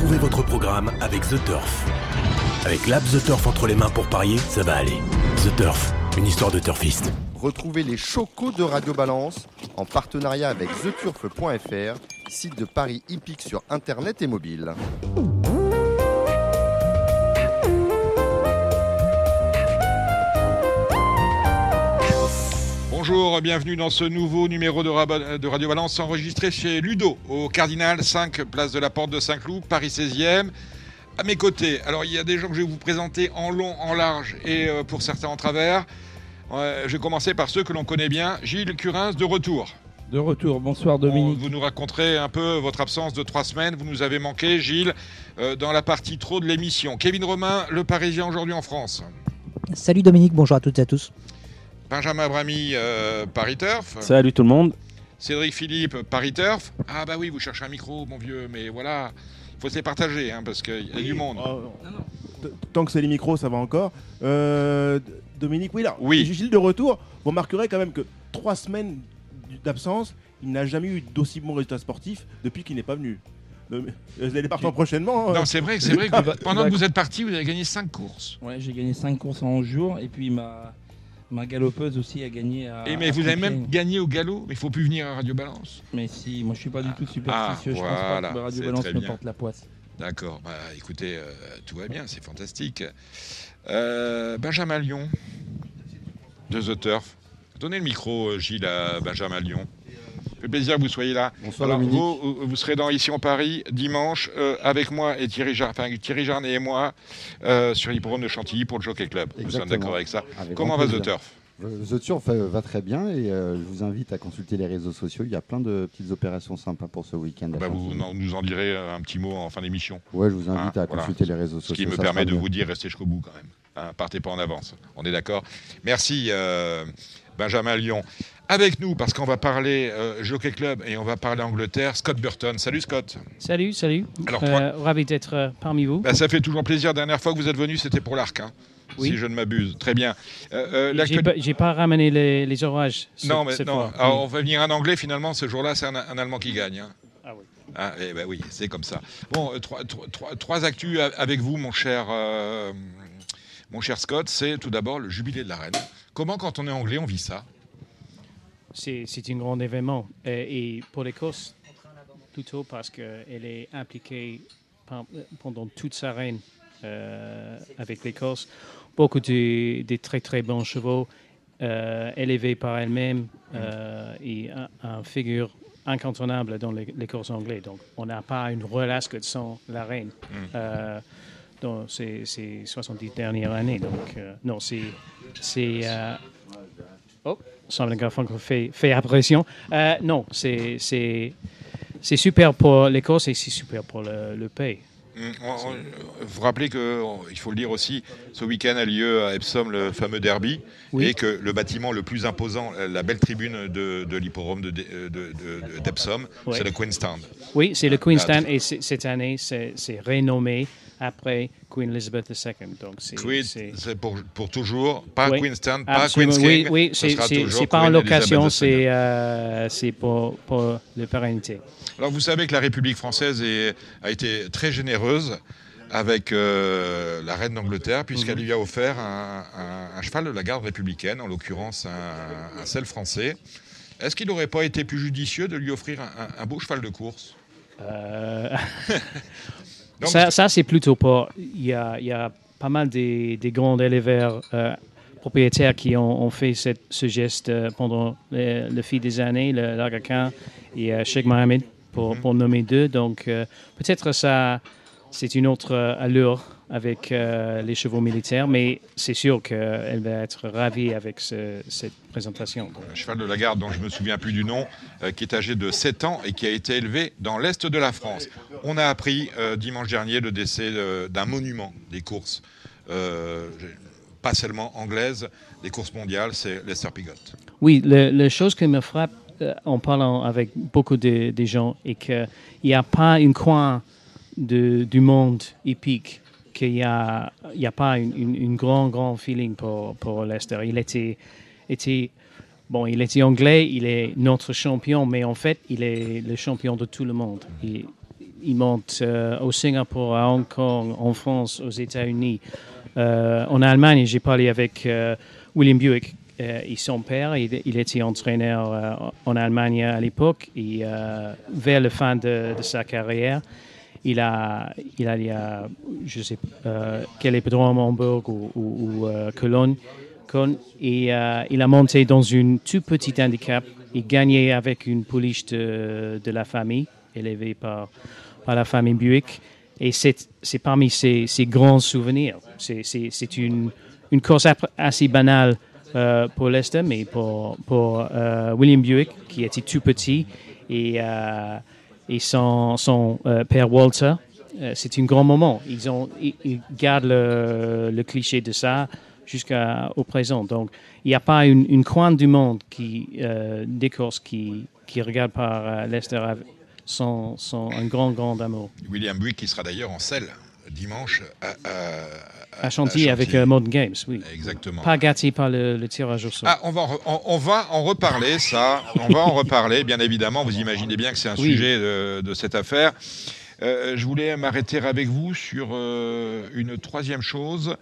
Retrouvez votre programme avec The Turf. Avec l'app The Turf entre les mains pour parier, ça va aller. The Turf, une histoire de turfiste. Retrouvez les chocos de Radio Balance en partenariat avec theturf.fr, site de paris hippique sur internet et mobile. Bonjour, bienvenue dans ce nouveau numéro de, Rab- de Radio Balance enregistré chez Ludo, au Cardinal 5, place de la Porte de Saint-Cloud, Paris 16e. À mes côtés, alors il y a des gens que je vais vous présenter en long, en large et euh, pour certains en travers. Euh, je vais commencer par ceux que l'on connaît bien. Gilles Curins, de retour. De retour, bonsoir On- Dominique. vous nous raconterez un peu votre absence de trois semaines. Vous nous avez manqué, Gilles, euh, dans la partie trop de l'émission. Kevin Romain, le Parisien aujourd'hui en France. Salut Dominique, bonjour à toutes et à tous. Benjamin Bramy, euh, Paris Turf. Salut tout le monde. Cédric Philippe, Paris Turf. Ah bah oui, vous cherchez un micro, mon vieux, mais voilà, il faut se les partager, hein, parce qu'il y a du monde. T- Tant que c'est les micros, ça va encore. Euh, Dominique Wheeler, Oui. Gilles de retour. Vous remarquerez quand même que trois semaines d'absence, il n'a jamais eu d'aussi bons résultats sportifs depuis qu'il n'est pas venu. Euh, Vous allez partant prochainement. hein. Non, c'est vrai, que- c'est vrai que pendant que vous êtes parti, vous avez gagné 5 courses. Ouais, j'ai gagné 5 courses en 11 jours et puis ma, ma galopeuse aussi a gagné à. Et mais à vous avez même gagné au galop, mais il faut plus venir à Radio Balance. Mais si, moi je suis pas du tout superstitieux, Ah, je pense pas voilà, que Radio Balance me porte la poisse. D'accord, bah écoutez, euh, tout va bien, c'est fantastique. Euh, Benjamin Lyon, de The Turf. Donnez le micro, euh, Gilles, à Benjamin Lyon. Fait plaisir que vous soyez là. Bonsoir Alors, vous, vous serez dans Ici en Paris dimanche euh, avec moi et Thierry, Jar- enfin, Thierry Jarnet et moi euh, sur l'hippodrome de Chantilly pour le Jockey Club. Nous sommes d'accord avec ça. Avec Comment va The. Turf? Euh, The Turf va très bien et euh, je vous invite à consulter les réseaux sociaux. Il y a plein de petites opérations sympas pour ce week-end. Bah, Vous en- nous en direz un petit mot en fin d'émission. Ouais, je vous invite Ah, à voilà. consulter les réseaux Ce sociaux. qui me permet de bien. vous dire restez jusqu'au bout quand même. Hein, partez pas en avance. On est d'accord? Merci Benjamin Lyon. Avec nous, parce qu'on va parler euh, Jockey Club et on va parler Angleterre, Scott Burton. Salut Scott. Salut, salut. Alors, Euh, ravi d'être euh, parmi vous. Bah, ça fait toujours plaisir. Dernière fois que vous êtes venu, c'était pour l'Arc. hein, Oui. Si je ne m'abuse. Très bien. J'ai pas, pas ramené les, les orages. ce- Non, mais cette non. fois. Alors, Oui. on va venir en anglais finalement. Ce jour-là, c'est un, un Allemand qui gagne. hein. Ah oui. Ah, eh ben oui, c'est comme ça. Bon, trois, trois- trois- actus avec vous, mon cher, mon cher Scott. C'est tout d'abord le jubilé de la reine. Comment, quand on est anglais, on vit ça? C'est, un grand événement. Euh, et pour l'Écosse, plutôt parce qu'elle est impliquée pendant toute sa reine euh, avec l'Écosse. Beaucoup de, de très très bons chevaux, euh, élevés par elle-même euh, et un, un figure incontournable dans l'É- l'Écosse anglaise. Donc on n'a pas une relâche sans la reine. euh, dans ces, ces 70 dernières années. Donc, euh, non, c'est. c'est euh, oh, semble que Franck fait, fait apparition. Euh, non, c'est, c'est, c'est super pour l'Écosse et c'est super pour le, le pays. On- Vous rappelez que, il faut le dire aussi, ce week-end a lieu à Epsom le fameux derby Oui. et que le bâtiment le plus imposant, la belle tribune de, de l'hipporome de, de- de- de- d'Epsom, c'est le Queen Stand. Oui, c'est le Queenstown et c'est- cette année, c'est, c'est renommé après Queen Elizabeth II. Donc, c'est, pour, pour toujours, pas Oui. Queen Stand, pas Queen's oui, King. oui, ce c'est, pas en location, c'est, euh, c'est pour, pour la pérennité. Alors vous savez que la République française est- a été très généreuse avec euh, la reine d'Angleterre puisqu'elle Mhm. lui a offert un, un- un cheval de la garde républicaine, en l'occurrence un, un sel français. Est-ce qu'il n'aurait pas été plus judicieux de lui offrir un beau cheval de course? Euh, Ça, ça, c'est plutôt pas. Il y a, il y a pas mal des, des grands éleveurs euh, propriétaires qui ont, ont fait cette- ce geste euh, pendant le, le fil des années, le l'Aga Khan et euh, Sheikh Mohammed, pour, Mhm. pour nommer deux. Donc, euh, peut-être ça, c'est une autre euh, allure avec euh, les chevaux militaires, mais c'est sûr qu'elle va être ravie avec ce- cette présentation. un cheval de la garde dont je me souviens plus du nom, euh, qui est âgé de 7 ans et qui a été élevé dans l'est de la France. On a appris euh, dimanche dernier le décès euh, d'un monument des courses, euh, pas seulement anglaises, des courses mondiales, c'est Lester Piggott. Oui, le- la chose qui me frappe euh, en parlant avec beaucoup de, de gens est qu'il n'y a pas un coin de, du monde épique qu'il n'y a, pas une, grand, grand feeling pour, pour Leicester. Il était, bon, il était anglais, il est notre champion, mais en fait, il est le champion de tout le monde. Il monte euh, au Singapour, à Hong Kong, en France, aux États-Unis. Euh, en Allemagne, j'ai parlé avec euh, William Buick et son père. Il, était entraîneur en Allemagne à l'époque. Vers la fin de sa carrière, il a, il a, il je sais euh, quel hippodrome, Hamburg ou, ou, euh, Cologne. Et euh, il a monté dans une tout petite handicap et gagné avec une pouliche de, la famille, élevée par, par la famille Buick. Et c'est parmi ses, ses grands souvenirs. C'est- une, une course assez banale euh, pour Lester, mais pour, pour William Buick, qui était tout petit, et, et son, euh, père Walter, euh, c'est un grand moment. Ils, ont, ils, gardent le, cliché de ça jusqu'au présent. Donc, il n'y a pas une, une coin du monde qui, euh, qui, qui regarde par Lester son, son, un grand, grand amour. William Buick qui sera d'ailleurs en selle dimanche à, À Chantilly avec euh, Modern Games, oui. Exactement. Pas gâté par le, le tirage au sort. Ah, on va, on, on va en reparler, ça. On va en reparler, bien évidemment. Vous imaginez bien que c'est un Oui. sujet de, de cette affaire. Euh, je voulais m'arrêter avec vous sur euh, une troisième chose.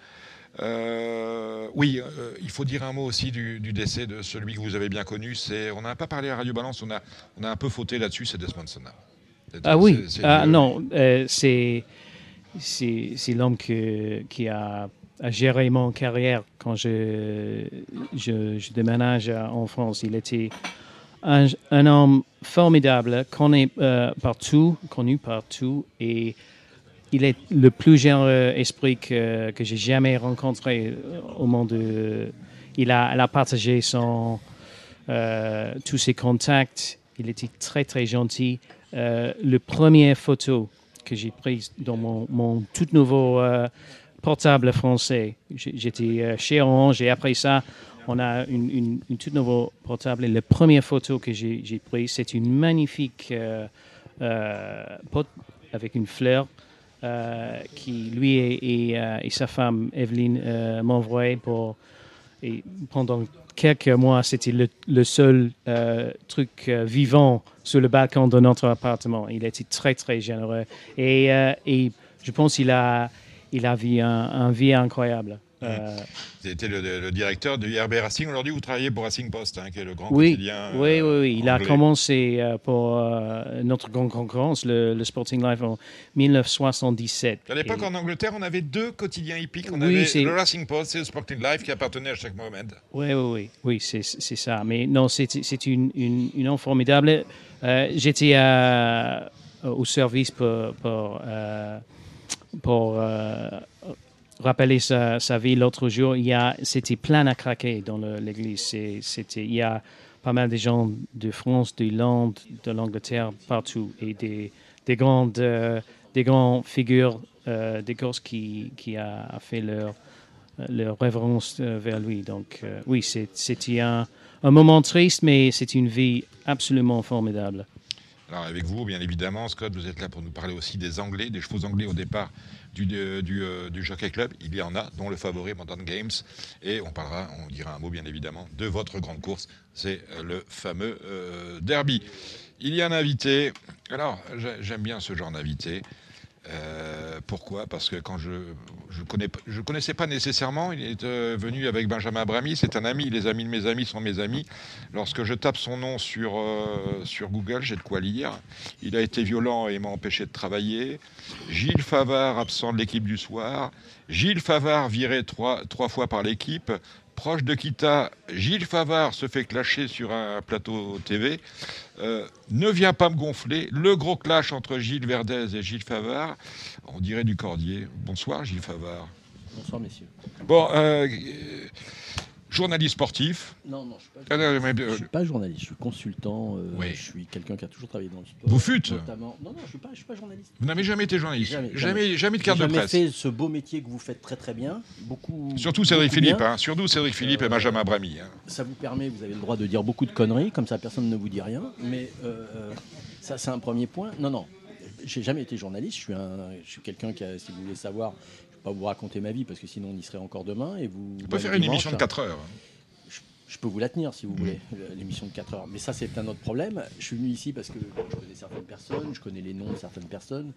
Euh, oui, euh, il faut dire un mot aussi du, du décès de celui que vous avez bien connu. C'est, on n'a pas parlé à Radio Balance, on a, on a un peu fauté là-dessus, c'est Desmond Sonna. C'est- Ah oui, ah, le- non, euh, c'est c'est l'homme qui a, géré mon carrière quand je, déménage en France. Il était un, homme formidable, connu euh, partout, connu partout, et il est le plus généreux esprit que, j'ai jamais rencontré euh, au monde. de- il, a, il a partagé son, euh, tous ses contacts. Il était très, très gentil. Euh, le premier photo que j'ai prise dans mon, tout nouveau euh, portable français, j'étais euh, chez Orange et après ça, on a une, une, une toute nouveau portable. Et la première photo que j'ai prise, c'est une magnifique euh, euh, pot avec une fleur qui, lui et, sa femme, Evelyne, m'envoyaient pour. Et pendant quelques mois, c'était le, seul euh, truc euh, vivant sur le balcon de notre appartement. Il était très, très généreux. Et, euh, je pense qu'il a, il a vu un vie incroyable. Euh, Vous étiez le, le directeur du IRB Racing. Aujourd'hui, vous travaillez pour Racing Post, hein, qui est le grand oui, quotidien. oui, euh, oui, oui. Il a commencé euh, pour euh, notre grande concurrence, le, le Sporting Life, en 1977. À l'époque, Et- en Angleterre, on avait deux quotidiens hippiques. On Oui, avait le Racing Post et le Sporting Life qui appartenaient à chaque moment. Oui, oui, oui, oui c'est ça. Mais non, c'est une, une, formidable. Euh, J'étais euh, au service pour, pour, euh, pour rappeler sa, vie l'autre jour. Il y a- C'était plein à craquer dans l'église. C'était- Il y a pas mal de gens de France, de Londres, de l'Angleterre, partout. Et des, des, grandes, euh, des grandes figures euh, des gosses qui, qui a, fait leur, leur révérence euh, vers lui. Donc, euh, oui, c'était un, un moment triste, mais c'est une vie absolument formidable. Alors avec vous, bien évidemment, Scott, vous êtes là pour nous parler aussi des Anglais, des chevaux anglais au départ du, euh, du Jockey Club. Il y en a, dont le favori Modern Games. Et on parlera, on dira un mot bien évidemment de votre grande course, c'est euh, le fameux euh, Derby. Il y a un invité. Alors j'ai- j'aime bien ce genre d'invité. Euh, pourquoi? Parce que quand je je connais connaissais pas nécessairement, il est euh, venu avec Benjamin Bramy, c'est un ami, les amis de mes amis sont mes amis. Lorsque je tape son nom sur euh, sur Google, j'ai de quoi lire. Il a été violent et m'a empêché de travailler. Gilles Favard absent de l'équipe du soir. Gilles Favard viré trois fois par l'équipe. Proche de Kita, Gilles Favard se fait clasher sur un plateau TV. Euh, ne viens pas me gonfler. Le gros clash entre Gilles Verdez et Gilles Favard, on dirait du cordier. Bonsoir Gilles Favard. Bonsoir, messieurs. Bon, euh, journaliste sportif. Non, non, je suis pas, Ah, non, mais, euh, je suis pas journaliste, je suis consultant. euh, Oui. Je suis quelqu'un qui a toujours travaillé dans le sport. Vous fûtes notamment- Non, non, je suis je suis pas journaliste. Vous n'avez jamais été journaliste Jamais, Jamais, jamais. jamais, de carte de jamais presse fait ce beau métier que vous faites très très bien. Beaucoup. Surtout Cédric beaucoup Philippe, hein. surtout Cédric Philippe et Euh, Benjamin Bramy. hein. Ça vous permet, vous avez le droit de dire beaucoup de conneries, comme ça personne ne vous dit rien. Mais euh, ça, c'est un premier point. Non, non, j'ai jamais été journaliste. Je suis, un, je suis quelqu'un qui, a, si vous voulez savoir, ne pas vous raconter ma vie parce que sinon on y serait encore demain. Et vous. On peut faire une émission de 4 heures. hein. Je peux vous la tenir si vous voulez, le- l'émission de 4 heures. Mais ça, c'est un autre problème. Je suis venu ici parce que je connais certaines personnes, je connais les noms de certaines personnes.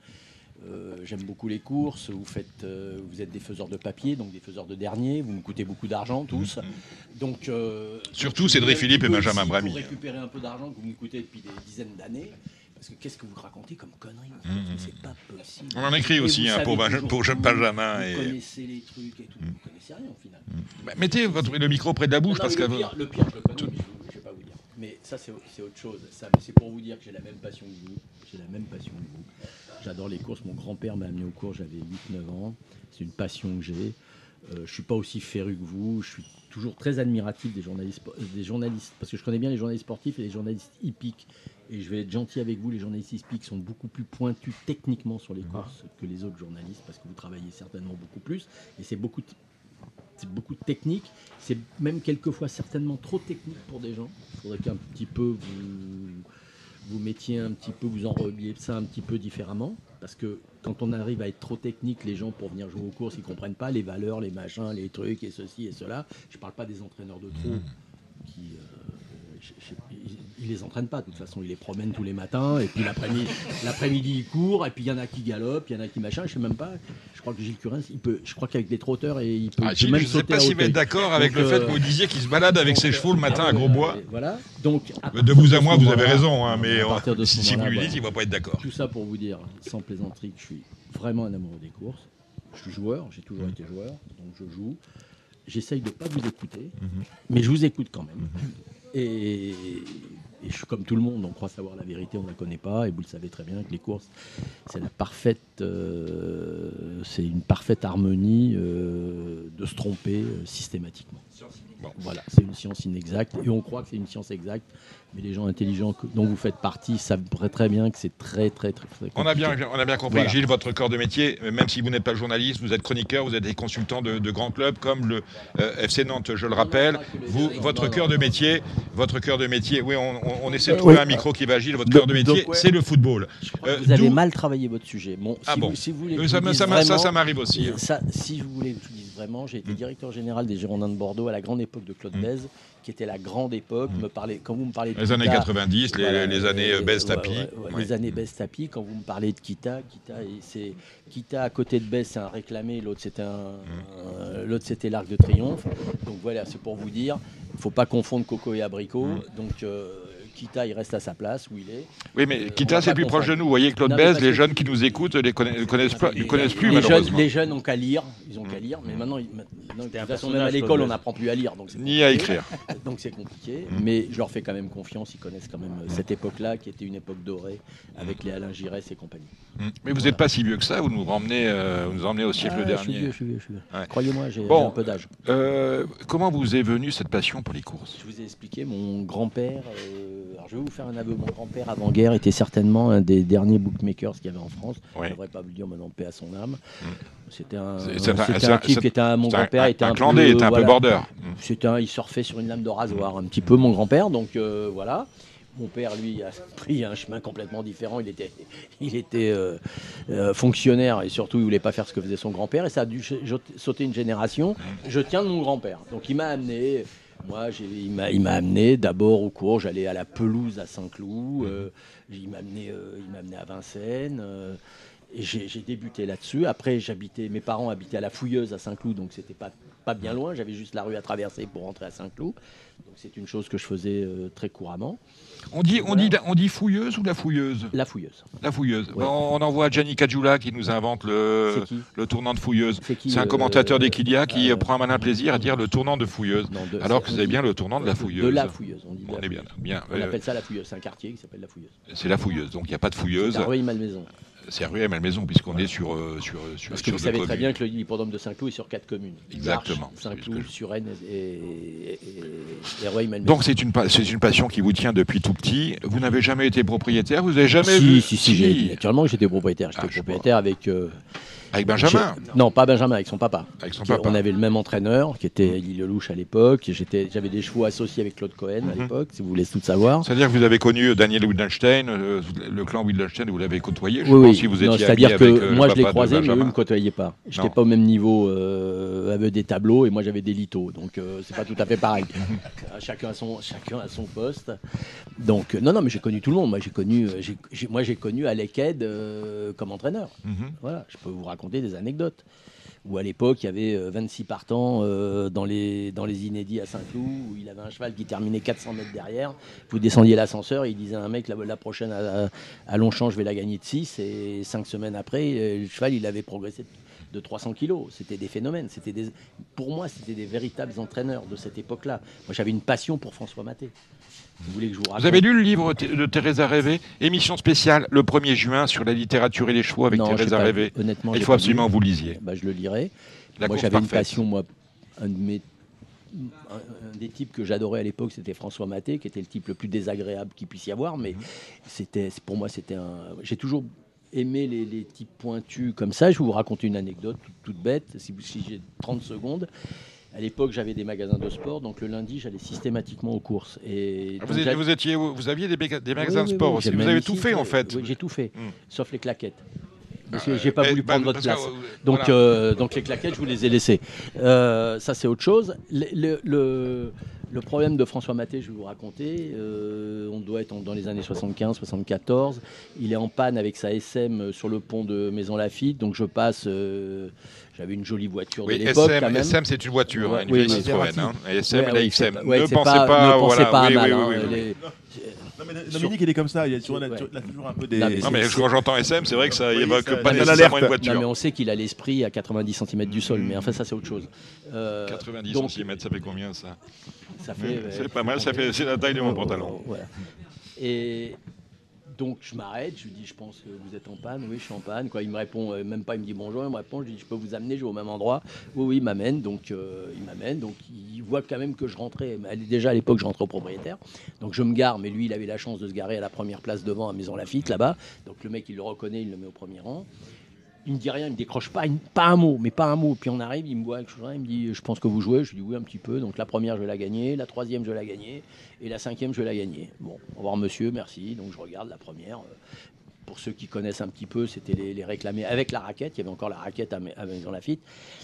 Euh, J'aime beaucoup les courses. Vous, faites, euh, vous êtes des faiseurs de papier, donc des faiseurs de dernier. Vous me coûtez beaucoup d'argent, tous. Donc, euh, Surtout Cédric Philippe et Benjamin ici Bramy. Pour récupérer un peu d'argent que vous me coûtez depuis des dizaines d'années. Parce que qu'est-ce que vous racontez comme conneries en fait Mhm. C'est pas possible. On en écrit aussi, hein, pour pour Benjamin Vous et- connaissez les trucs et tout. Vous connaissez rien au final. Bah, mettez votre, le micro près de la bouche Non, parce que. le, pire, le pire, je le connais, mais je ne vais pas vous dire. Mais ça, c'est autre chose. C'est pour vous dire que j'ai la même passion que vous. J'ai la même passion que vous. J'adore les courses. Mon grand-père m'a amené aux courses, j'avais 8-9 ans. C'est une passion que j'ai. Euh, je ne suis pas aussi féru que vous. Je suis toujours très admiratif des journalistes, spo- des journalistes, parce que je connais bien les journalistes sportifs et les journalistes hippiques. Et je vais être gentil avec vous, les journalistes hippiques sont beaucoup plus pointus techniquement sur les courses que les autres journalistes, parce que vous travaillez certainement beaucoup plus. Et c'est beaucoup, c'est beaucoup de technique. C'est même quelquefois certainement trop technique pour des gens. Il faudrait qu'un petit peu vous, vous mettiez un petit peu, vous enrobiez ça un petit peu différemment. Parce que quand on arrive à être trop technique, les gens pour venir jouer aux courses, ils comprennent pas les valeurs, les machins, les trucs et ceci et cela. Je parle pas des entraîneurs de trop qui. euh, je- je- ils les entraînent pas, de toute façon, ils les promènent tous les matins, et puis l'après-midi, l'après-midi ils courent, et puis il y en a qui galopent, il y en a qui machin, je sais même pas, je crois que Gilles Curins, il peut, je crois qu'avec les trotteurs, et il peut, Ah, il peut Gilles, même je ne sais pas va être Hauteuil. d'accord avec Donc, le fait euh, que vous disiez qu'il se balade avec ses chevaux le matin à Grosbois. euh, Voilà. Donc, à De vous à moi, vous avez raison, hein, mais à partir de ce si vous lui dites, il va pas être d'accord. Tout ça pour vous dire, sans plaisanterie, que je suis vraiment un amoureux des courses. Je suis joueur, j'ai toujours été joueur, donc je joue. J'essaye de ne pas vous écouter, mais je vous écoute quand même. Et, et je suis comme tout le monde, on croit savoir la vérité, on ne la connaît pas, et vous le savez très bien que les courses, c'est la parfaite, euh, c'est une parfaite harmonie euh, de se tromper euh, systématiquement. Voilà, c'est une science inexacte, et on croit que c'est une science exacte, mais les gens intelligents dont vous faites partie savent très, très bien que c'est très, très, très, très On a bien, on a bien compris, Voilà. Gilles, votre corps de métier, même si vous n'êtes pas journaliste, vous êtes chroniqueur, vous êtes des consultants de, de grands clubs comme le euh, FC Nantes, je le rappelle. Vous, votre cœur de métier, votre cœur de métier, oui, on, on- on essaie de trouver Oui. un micro qui va, Gilles, votre cœur de métier, ouais. c'est le football. que Euh, vous avez mal travaillé votre sujet. Bon, Ah si, bon vous, si vous voulez ça vous ça vraiment- ça m'arrive aussi, hein. Ça, si vous voulez que je vous dise vraiment, j'ai été directeur général des Girondins de Bordeaux à la grande époque de Claude Bèze, qui était la grande époque. Me parlez, quand vous me parlez de Les années Kita, 90, les- les années, euh, Bèze Tapi. ouais, ouais. Les années Bèze Tapi, quand vous me parlez de Kita, Kita, et c'est Kita à côté de Bèze, c'est un réclamé, l'autre c'était un, un- l'autre c'était l'Arc de Triomphe. Donc voilà, c'est pour vous dire, il faut pas confondre Coco et Abricot. Donc euh, Kita, il reste à sa place où il est. Oui, mais Euh, Kita, c'est plus proche de nous. Vous voyez, Claude Bèze, les jeunes qui nous écoutent ne connaissent, ne connaissent connaissent plus, les jeunes, malheureusement. les jeunes ont qu'à lire, ils ont qu'à lire, mais maintenant, ils- maintenant, de toute façon, même à l'école, on n'apprend plus à lire, donc Ni à écrire. Donc c'est compliqué, mais je leur fais quand même confiance, ils connaissent quand même euh, cette époque-là, qui était une époque dorée, avec les Alain Giresse et compagnie. Mm. Mais vous n'êtes pas si vieux que ça, vous nous emmenez, euh, vous nous emmenez au siècle Ah, Je suis dernier. vieux, je suis vieux, je suis vieux. Croyez-moi, j'ai un peu d'âge. Comment vous est venue cette passion pour les courses? Je vous ai expliqué, mon grand-père, euh, je vais vous faire un aveu, mon grand-père avant-guerre était certainement un des derniers bookmakers qu'il y avait en France. Oui. Je ne devrais pas vous le dire maintenant, paix à son âme. C'était un, un- un type qui était un, mon grand-père un- était un un, clandé, peu, était un peu border. Mm. C'était un, il surfait sur une lame de rasoir, un petit peu mon grand-père, donc euh, voilà. Mon père, lui, a pris un chemin complètement différent. Il était, il était euh, euh, fonctionnaire et surtout, il voulait pas faire ce que faisait son grand-père. Et ça a dû sauter une génération. Je tiens de mon grand-père. Donc, il m'a amené. Moi, il m'a amené d'abord au cours. J'allais à la pelouse à Saint-Cloud. euh, il m'a amené, euh, il m'a amené à Vincennes. euh, et j'ai débuté là-dessus. Après, j'habitais, mes parents habitaient à la Fouilleuse à Saint-Cloud, donc c'était pas pas bien loin. J'avais juste la rue à traverser pour rentrer à Saint-Cloud. Donc c'est une chose que je faisais euh, très couramment. On dit, on, dit, on dit fouilleuse ou la fouilleuse? La Fouilleuse. La fouilleuse. Ouais. On, on envoie Gianni Cajula qui nous invente le, C'est tournant de fouilleuse. C'est C'est un euh, commentateur d'Equilia qui euh, prend un malin plaisir à dire le tournant de fouilleuse. Non, de- alors c'est- que dit- bien le tournant de la fouilleuse. De la Fouilleuse. On, dit On est bien. On Euh, appelle ça la Fouilleuse. C'est un quartier qui s'appelle la Fouilleuse. c'est la fouilleuse. Donc il n'y a pas de fouilleuse. C'est Rueil-Malmaison. C'est rue et Malmaison puisqu'on est sur, euh, sur, sur, Parce que sur vous savez très bien que l'hippodrome de Saint-Cloud est sur quatre communes. Exactement. Saint-Cloud, Suresnes et, et, et, et Rueil-Malmaison. Donc c'est une, c'est une passion qui vous tient depuis tout petit. Vous n'avez jamais été propriétaire, vous n'avez jamais si, vu si, si, j'ai- naturellement j'étais propriétaire. J'étais Ah, propriétaire avec. euh, Avec Benjamin Non, pas Benjamin, avec son papa. Avec son Qui- papa. On avait le même entraîneur, qui était Elie Lelouch à l'époque. J'étais- J'avais des chevaux associés avec Claude Cohen à Mhm. l'époque, si vous voulez tout savoir. C'est-à-dire que vous avez connu Daniel Wittgenstein, euh, le clan Wittgenstein, vous l'avez côtoyé. Je Oui, pense oui. si vous étiez C'est-à-dire que avec, euh, moi, je l'ai croisé, mais eux ne me côtoyaient pas. J'étais Non. pas au même niveau euh, avec des tableaux et moi, j'avais des litos. Donc, euh, c'est pas tout à fait pareil. Euh, chacun, a son, chacun a son poste. Donc, euh, non, non, mais j'ai connu tout le monde. Moi, j'ai connu, euh, j'ai- moi, j'ai connu Alec euh, comme entraîneur. Mhm. Voilà, je peux vous raconter des anecdotes. Où à l'époque, il y avait euh, 26 partants euh, dans, les, dans les inédits à Saint-Cloud, où il avait un cheval qui terminait 400 mètres derrière. Vous descendiez l'ascenseur, il disait à un mec, la, la prochaine à, à Longchamp, je vais la gagner de 6. Et cinq semaines après, euh, le cheval, il avait progressé de 300 kilos. C'était des phénomènes. C'était des, pour moi, c'était des véritables entraîneurs de cette époque-là. Moi, j'avais une passion pour François Maté. Vous voulez que je vous raconte Vous avez lu le livre de Teresa Rêvé Émission spéciale le 1er juin sur la littérature et les chevaux avec Non, pas- Rêvé. Honnêtement, Il faut absolument lu. que vous lisiez. Bah, je le lirai. La moi, j'avais une passion, moi, un, de mes- un- des types que j'adorais à l'époque, c'était François Maté, qui était le type le plus désagréable qu'il puisse y avoir, mais Mhm. c'était, pour moi, c'était un. J'ai toujours aimé les, les types pointus comme ça. Je vais vous raconter une anecdote toute, toute bête, si, si j'ai 30 secondes. À l'époque, j'avais des magasins de sport, donc le lundi, j'allais systématiquement aux courses. Et Ah, Vous, étiez- vous, étiez, vous aviez des, Oui, magasins de sport oui, aussi. Vous avez tout fait en fait. Oui, j'ai tout fait, Hmm. sauf les claquettes. Parce que Euh, j'ai pas eh, voulu prendre votre place. euh, Donc, voilà. euh, donc les claquettes, je vous les ai laissées. Euh, ça, c'est autre chose. Le, le- le- le problème de François Maté, je vais vous raconter. euh, on doit être dans les années 75-74. Il est en panne avec sa SM sur le pont de Maison Lafitte. Donc, je passe. Euh, J'avais une jolie voiture Oui, de l'époque. quand SM, même. SM c'est une voiture, Ouais, hein, une oui, vieille. Citroën. Hein. Et SM, Ouais, la XM. ouais, ne pensez pas- pas, ne pensez voilà, pas à oui, mal, oui, hein, oui, oui. les- Non, mais Dominique, il est comme ça. Il y a toujours, il a Ouais. toujours- il a toujours un peu des. Non, mais Non, quand j'entends SM, c'est vrai que ça évoque ça- pas nécessairement une Non, voiture. mais on sait qu'il a l'esprit à 90 cm du sol, mais enfin, ça, c'est autre chose. Euh, 90 donc, cm, ça fait combien ça? Ça fait. euh, C'est pas mal, ça fait, c'est la taille de mon pantalon. Voilà. Et donc je m'arrête, je lui dis je pense que vous êtes en panne, oui je suis en panne. Quoi. Il me répond euh, même pas, il me dit bonjour, il me répond, je lui dis je peux vous amener, je vais au même endroit. Oui oui il m'amène, donc euh, il m'amène, donc il voit quand même que je rentrais. Déjà à l'époque je rentrais au propriétaire, donc je me gare, mais lui il avait la chance de se garer à la première place devant à Maison Lafitte là-bas. Donc le mec il le reconnaît, il le met au premier rang. Il me dit rien, il me décroche pas, pas un mot, mais pas un mot. Puis on arrive, il me voit, quelque chose, il me dit, je pense que vous jouez. Je lui dis oui un petit peu. Donc la première je vais la gagner, la troisième je vais la gagner, et la cinquième je vais la gagner. Bon, au revoir monsieur, merci. Donc je regarde la première. euh, Pour ceux qui connaissent un petit peu, c'était les, les réclamés avec la raquette. Il y avait encore la raquette à, à Maison Lafitte.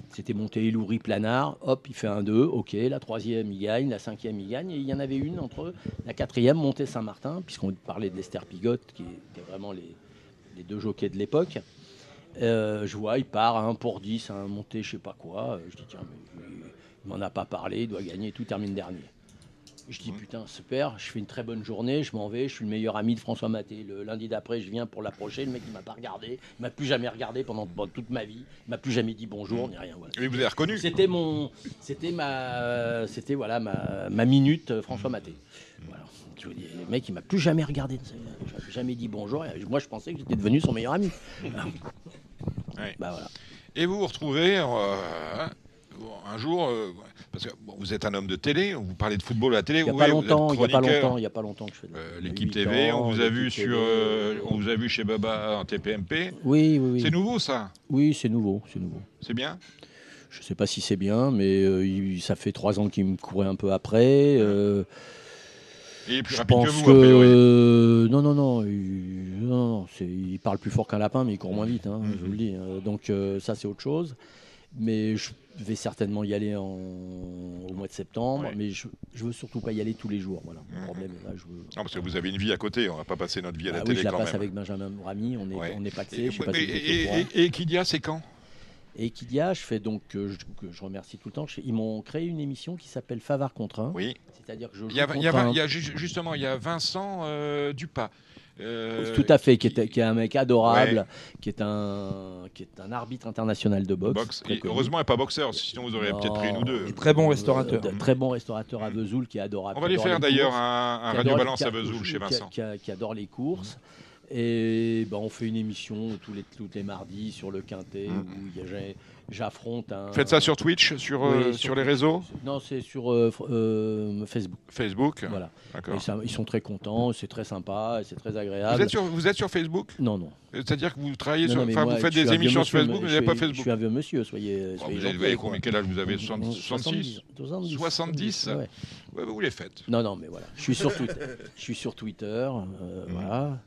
C'était monté Loury Planard. Hop, il fait un 2. Ok, la troisième il gagne, la cinquième il gagne. Et il y en avait une entre la quatrième, montée Saint-Martin, puisqu'on parlait de Lester Pigot, qui était vraiment les deux jockeys de l'époque. Euh, je vois, il part à 1 pour 10, à un monté, je sais pas quoi. Euh, Je dis, tiens, mais il, m'en a pas parlé, il doit gagner, tout termine dernier. Je dis, putain, super, je fais une très bonne journée, je m'en vais, je suis le meilleur ami de François Maté. Le lundi d'après, je viens pour l'approcher, le mec, il m'a pas regardé, il m'a plus jamais regardé pendant, pendant toute ma vie, il m'a plus jamais dit bonjour, ni rien. Voilà. Et vous avez reconnu C'était mon, c'était ma, c'était voilà ma, ma minute euh, François Maté. Voilà. Je vous dis, le mec, il m'a plus jamais regardé, jamais dit bonjour. et Moi, je pensais que j'étais devenu son meilleur ami. Ouais. Bah voilà. Et vous vous retrouvez euh, un jour, euh, parce que bon, vous êtes un homme de télé, vous parlez de football à la télé, Il n'y a pas longtemps, il y a pas longtemps, il y a pas longtemps que je fais. de- Euh, L'équipe TV, ans, on vous a vu sur, TV. euh, on vous a vu chez Baba en TPMP. Oui, oui, oui. C'est nouveau ça, Oui, c'est nouveau, c'est nouveau. c'est bien? Je sais pas si c'est bien, mais il- ça fait trois ans qu'il me courait un peu après. Et plus je rapide pense que vous, non, non, non, il, non, il parle plus fort qu'un lapin, mais il court moins vite. hein, Je vous le dis. euh, donc euh, ça, c'est autre chose. Mais je vais certainement y aller en- au mois de septembre, Ouais. mais je, je veux surtout pas y aller tous les jours. Voilà. Le Mhm. problème là. Je veux... Non, parce que vous avez une vie à côté, on va pas passer notre vie à la Ah oui, télé je la quand passe même. avec Benjamin Rami. On est, Ouais. on est paxé. Et Kidia, c'est quand? Et Kidia, je fais donc, euh, je, que je remercie tout le temps, je- ils m'ont créé une émission qui s'appelle Favard contre un. Oui. C'est-à-dire que je joue Il y a, il y a- contre un- il y a ju- justement, il y a Vincent euh, Dupas. Euh, Tout à fait, qui est, qui est un mec adorable, Ouais. qui, est un, qui est un arbitre international de boxe. boxe. Et heureusement, il n'est pas boxeur, sinon vous auriez peut-être pris une ou deux. Et très bon restaurateur. Euh, très bon restaurateur à Vesoul qui est adorable. On va lui faire d'ailleurs un, radio balance à Vesoul chez qui a- Vincent. Qui, a- qui adore les courses. Et ben, on fait une émission tous les, tous les mardis sur le Quintet Mm. où j'affronte un. Faites ça sur Twitch, sur, euh, sur les réseaux Non, c'est sur euh, euh, Facebook. Facebook Voilà. D'accord. Et ça- ils sont très contents, c'est très sympa, c'est très agréable. Vous êtes, sur, vous êtes sur Facebook Non, non. C'est-à dire que vous travaillez Non, sur. mais Enfin, vous faites des émissions sur Facebook, mais vous n'avez pas suis- Je Facebook. suis un vieux monsieur, soyez. Oh, soyez vous avez, combien moi. quel âge vous avez 60 70, 66 70, 70 ouais. Ouais, vous les faites. Non, non, mais voilà. Je suis sur Twitter. je suis sur Twitter, euh, voilà.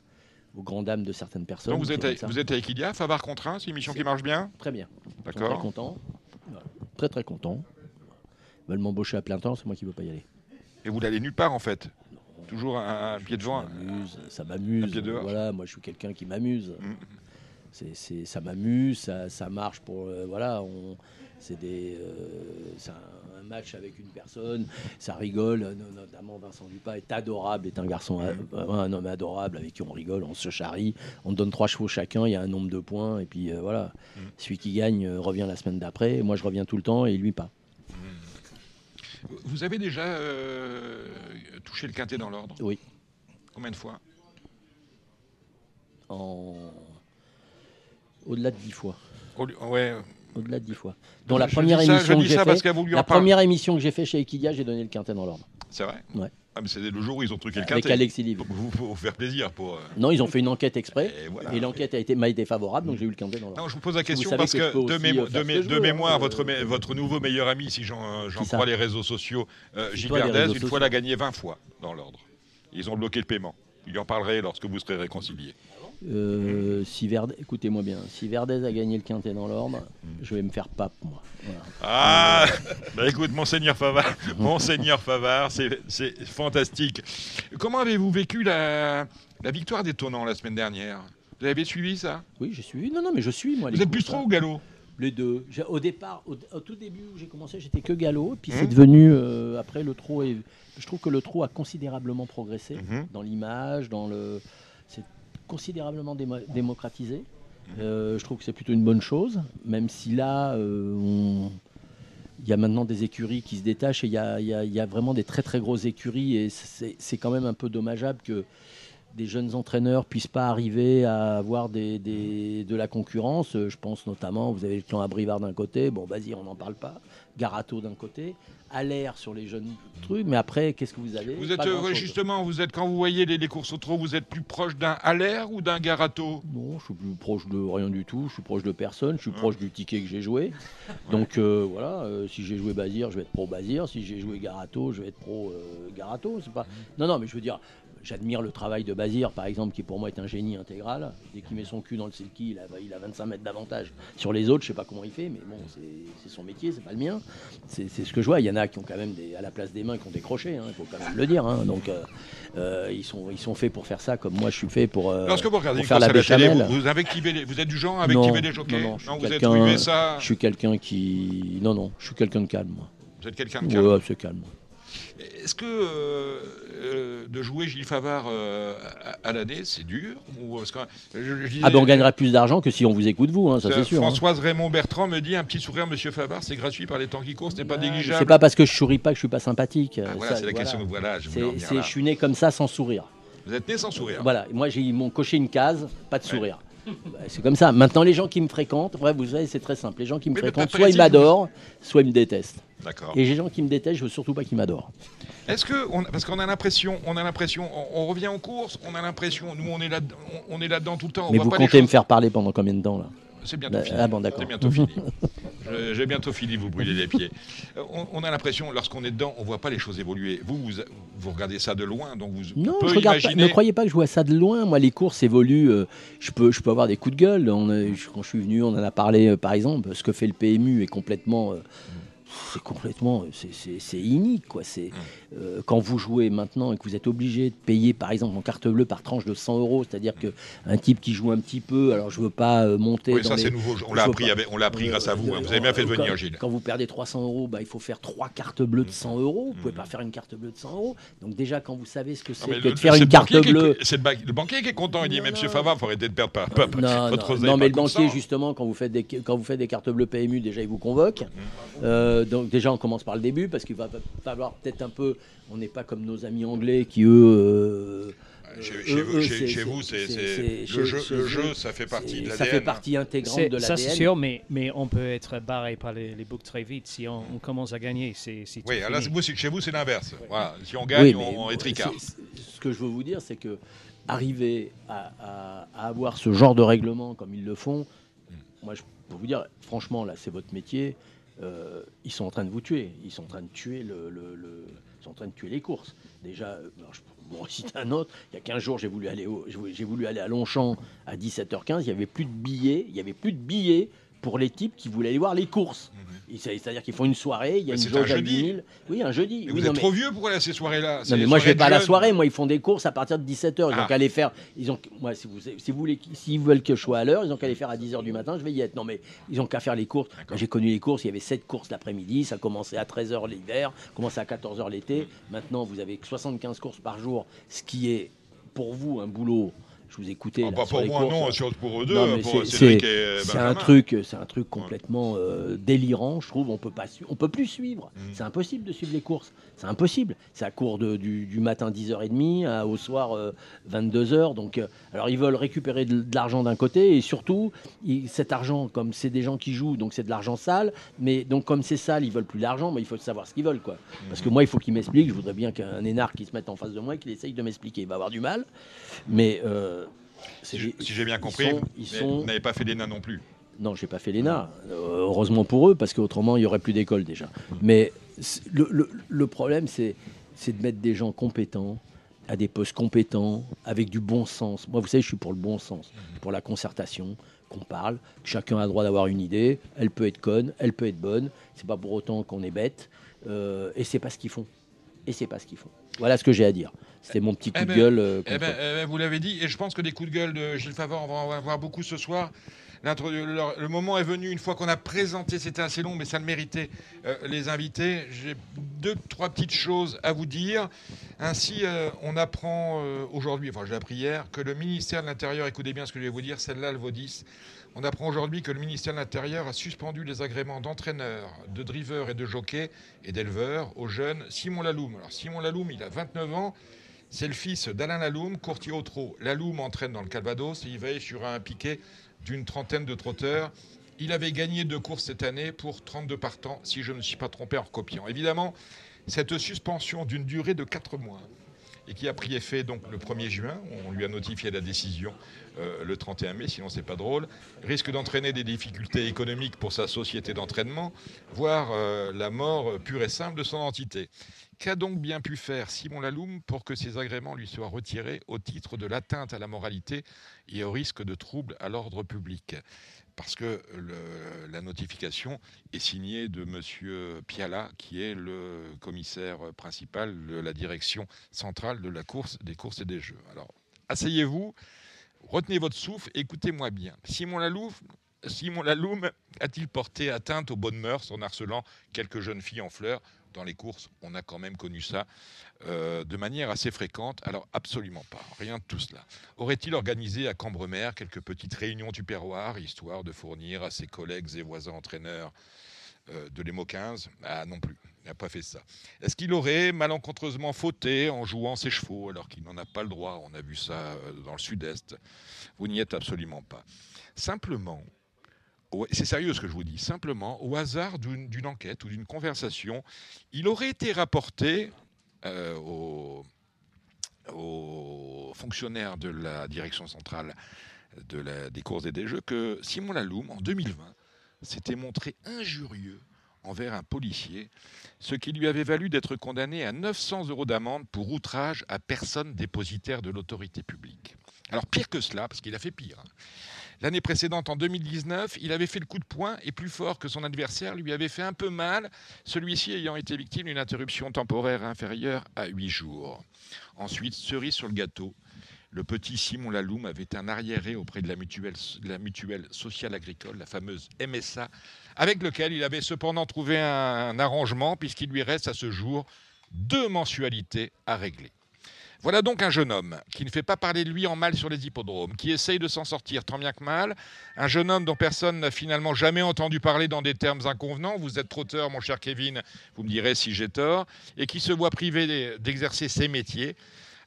Aux grandes dames de certaines personnes. Donc vous êtes, avec, vous êtes avec Ilia, Favar Contraint, c'est une émission qui marche bien Très bien. Sont Très D'accord. content. Très très content. Ils veulent m'embaucher à plein temps, c'est moi qui ne veux pas y aller. Et vous n'allez nulle part en fait Toujours un, un pied devant. Ça m'amuse. Voilà, moi je suis quelqu'un qui m'amuse. Mm. C'est, c'est- ça m'amuse, ça, ça marche pour. euh, voilà, on, c'est des, euh, c'est un, un match avec une personne, ça rigole. no- Notamment Vincent Dupas est adorable, est un garçon, euh, un homme adorable avec qui on rigole, on se charrie, on donne trois chevaux chacun, il y a un nombre de points, et puis euh, voilà. Mm. Celui qui gagne euh, revient la semaine d'après, moi je reviens tout le temps et lui pas. Vous avez déjà touché le quintet dans l'ordre? Oui. Combien de fois? En... Au-delà de dix fois. Au Ouais. Au-delà de dix fois. Dans la Je première ça- émission que j'ai fait, la première émission que j'ai fait chez Equidia, j'ai donné le quintet dans l'ordre. C'est vrai Ouais. Ah, mais c'est le jour où ils ont truqué le Avec quintet. Alexis Libre. Pour vous, vous faire plaisir. Pour, euh, Non, ils ont fait une enquête exprès Et l'enquête a été, m'a été favorable, donc j'ai eu le quintet dans l'ordre. Non, je vous pose la question parce que de, mémo- euh, de mé- mémoire, hein, votre, mé- votre nouveau meilleur ami, si j'en euh, crois les réseaux sociaux, euh, une fois l'a gagné 20 fois dans l'ordre. Ils ont bloqué le paiement. Il en parlerait lorsque vous serez réconciliés. Euh, si Verdez, écoutez-moi bien, si Verdez a gagné le quintet dans l'ordre, je vais me faire pape, moi. Voilà. Ah Bah écoute, Monseigneur Favard, Monseigneur Favard, c'est fantastique. Comment avez-vous vécu la, la victoire des Tonnants la semaine dernière? Vous avez suivi ça? Oui, j'ai suivi. Non, non, mais je suis, moi. Vous êtes plus trop au galop? Les deux. Au départ, au, au tout début où j'ai commencé, j'étais que galop. Puis Mhm. c'est devenu. euh, après, le trot. Est, je trouve que le trot a considérablement progressé Mhm. dans l'image, dans le. Considérablement démo- démocratisé. Euh, je trouve que c'est plutôt une bonne chose, même si là, euh, il y a maintenant des écuries qui se détachent et il y a, vraiment des très très grosses écuries et c'est quand même un peu dommageable que des jeunes entraîneurs puissent pas arriver à avoir de la concurrence. Je pense notamment, vous avez le clan Abrivard d'un côté, bon, vas-y, on n'en parle pas. Garato d'un côté, Allaire sur les jeunes trucs, mais après, qu'est-ce que vous avez Vous êtes euh, justement, vous êtes quand vous voyez les, les courses au trot, vous êtes plus proche d'un Haller ou d'un Garato? Non, je suis plus proche de rien du tout, je suis proche de personne, je suis proche du ticket que j'ai joué. Donc euh, voilà, euh, si j'ai joué Bazir, je vais être pro Bazir, si j'ai joué Garato, je vais être pro euh, Garato. C'est pas... Non, non, mais je veux dire, j'admire le travail de Bazir, par exemple, qui pour moi est un génie intégral. Dès qu'il met son cul dans le silky, il a, il a 25 mètres d'avantage. Sur les autres, je sais pas comment il fait, mais bon, c'est son métier, c'est pas le mien. C'est ce que je vois. Il y en a qui ont quand même des, à la place des mains qui ont décroché, hein, il faut quand même le dire. hein. Donc euh, euh, ils, sont, ils sont faits pour faire ça, comme moi je suis fait pour, euh, Lorsque vous regardez pour une faire la la télé, vous, les- vous êtes du genre à invectiver les jockeys non, non, je suis vous êtes ça Je suis quelqu'un qui. Non, non, je suis quelqu'un de calme, moi. Vous êtes quelqu'un de calme. Ouais, c'est calme. Est-ce que euh, euh, de jouer Gilles Favard euh, à, à l'année, c'est dur ou est-ce que- je- je disais- Ah ben on gagnerait plus d'argent que si on vous écoute vous, hein, ça c'est sûr. hein. Françoise Raymond Bertrand me dit un petit sourire, Monsieur Favard, c'est gratuit par les temps qui courent, ce n'est pas négligeable. C'est pas parce que je souris pas que je suis pas sympathique. Ah, voilà, c'est la question. Voilà, je je suis né comme ça sans sourire. Vous êtes né sans sourire. Voilà, moi j'ai ils m'ont coché une case, pas de sourire. C'est comme ça. Maintenant les gens qui me fréquentent, ouais, vous savez, c'est très simple. Les gens qui me Oui, fréquentent, soit ils m'adorent, soit ils me détestent. D'accord. Et les gens qui me détestent, je veux surtout pas qu'ils m'adorent. Est-ce que on- parce qu'on a l'impression, on a l'impression, on, on revient en course, on a l'impression, nous on est là, on, on est là-dedans tout le temps. On Mais voit vous pas comptez me faire parler pendant combien de temps là? C'est bientôt Bah, fini. ah bon, d'accord. C'est bientôt fini. J'ai bientôt fini, vous brûlez les pieds. Euh, On, on a l'impression, lorsqu'on est dedans, on voit pas les choses évoluer. Vous, vous, vous regardez ça de loin, donc vous Non, je regarde pas- imaginer. ne croyez pas que je vois ça de loin. Moi, les courses évoluent. euh, je, peux, je peux avoir des coups de gueule. On a- je- quand je suis venu, on en a parlé, euh, par exemple. Ce que fait le PMU est complètement. euh, c'est complètement. c'est- C'est c'est inique, quoi. C'est Mm. Euh, quand vous jouez maintenant et que vous êtes obligé de payer, par exemple, en carte bleue par tranche de 100 euros, c'est-à-dire que un type qui joue un petit peu. Alors, je veux pas euh, monter. Oui, dans ça les- c'est nouveau. On l'a appris, on l'a appris grâce à vous. hein. Vous avez bien fait de venir, Gilles. Quand vous perdez 300 euros, bah, il faut faire trois cartes bleues de 100 euros. Vous Mm. pouvez pas faire une carte bleue de 100 euros. Donc déjà, quand vous savez ce que c'est que de faire une carte bleue. C'est le, ba- le banquier qui est content. Il dit, mais Monsieur. Favard, faut arrêter de perdre pas, pas- Non, votre non, non, mais le banquier, justement, quand vous faites des, quand vous faites des cartes bleues PMU, déjà, il vous convoque. Euh, donc, déjà, on commence par le début, parce qu'il va falloir peut-être un peu. On n'est pas comme nos amis anglais qui, eux. euh, Chez, Euh, chez eux, vous, chez- c'est- chez vous, le jeu, le ça fait partie de Ça fait l'ADN. partie intégrante de Ça, c'est l'ADN. sûr, mais, mais on peut être barré par les, les books très vite. Si on, on commence à gagner, Oui, alors, vous, chez vous, c'est l'inverse. Voilà. Si on gagne, Oui, on, on est tricard. Ce que je veux vous dire, c'est que arriver à, à- à avoir ce genre de règlement comme ils le font, moi, je peux vous dire, franchement, là, c'est votre métier. euh, ils sont en train de vous tuer. Ils sont en train de tuer le, le- le- ils sont en train de tuer les courses. Déjà, euh, je citer un autre. Il y a 15 jours, j'ai voulu aller j'ai voulu- aller à Longchamp à 17h15. Il y avait plus de billets. Il y avait plus de billets pour les types qui voulaient aller voir les courses. C'est- C'est-à-dire qu'ils font une soirée, il y a Mais une un jauge à jeudi. 10 000. Oui, un jeudi. Mais Oui, vous non, êtes mais- trop vieux pour aller à ces soirées-là. Non, mais moi je vais pas à la soirée, moi ils font des courses à partir de 17h. Ils Ah. ont qu'à les faire. Ils ont, moi, si vous, si vous voulez, s'ils veulent que je sois à l'heure, ils ont qu'à les faire à 10h du matin, je vais y être. Non, mais ils ont qu'à faire les courses. J'ai connu les courses, il y avait 7 courses l'après-midi, ça commençait à 13h l'hiver, commençait à 14h l'été. Maintenant, vous avez 75 courses par jour, ce qui est pour vous un boulot. Je vous écoutais. Ah, là, pas pour moi, non, pour eux deux, c'est- un truc, c'est un truc complètement euh, délirant, je trouve. On peut pas, on peut plus suivre. Mm. C'est impossible de suivre les courses. C'est impossible. C'est à cours de- du, du matin 10h30 à- au soir 22h. Donc, euh, alors ils veulent récupérer de, de l'argent d'un côté et surtout ils- cet argent, comme c'est des gens qui jouent, donc c'est de l'argent sale. Mais donc comme c'est sale, ils veulent plus d'argent. Mais il faut savoir ce qu'ils veulent, quoi. Parce que Mm. moi, il faut qu'ils m'expliquent. Je voudrais bien qu'un énarque qui se mette en face de moi et qu'il essaye de m'expliquer. Il va avoir du mal. Mais euh, Si j'ai bien ils compris, sont- ils sont- vous n'avez pas fait l'ENA non plus. non, j'ai pas fait l'ENA. Euh, heureusement pour eux, parce qu'autrement, il y aurait plus d'école déjà. Mais le, le- le problème, c'est de mettre des gens compétents à des postes compétents, avec du bon sens. Moi, vous savez, je suis pour le bon sens, pour la concertation, qu'on parle. Chacun a le droit d'avoir une idée. Elle peut être conne, elle peut être bonne. C'est pas pour autant qu'on est bête. Euh, et c'est pas ce qu'ils font. Et c'est pas ce qu'ils font. Voilà ce que j'ai à dire. C'était mon petit coup Eh de ben, gueule. euh, eh ben, eh ben, vous l'avez dit, et je pense que des coups de gueule de Gilles Favre, on va en avoir beaucoup ce soir. Le, le moment est venu, une fois qu'on a présenté, c'était assez long, mais ça le méritait, euh, les invités. J'ai deux, trois petites choses à vous dire. Ainsi, euh, on apprend euh, aujourd'hui, enfin j'ai appris hier, que le ministère de l'Intérieur, écoutez bien ce que je vais vous dire, celle-là, le vaut 10. On apprend aujourd'hui que le ministère de l'Intérieur a suspendu les agréments d'entraîneurs, de drivers et de jockeys et d'éleveurs aux jeunes Simon Laloum. Alors Simon Laloum, il a 29 ans. C'est le fils d'Alain Laloum, courtier au trot. Laloum entraîne dans le Calvados et il veille sur un piquet d'une trentaine de trotteurs. Il avait gagné deux courses cette année pour 32 partants, si je ne suis pas trompé en recopiant. Évidemment, cette suspension d'une durée de 4 mois et qui a pris effet donc le 1er juin, on lui a notifié la décision euh, le 31 mai, sinon c'est pas drôle, risque d'entraîner des difficultés économiques pour sa société d'entraînement, voire euh, la mort pure et simple de son entité. Qu'a donc bien pu faire Simon Laloum pour que ces agréments lui soient retirés au titre de l'atteinte à la moralité et au risque de troubles à l'ordre public? Parce que la notification est signée de M. Piala, qui est le commissaire principal de la direction centrale de la course, des courses et des jeux. Alors, asseyez-vous, retenez votre souffle, écoutez-moi bien. Simon Laloum, Simon Laloum a-t-il porté atteinte aux bonnes mœurs en harcelant quelques jeunes filles en fleurs? Dans les courses On a quand même connu ça euh, de manière assez fréquente. Alors absolument pas, rien de tout cela. Aurait-il organisé à Cambremer quelques petites réunions du perroir, histoire de fournir à ses collègues et voisins entraîneurs euh, de l'EMO 15 Ah non plus, il n'a pas fait ça. Est-ce qu'il aurait malencontreusement fauté en jouant ses chevaux alors qu'il n'en a pas le droit? On a vu ça euh, dans le sud-est. Vous n'y êtes absolument pas. Simplement, c'est sérieux ce que je vous dis. Simplement, au hasard d'une enquête ou d'une conversation, il aurait été rapporté euh, aux, fonctionnaires de la direction centrale des courses et des jeux que Simon Laloum, en 2020, s'était montré injurieux envers un policier, ce qui lui avait valu d'être condamné à 900 euros d'amende pour outrage à personne dépositaire de l'autorité publique. Alors pire que cela, parce qu'il a fait pire. hein. L'année précédente, en 2019, il avait fait le coup de poing et plus fort que son adversaire lui avait fait un peu mal, celui-ci ayant été victime d'une interruption temporaire inférieure à 8 jours. Ensuite, cerise sur le gâteau, le petit Simon Laloum avait un arriéré auprès de la mutuelle, sociale agricole, la fameuse MSA, avec lequel il avait cependant trouvé un arrangement puisqu'il lui reste à ce jour deux mensualités à régler. Voilà donc un jeune homme qui ne fait pas parler de lui en mal sur les hippodromes, qui essaye de s'en sortir tant bien que mal, un jeune homme dont personne n'a finalement jamais entendu parler dans des termes inconvenants, vous êtes trotteur mon cher Kevin, vous me direz si j'ai tort, et qui se voit privé d'exercer ses métiers,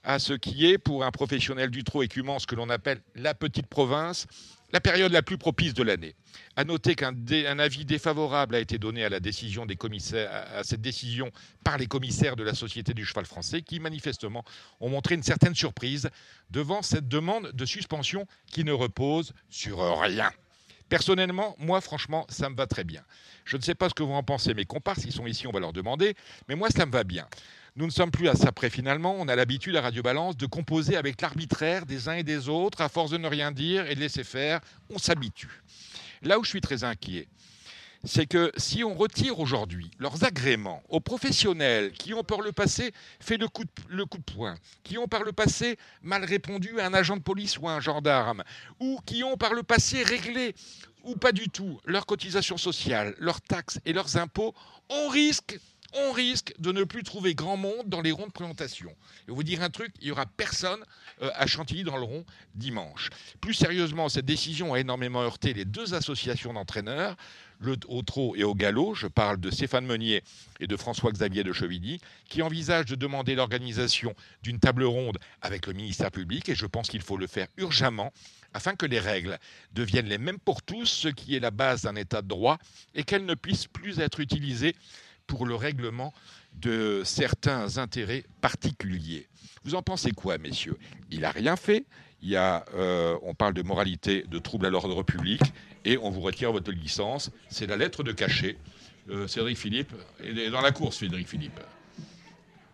à ce qui est, pour un professionnel du trot écumant, ce que l'on appelle la petite province, la période la plus propice de l'année. À noter qu'un avis défavorable a été donné à cette décision par les commissaires de la Société du cheval français, qui manifestement ont montré une certaine surprise devant cette demande de suspension qui ne repose sur rien. Personnellement, moi, franchement, ça me va très bien. Je ne sais pas ce que vous en pensez, mes comparses, ils sont ici, on va leur demander, mais moi, ça me va bien. Nous ne sommes plus à ça près finalement. On a l'habitude à Radio Balance de composer avec l'arbitraire des uns et des autres, à force de ne rien dire et de laisser faire, on s'habitue. Là où je suis très inquiet, c'est que si on retire aujourd'hui leurs agréments aux professionnels qui ont par le passé fait le coup, de, le coup de poing, qui ont par le passé mal répondu à un agent de police ou à un gendarme, ou qui ont par le passé réglé ou pas du tout leurs cotisations sociales, leurs taxes et leurs impôts, on risque on risque de ne plus trouver grand monde dans les ronds de présentation. Et vous dire un truc, il n'y aura personne euh, à Chantilly dans le rond dimanche. Plus sérieusement, cette décision a énormément heurté les deux associations d'entraîneurs, le, au trot et au galop. Je parle de Stéphane Meunier et de François-Xavier de Chevilly, qui envisagent de demander l'organisation d'une table ronde avec le ministère public, et je pense qu'il faut le faire urgemment afin que les règles deviennent les mêmes pour tous, ce qui est la base d'un état de droit, et qu'elles ne puissent plus être utilisées pour le règlement de certains intérêts particuliers. Vous en pensez quoi, messieurs? Il n'a rien fait. Il y a, euh, on parle de moralité, de trouble à l'ordre public, et on vous retire votre licence. C'est la lettre de cachet. Euh, Cédric Philippe est dans la course, Cédric Philippe.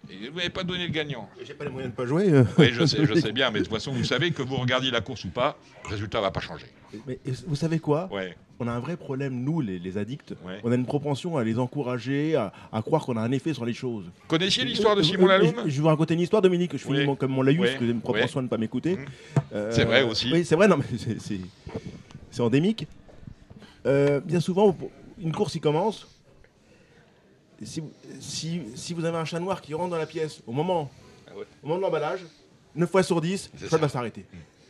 Et vous n'avez pas donné le gagnant. J'ai pas les moyens de pas jouer. euh. Oui, je sais, je sais bien, mais de toute façon, vous savez que vous regardiez la course ou pas, le résultat ne va pas changer. Mais vous savez quoi? Ouais. On a un vrai problème, nous, les, les addicts. Ouais. On a une propension à les encourager, à, à croire qu'on a un effet sur les choses. Connaissiez l'histoire de Euh, Simon euh, Laloum je, je vais vous raconter une histoire, Dominique. Je Oui. finis mon- comme mon laïus, Oui. que j'ai une propension Oui. à ne pas m'écouter. Mhm. Euh, C'est vrai aussi. Oui, c'est vrai, non, mais c'est- endémique. Euh, bien souvent, une course, il commence. Si, vous- si, si vous avez un chat noir qui rentre dans la pièce au moment, Ah ouais. au moment de l'emballage, 9 fois sur 10, C'est ça va s'arrêter.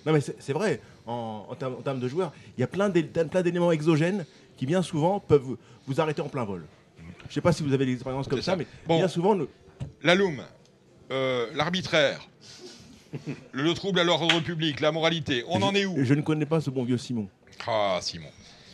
Non, mais c'est vrai, en, en termes, en termes de joueurs, il y a plein d'é- plein d'éléments exogènes qui, bien souvent, peuvent vous, vous arrêter en plein vol. Je ne sais pas si vous avez des expériences comme ça, ça. mais Bon. bien souvent, le- Laloum, euh, l'arbitraire, le trouble à l'ordre public, la moralité, on je, en est où? Je ne connais pas ce bon vieux Simon. Ah, Simon.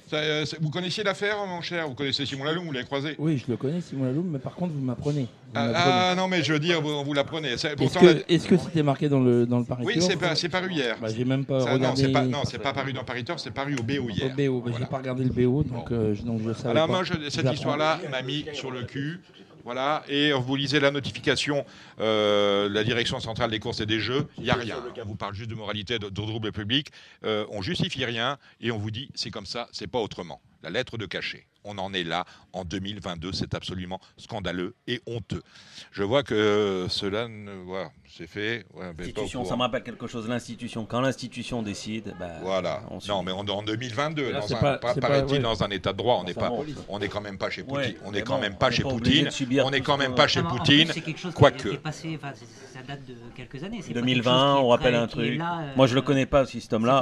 Ça, euh, vous connaissiez l'affaire, mon cher Vous connaissez Simon Laloum, vous l'avez croisé Oui, je le connais, Simon Laloum, mais par contre, vous m'apprenez. Ah, m'apprenez. ah, non, mais je veux dire, vous, vous l'apprenez. Est-ce que, la- c'était marqué dans le, dans le Paris Oui, c'est paru hier. Bah, J'ai même pas Ça, non, regardé. c'est pas, non, c'est pas paru dans Paris Tour, c'est paru au BO au hier. BO. Bah, Voilà. J'ai pas regardé le BO, donc, euh, je, donc je savais Alors pas. moi, je- cette histoire-là m'a mis sur le cul. Voilà, et vous lisez la notification euh, de la direction centrale des courses et des jeux, il n'y a rien. On vous parle juste de moralité, de, de trouble public, euh, on justifie rien et on vous dit c'est comme ça, c'est pas autrement. La lettre de cachet. On en est là en 2022, c'est absolument scandaleux et honteux. Je vois que cela, ne- voilà, c'est fait. ouais, L'institution, ça me rappelle quelque chose. L'institution, quand l'institution décide, bah, Voilà. on suit. Non, mais on est en 2022. Là, dans un- pas- pas- paraît-il, ouais. dans un état de droit. On n'est pas, on est quand même pas chez Poutine. Ouais, on n'est quand bon, même pas chez Poutine. On n'est quand ce même pas chez en Poutine. quoique. ça date de quelques années. c'est pas quelque 2020, chose qui est on rappelle un truc. là, euh, Moi, je le connais pas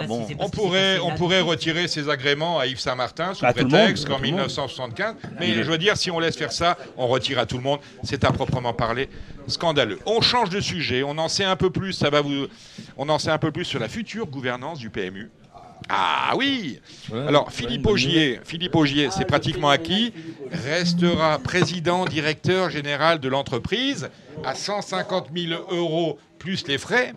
Bon, c'est On pourrait, on pourrait retirer ses agréments à Yves Saint-Martin sous prétexte qu'en tout le monde. 1975. Mais je veux dire, si on laisse faire ça, on retire à tout le monde. C'est à proprement parler scandaleux. On change de sujet. On en sait un peu plus. Ça va vous. On en sait un peu plus sur la future gouvernance du PMU. Ah oui Alors, Philippe Augier, Philippe Augier, c'est pratiquement acquis, restera président, directeur général de l'entreprise à 150 000 euros plus les frais,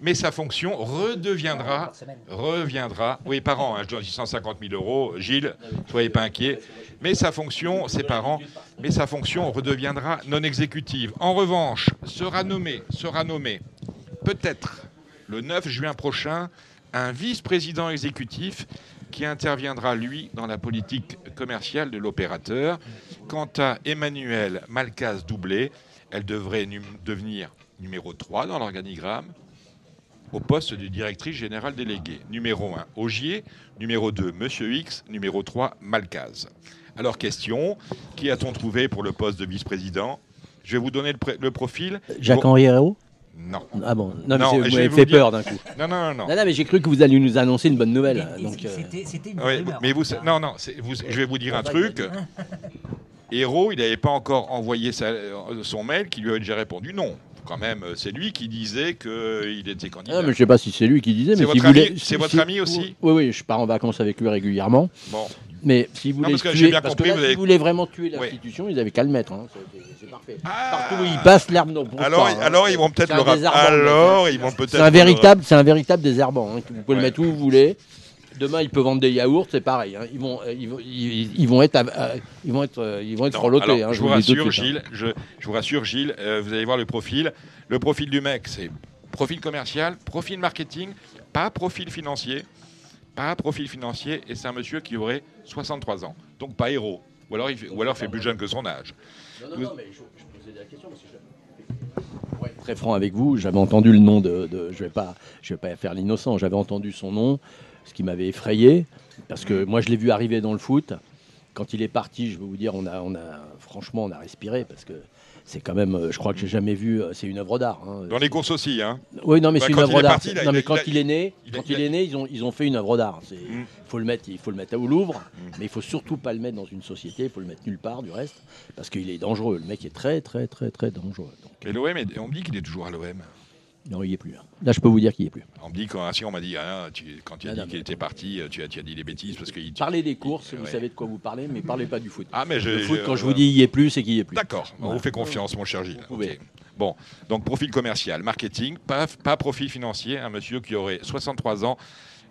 mais sa fonction redeviendra, reviendra, oui, par an, hein, je dis 150 000 euros, Gilles, soyez pas inquiet, mais sa fonction, c'est par an, mais sa fonction redeviendra non exécutive. En revanche, sera nommé, sera nommé, peut-être le 9 juin prochain, un vice-président exécutif qui interviendra, lui, dans la politique commerciale de l'opérateur. Quant à Emmanuel Malcaz-Doublé, elle devrait devenir numéro 3 dans l'organigramme au poste de directrice générale déléguée. Numéro 1, Augier. Numéro 2, Monsieur X. Numéro 3, Malcaz. Alors, question, qui a-t-on trouvé pour le poste de vice-président? Je vais vous donner le, profil. Jacques-Henri Hérault? Non. Ah bon, non, mais Non, et vous m'avez fait dire- peur d'un coup. Non, non, non, non. Non, non, mais j'ai cru que vous alliez nous annoncer une bonne nouvelle. Euh, C'était une Ouais, rumeur. mais vous, non, non, vous- je vais vous dire un truc. Héros, il n'avait pas encore envoyé sa- son mail qui lui avait déjà répondu non. Quand même, euh, c'est lui qui disait qu'il était candidat. Ah, mais je sais pas si c'est lui qui disait. C'est mais votre ami- c'est votre ami aussi Oui, oui, je pars en vacances avec lui régulièrement. Bon. Mais si vous voulez parce que tuer, j'ai bien parce compris, que là, vous avez- vraiment tuer Oui. l'institution, ils avaient qu'à le mettre. hein. C'est- parfait. Partout où ils passent, l'herbe non pousse Alors, pas, hein. alors ils vont peut-être le un rap- désherbant, le mec, Alors hein. ils vont peut-être. C'est un le- véritable, c'est un véritable désherbant. hein. Vous pouvez Ouais. le mettre où vous voulez. Demain, il peut vendre des yaourts, c'est pareil. hein. Ils vont, euh, ils, vont- ils, ils vont être, à- à- ils vont être, ils vont être Non, frelottés. alors, hein, je vous rassure, suite, hein. Gilles. Je, je vous rassure, Gilles. euh, vous allez voir le profil. Le profil du mec, c'est profil commercial, profil marketing, pas profil financier, pas profil financier. Et c'est un monsieur qui aurait 63 ans, donc pas héros. Ou alors, il fait, ou alors fait plus jeune que son âge. Non, non, non, mais je, je posais la question parce que je- pour être très franc avec vous, j'avais entendu le nom de, de- je vais pas, je vais pas faire l'innocent. J'avais entendu son nom, ce qui m'avait effrayé parce que moi je l'ai vu arriver dans le foot. Quand il est parti, je vais vous dire, on a, on a, franchement, on a respiré parce que c'est quand même, euh, je crois que j'ai jamais vu, euh, c'est une œuvre d'art. hein. Dans les courses aussi, hein. Oui, non, mais Bah, c'est une il œuvre d'art. il Non, mais il quand il est né, il a- quand il il est né, ils ont, ils ont fait une œuvre d'art. C'est, Mm. faut le mettre, il faut le mettre au Louvre, mais il faut surtout pas le mettre dans une société. Il faut le mettre nulle part, du reste, parce qu'il est dangereux. Le mec est très, très, très, très dangereux. Donc, Et l'OM, est- on me dit qu'il est toujours à l'OM. Non, il y est plus. hein. Là, je peux vous dire qu'il y est plus. On me dit quand, si on m'a dit ah, tu- quand tu as Ah, dit qu'il était parti, euh, tu as, tu as dit des bêtises parce qu'il. Parlez des courses, vous Ouais. savez de quoi vous parlez, mais parlez pas du foot. Ah, mais je- le foot, je- quand je vous dis il y est plus, c'est qu'il y est plus. D'accord, on Voilà. vous fait confiance, mon cher Gilles. Bon, donc profil commercial, marketing, pas, pas profil financier, un monsieur qui aurait 63 ans.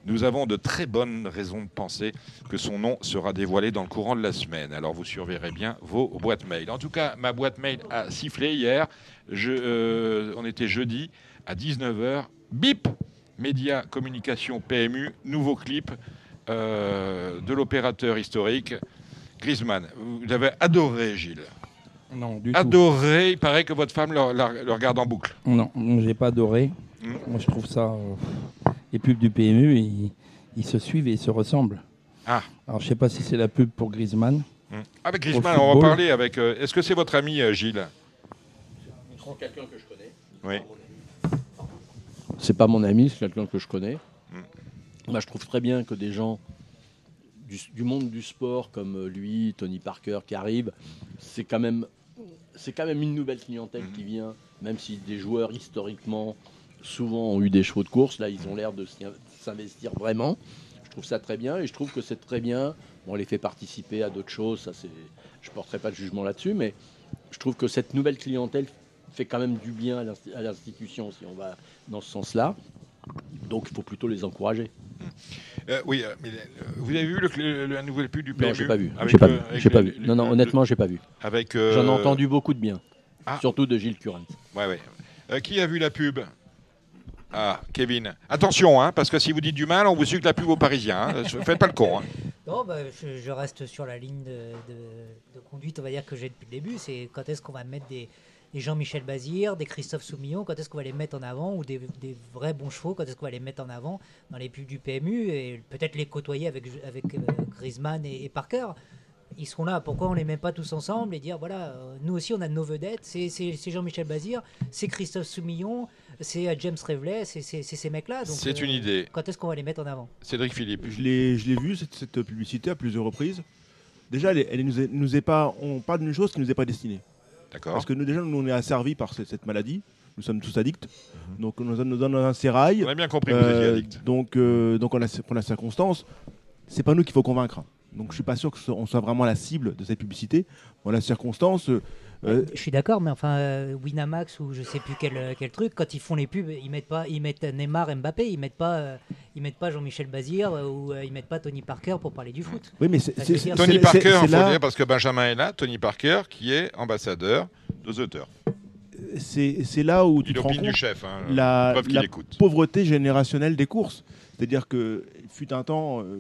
Nous avons de très bonnes raisons de penser que son nom sera dévoilé dans le courant de la semaine. Alors vous surveillerez bien vos boîtes mail. En tout cas, ma boîte mail a sifflé hier. Je, euh, on était jeudi à 19h. Bip Média, communication, PMU, nouveau clip euh, de l'opérateur historique Griezmann. Vous l'avez adoré, Gilles. Non, du tout. Adoré. Il paraît que votre femme le, la- le regarde en boucle. Non, j'ai pas adoré. Mm. Moi, je trouve ça. euh, les pubs du PMU, ils, ils se suivent et ils se ressemblent. Ah. Alors, je sais pas si c'est la pub pour Griezmann. Avec Pour le Griezmann, on va en parler avec. euh, Est-ce que c'est votre ami euh, Gilles? Je quelqu'un que je connais. Oui. C'est pas mon ami, c'est quelqu'un que je connais. Mm. Moi, je trouve très bien que des gens du, du monde du sport comme euh, lui, Tony Parker, qui arrivent, c'est quand même, c'est quand même une nouvelle clientèle qui vient, même si des joueurs historiquement souvent ont eu des chevaux de course, là, ils ont l'air de s'investir vraiment. Je trouve ça très bien et je trouve que c'est très bien. Bon, on les fait participer à d'autres choses, ça c'est, je porterai pas de jugement là-dessus, mais je trouve que cette nouvelle clientèle fait quand même du bien à l'insti- à l'institution si on va dans ce sens-là. Donc il faut plutôt les encourager. Euh, Oui, euh, mais, euh, vous avez vu le, le, le- la nouvelle pub du PMU Non, j'ai pas vu. J'ai pas euh, vu. pas Non, non, honnêtement, j'ai pas vu. Avec. euh, J'en ai entendu beaucoup de bien, Ah. surtout de Gilles Current. Ouais, ouais. Euh, qui a vu la pub? Ah, Kevin. Attention, hein, parce que si vous dites du mal, on vous suit la pub aux Parisiens. hein. Faites pas le con. hein. Non, bah, je, je reste sur la ligne de, de- de conduite, on va dire, que j'ai depuis le début. C'est quand est-ce qu'on va mettre des, des Jean-Michel Bazir, des Christophe Soumillon, quand est-ce qu'on va les mettre en avant, ou des, des vrais bons chevaux, quand est-ce qu'on va les mettre en avant dans les pubs du PMU, et peut-être les côtoyer avec, avec euh, Griezmann et, et Parker. Ils seront là, pourquoi on les met pas tous ensemble et dire voilà, euh, nous aussi on a nos vedettes, c'est c'est- c'est Jean-Michel Bazir, c'est Christophe Soumillon, c'est euh, James Revelet, c'est c'est- c'est ces mecs-là. donc, C'est euh, une idée. Quand est-ce qu'on va les mettre en avant? Cédric Philippe. Je l'ai, je l'ai vu cette, cette publicité à plusieurs reprises. Déjà, elle, elle nous, est, nous est pas, on parle d'une chose qui nous est pas destinée. Parce que nous déjà, nous, on est asservis par cette, maladie. Nous sommes tous addicts. Donc on nous donne, un sérail. Mhm. On a bien compris que vous étiez addict. Donc, euh, donc on a, pour la circonstance, c'est pas nous qu'il faut convaincre. Donc je suis pas sûr que ce- on soit vraiment la cible de cette publicité. Dans la circonstance, euh, Je suis d'accord, mais enfin, euh, Winamax ou je sais plus quel, quel truc, quand ils font les pubs, ils mettent pas, ils mettent Neymar, Mbappé, ils mettent pas, euh, ils mettent pas Jean-Michel Bazir euh, ou euh, ils mettent pas Tony Parker pour parler du foot. Oui, mais c'est- Tony Parker, il faut là- dire, parce que Benjamin est là, Tony Parker, qui est ambassadeur de The Turf. c'est là où tu Il te rends compte du chef, hein, la, pauvreté générationnelle des courses. C'est-à-dire que fut un temps, euh,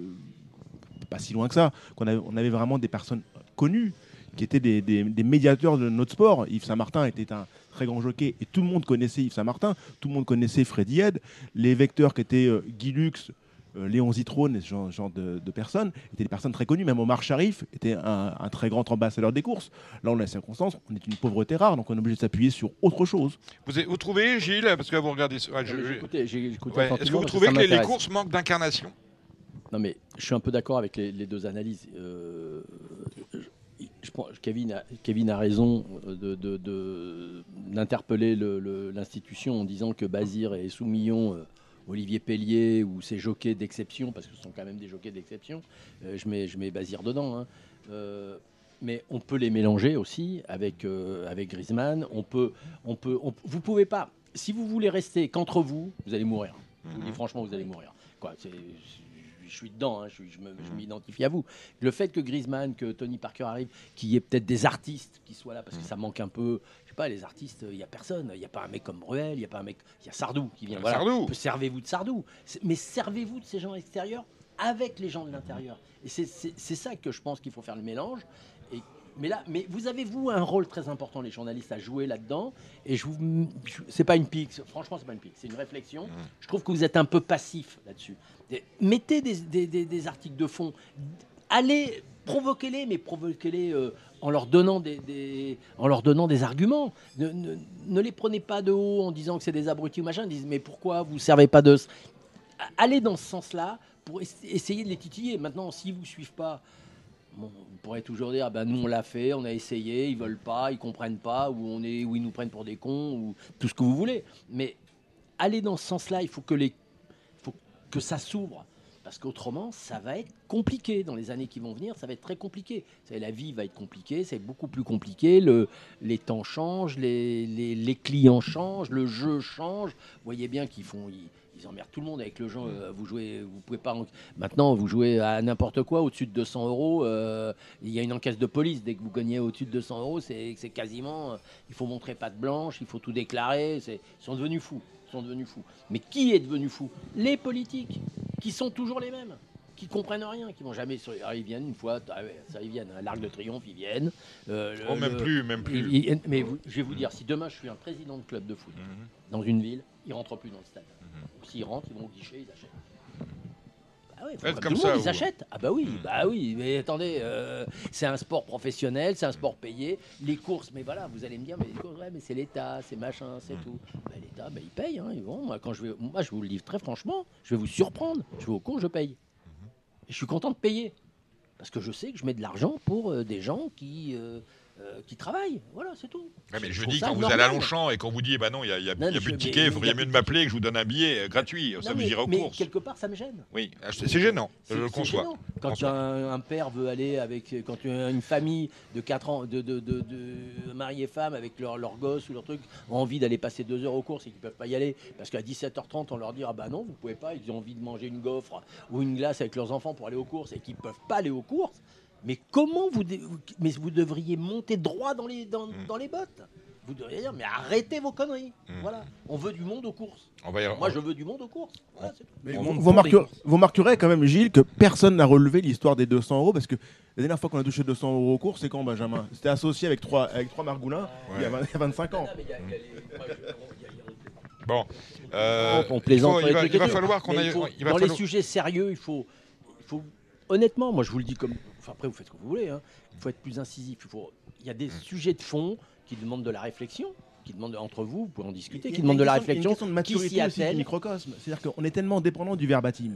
pas si loin que ça, qu'on avait, on avait vraiment des personnes connues qui étaient des, des- des médiateurs de notre sport. Yves Saint-Martin était un très grand jockey et tout le monde connaissait Yves Saint-Martin, tout le monde connaissait Freddy Head. Les vecteurs qui étaient euh, Guy Lux, euh, Léon Zitrone et ce genre, genre de, de personnes étaient des personnes très connues. Même Omar Sharif était un, un très grand ambassadeur des courses. Là, on a la circonstance, on est une pauvreté rare, donc on est obligé de s'appuyer sur autre chose. Vous, vous trouvez, Gilles, parce que vous regardez. ouais, je- J'ai je- écouté- j'ai écouté Ouais, Est-ce que vous trouvez que les, courses manquent d'incarnation? Non, mais je suis un peu d'accord avec les, les deux analyses. Euh, je- pense- Kevin, a, Kevin a raison de, de- de d'interpeller le- le- l'institution en disant que Bazir et Soumillon, euh, Olivier Pellier ou ces jockeys d'exception, parce que ce sont quand même des jockeys d'exception, euh, je, mets, je mets Bazir dedans. hein. Euh, mais on peut les mélanger aussi avec, euh, avec Griezmann. On peut, on peut, on- vous pouvez pas. Si vous voulez rester qu'entre vous, vous allez mourir. Dis franchement, vous allez mourir. Quoi, je, suis- je me- je m'identifie à vous. Le fait que Griezmann, que Tony Parker arrive, qu'il y ait peut-être des artistes qui soient là, parce que ça manque un peu. Je sais pas, les artistes, il n'y a personne. Il n'y a pas un mec comme Bruel, il n'y a pas un mec. Il y a Sardou qui vient. Voilà. Sardou. Servez-vous de Sardou. Mais servez-vous de ces gens extérieurs avec les gens de l'intérieur. Et c'est ça que je pense qu'il faut faire le mélange. Et, mais là, mais vous avez vous un rôle très important, les journalistes, à jouer là-dedans. Et je vous, c'est pas une pique. Franchement, c'est pas une pique. C'est une réflexion. Je trouve que vous êtes un peu passif là-dessus. Et Mettez des, des- des- des articles de fond. Allez, provoquez-les, mais provoquez-les euh, en leur donnant des, des- en leur donnant des arguments. Ne, ne- ne les prenez pas de haut en disant que c'est des abrutis ou machin. Ils disent mais pourquoi vous servez pas de allez dans ce sens-là pour ess- essayer de les titiller. Maintenant, s'ils vous suivent pas, bon, vous pourrez toujours dire, ben nous on l'a fait, on a essayé, ils veulent pas, ils comprennent pas, ou on est, ou ils nous prennent pour des cons, ou tout ce que vous voulez. Mais allez dans ce sens-là. Il faut que les, faut que ça s'ouvre. Parce qu'autrement, ça va être compliqué dans les années qui vont venir. Ça va être très compliqué. Savez, la vie va être compliquée. C'est beaucoup plus compliqué. Le, les temps changent, les, les- les clients changent, le jeu change. Vous voyez bien qu'ils font, ils emmerdent tout le monde avec le jeu. Euh, Vous jouez, vous pouvez pas. en- Maintenant, vous jouez à n'importe quoi au-dessus de 200 euros. euh, il y a une encaisse de police. Dès que vous gagnez au-dessus de 200 euros, c'est c'est quasiment. euh, il faut montrer patte blanche. Il faut tout déclarer. c'est- Ils sont devenus fous. Ils sont devenus fous. Mais qui est devenu fou? Les politiques, qui sont toujours les mêmes, qui comprennent rien, qui vont jamais sur. Alors, ils viennent une fois, ah ouais, ça ils viennent. À l'Arc de Triomphe, ils viennent. Euh, Oh, même plus, même plus. mais vous- je vais vous dire, si demain je suis un président de club de foot Mhm. dans une ville, ils rentrent plus dans le stade. S'ils rentrent, ils vont au guichet, ils achètent. Ah comme comme monde, ça, ils achètent. Ah bah oui, bah oui. Mais attendez, euh, c'est un sport professionnel, c'est un sport payé. Les courses, mais voilà, vous allez me dire, mais les courses, ouais, mais c'est l'État, c'est machin, c'est tout. Bah, L'État, bah, il paye. Hein. Et bon, moi, quand je vais, moi, je vous le dis très franchement, je vais vous surprendre. Je vais au cours, je paye. Et je suis content de payer. Parce que je sais que je mets de l'argent pour euh, des gens qui, euh, euh, qui travaillent. Voilà, c'est tout. Ouais, mais je dis, ça quand vous allez à. Longchamp et qu'on vous dit, bah non, il n'y a, y a- Non, il y a mais plus de mais- il faudrait mieux de m'appeler et que je vous donne un billet euh, gratuit. Ça Non, vous mais- irait aux mais courses. quelque part, ça me gêne. Oui, ah, c'est gênant, je le C'est conçois. gênant. Quand un, un père veut aller avec, quand une famille de 4 ans, de, de, de, de mari et femme avec leur, leur gosse ou leur truc, ont envie d'aller passer deux heures aux courses et qu'ils peuvent pas y aller, parce qu'à 17h30, on leur dit, ah bah non, vous pouvez pas, ils ont envie de manger une gaufre ou une glace avec leurs enfants pour aller aux courses et qu'ils peuvent pas aller aux courses. Mais comment vous, mais vous devriez monter droit dans les, dans, Mm. dans les bottes vous devriez dire, mais arrêtez vos conneries. Voilà. On veut du monde aux courses. On va y- Moi, je veux du monde aux courses. Voilà, c'est tout. Mais vous, vous marquerez, vous marquerez quand même, Gilles, que personne n'a relevé l'histoire des 200 euros parce que la dernière fois qu'on a touché 200 euros au cours, c'est quand, Benjamin? C'était associé avec trois, avec trois Margoulins il, y a, vingt- il y a 25 ans. Bon, euh, on plaisante il, faut- sur il va, il va falloir tout. qu'on aille. il faut- il va dans falloir- les sujets sérieux, il faut, il faut. Honnêtement, moi je vous le dis comme. Enfin, après, vous faites ce que vous voulez. hein. Il faut être plus incisif. Il, faut... il y a des sujets de fond qui demandent de la réflexion, qui demandent entre vous, vous pouvez en discuter, qui demandent de la une question- il y a réflexion. une question de qui maturité s'y aussi du attelle. microcosme. C'est-à-dire qu'on est tellement dépendant du verbatim.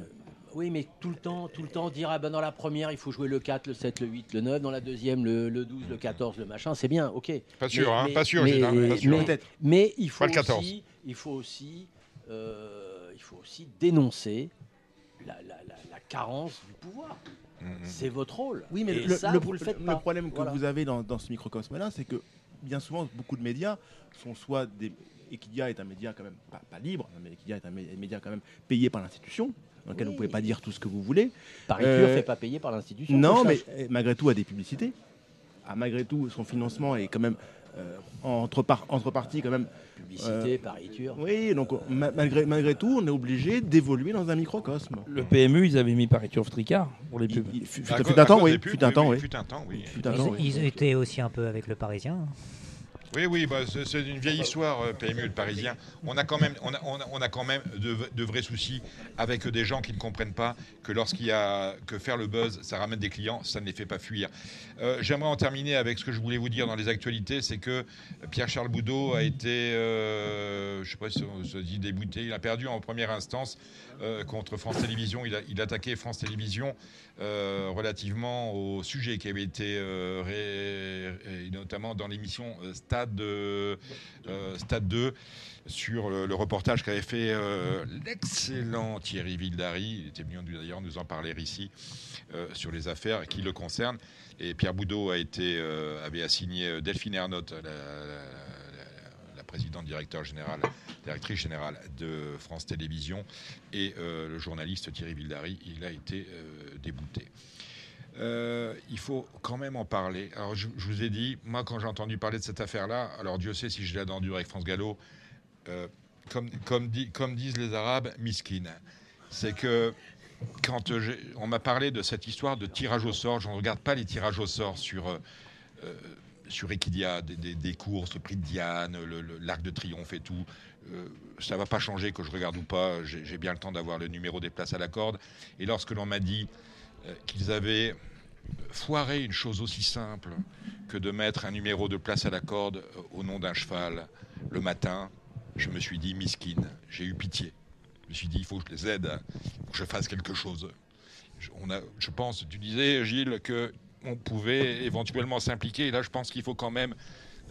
Oui, mais tout le temps, tout le temps dire ah ben dans la première il faut jouer le 4, le 7, le 8, le 9, dans la deuxième le, le 12, le 14, le machin, c'est bien, ok. Pas sûr, hein, mais, pas sûr, mais, Gilles, hein, pas sûr. mais- Peut-être. mais il faut Pas le 14. aussi, il faut aussi, euh, il faut aussi dénoncer la, la- la- la carence du pouvoir. C'est votre rôle. Oui, mais le, ça, le- vous le faites le pas. problème que Voilà. vous avez dans, dans ce microcosme-là, c'est que bien souvent, beaucoup de médias sont soit des. Equidia est un média quand même pas, pas libre, mais Equidia est un mé- média quand même payé par l'institution, dans lequel vous pouvez pas dire tout ce que vous voulez. Paris Euh, fait pas payer par l'institution. Non, mais malgré tout, a des publicités. Ah, malgré tout, son financement est quand même euh, entre, par, entre parties quand même. Publicité, Paris Pur. Oui, donc ma- malgré, malgré tout, on est obligé d'évoluer dans un microcosme. Le PMU, ils avaient mis Paris Turf Tricard pour les pubs. fut- fut- fut un temps, oui. Fut un temps, oui. Fut un temps, oui. Fut un temps, oui. Ils étaient aussi un peu avec le Parisien. Oui, oui, bah, c'est une vieille histoire, euh, PMU, le Parisien. On a quand même, de, vrais soucis avec des gens qui ne comprennent pas que lorsqu'il y a que faire le buzz, ça ramène des clients, ça ne les fait pas fuir. Euh, J'aimerais en terminer avec ce que je voulais vous dire dans les actualités, c'est que Pierre-Charles Boudot a été, euh, je ne sais pas si on se dit débouté, il a perdu en première instance contre France Télévisions. Il a, il a attaqué France Télévisions relativement au sujet qui avait été, notamment dans l'émission euh, Stade Stade, de, euh, Stade 2 sur le, reportage qu'avait fait euh, l'excellent Thierry Vildary. Il était venu d'ailleurs nous en parler ici euh, sur les affaires qui le concernent. Et Pierre Boudot avait assigné Delphine Ernotte, la, présidente directeur général, directrice générale de France Télévisions, et le journaliste Thierry Vildary, il a été débouté. Euh, il faut quand même en parler. Alors, je, vous ai dit, moi, quand j'ai entendu parler de cette affaire-là, alors Dieu sait si je l'ai dure avec France Gallo, euh, comme, disent les Arabes, miskine. C'est que quand euh, on m'a parlé de cette histoire de tirage au sort, je ne regarde pas les tirages au sort sur, sur Equidia, des, courses, le prix de Diane, l'Arc de Triomphe et tout. Ça va pas changer que je regarde ou pas. J'ai bien le temps d'avoir le numéro des places à la corde. Et lorsque l'on m'a dit qu'ils avaient foiré une chose aussi simple que de mettre un numéro de place à la corde euh, au nom d'un cheval le matin, je me suis dit, miskine, j'ai eu pitié. Je me suis dit, il faut que je les aide, faut que je fasse quelque chose. Je, on a, je pense, tu disais, Gilles, que on pouvait éventuellement s'impliquer. Et là, je pense qu'il faut quand même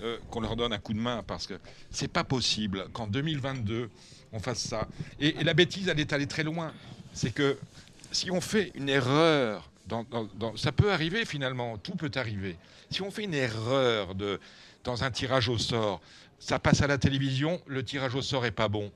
euh, qu'on leur donne un coup de main parce que c'est pas possible qu'en 2022 on fasse ça. Et, et la bêtise, elle est allée très loin. C'est que si on fait une erreur, ça peut arriver finalement, tout peut arriver. Si on fait une erreur dans un tirage au sort, ça passe à la télévision, le tirage au sort est pas bon.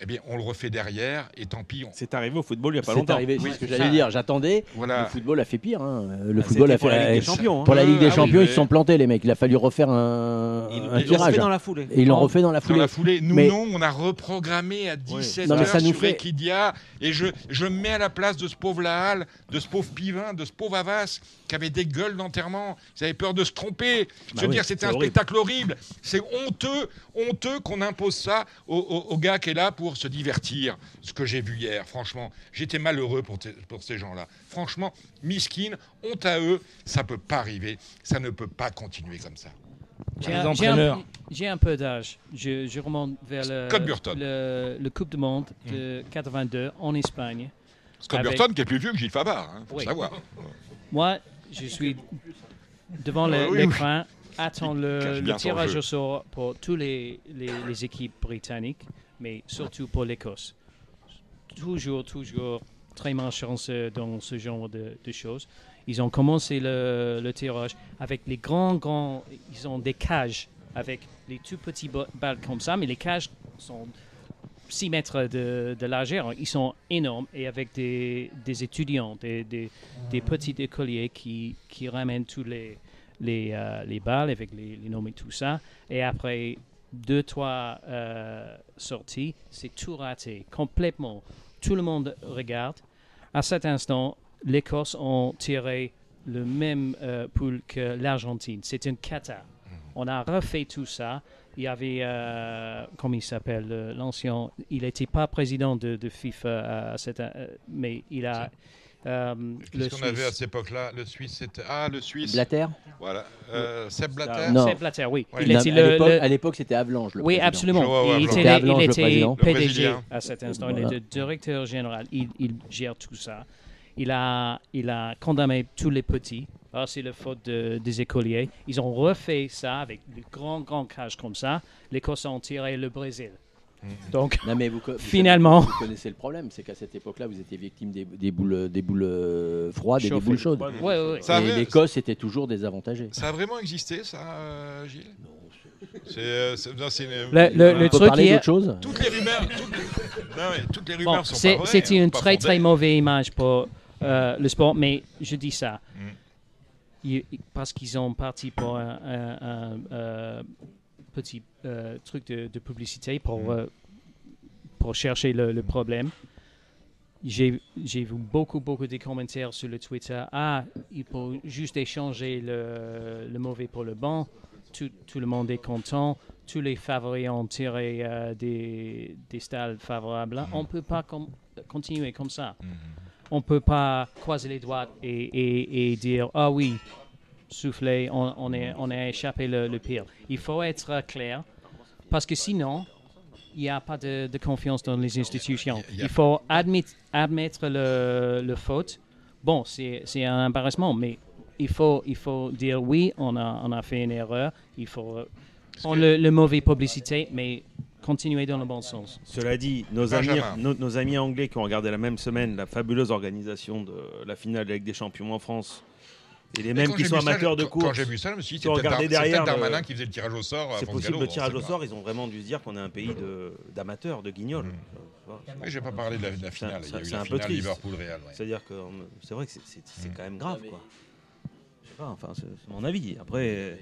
Eh bien, on le refait derrière et tant pis. C'est arrivé au football il y a pas C'est longtemps. arrivé, c'est Oui, ce que j'allais dire. J'attendais. Voilà. Le football a fait pire. hein. Le Bah, football a pour fait la Ligue des Champions, hein. Pour la Ligue des Ah oui, Champions, ils mais- se sont plantés, les mecs. Il a fallu refaire un, Ils- un ils tirage. refait dans la foulée. Et ils l'ont refait dans la Dans foulée. la foulée. Nous, Mais- non, on a reprogrammé à 17 Non, mais heures ça nous sur fait- Equidia. Et je, je me mets à la place de ce pauvre Lahal, de ce pauvre Pivin, de ce pauvre Avas, qui avait des gueules d'enterrement. Ils avaient peur de se tromper. Je Bah veux oui, dire, c'était c'est un spectacle horrible. C'est honteux, honteux qu'on impose ça au gars qui est là pour se divertir. Ce que j'ai vu hier, franchement, j'étais malheureux pour, pour ces gens-là. Franchement, miskin, honte à eux, ça peut pas arriver. Ça ne peut pas continuer comme ça. J'ai un, peu d'âge. Je, je remonte vers le, Scott Burton. le, le Coupe du Monde de 82 en Espagne. Scott Avec- Burton, qui est plus vieux que Gilles Favard, hein, faut Oui. savoir. Moi, je suis devant Ah oui, l'écran, attends le, tirage au sort pour toutes les, les, les équipes britanniques, mais surtout pour l'Écosse. Toujours, toujours très malchanceux dans ce genre de, choses. Ils ont commencé le, tirage avec les grands, grands. Ils ont des cages avec les tout petits ba- balles comme ça, mais les cages sont 6 mètres de, de largeur. Ils sont énormes et avec des, des étudiants, des, des, petits écoliers qui, qui ramènent tous les, les, euh, les balles avec les noms et tout ça. Et après deux, trois euh, sorties, c'est tout raté, complètement. Tout le monde regarde. À cet instant, l'Écosse ont tiré le même euh, pool que l'Argentine. C'est une cata. On a refait tout ça. Il y avait, euh, comment il s'appelle, euh, l'ancien, il n'était pas président de, de FIFA, à cette, euh, mais il a... euh, le Qu'est-ce qu'on avait à cette époque-là? Le Suisse, c'était. Ah, le Suisse. Blatter? Voilà. Euh, Seb Blatter? Non. Seb Blatter, oui. Ouais. Il Non, était mais à le- l'époque- le- à l'époque, c'était Avalanche. Le Oui, président. absolument. Je vois, ouais, il était, il le était président. Le PDG Brésilien. à cet instant. Il Voilà. est le directeur général. Il, il gère tout ça. Il a, il a condamné tous les petits. Ah, c'est la faute de- des écoliers. Ils ont refait ça avec des grands, grands cages comme ça. L'Écosse ont tiré le Brésil. Donc, Non, mais vous, Finalement. vous connaissez le problème, c'est qu'à cette époque-là, vous étiez victime des, des boules, des boules euh, froides et des boules chaudes. ouais, ouais, ouais. Ça et avait- l'Écosse était toujours désavantagée. Ça a vraiment existé, ça, euh, Gilles? C'est. euh, c'est- non, c'est une- Le- le- On le peut truc parler qui est- d'autre chose? Toutes les rumeurs. Toutes les, non, mais toutes les rumeurs Bon, sont c'est- pas vraies, C'était hein, une pas très très mauvaise image pour euh, le sport, mais je dis ça Mm. Il- parce qu'ils ont parti pour un, un- un, euh, petit euh, truc de, de publicité pour, Mm. euh, pour chercher le, le problème. J'ai vu beaucoup, beaucoup de commentaires sur le Twitter. Ah, il faut juste échanger le, le mauvais pour le bon. Tout, tout le monde est content. Tous les favoris ont tiré euh, des, des stades favorables. On ne peut pas com- continuer comme ça. Mhm. On ne peut pas croiser les doigts et, et- et dire Ah oui, souffler, on, on, est, on a échappé le, le pire. Il faut être clair parce que sinon, il n'y a pas de, de confiance dans les institutions. Il faut admettre, admettre le, le faute. Bon, c'est un embarrassement, mais il faut, il faut dire oui, on a, on a fait une erreur. Il faut ont le, le mauvais publicité, mais continuez dans le bon sens. Cela dit, nos amis, Benjamin. nos, nos amis anglais qui ont regardé la même semaine la fabuleuse organisation de la finale de la Ligue des Champions en France, et les Mais mêmes qui sont vu ça, amateurs de course, quand j'ai vu ça, je me suis dit, qui c'est ont peut-être derrière. le- Darmanin qui faisait le tirage au sort à C'est possible le on tirage au sort. Ils ont vraiment dû se dire qu'on est un pays de- d'amateurs, de, guignols. Oui, j'ai pas parlé de la, de la finale. C'est un peu triste. Liverpool-Real. ouais. C'est-à-dire que euh, c'est vrai que c'est- c'est c'est quand même grave, quoi. Je sais pas, enfin, c'est c'est mon avis. Après,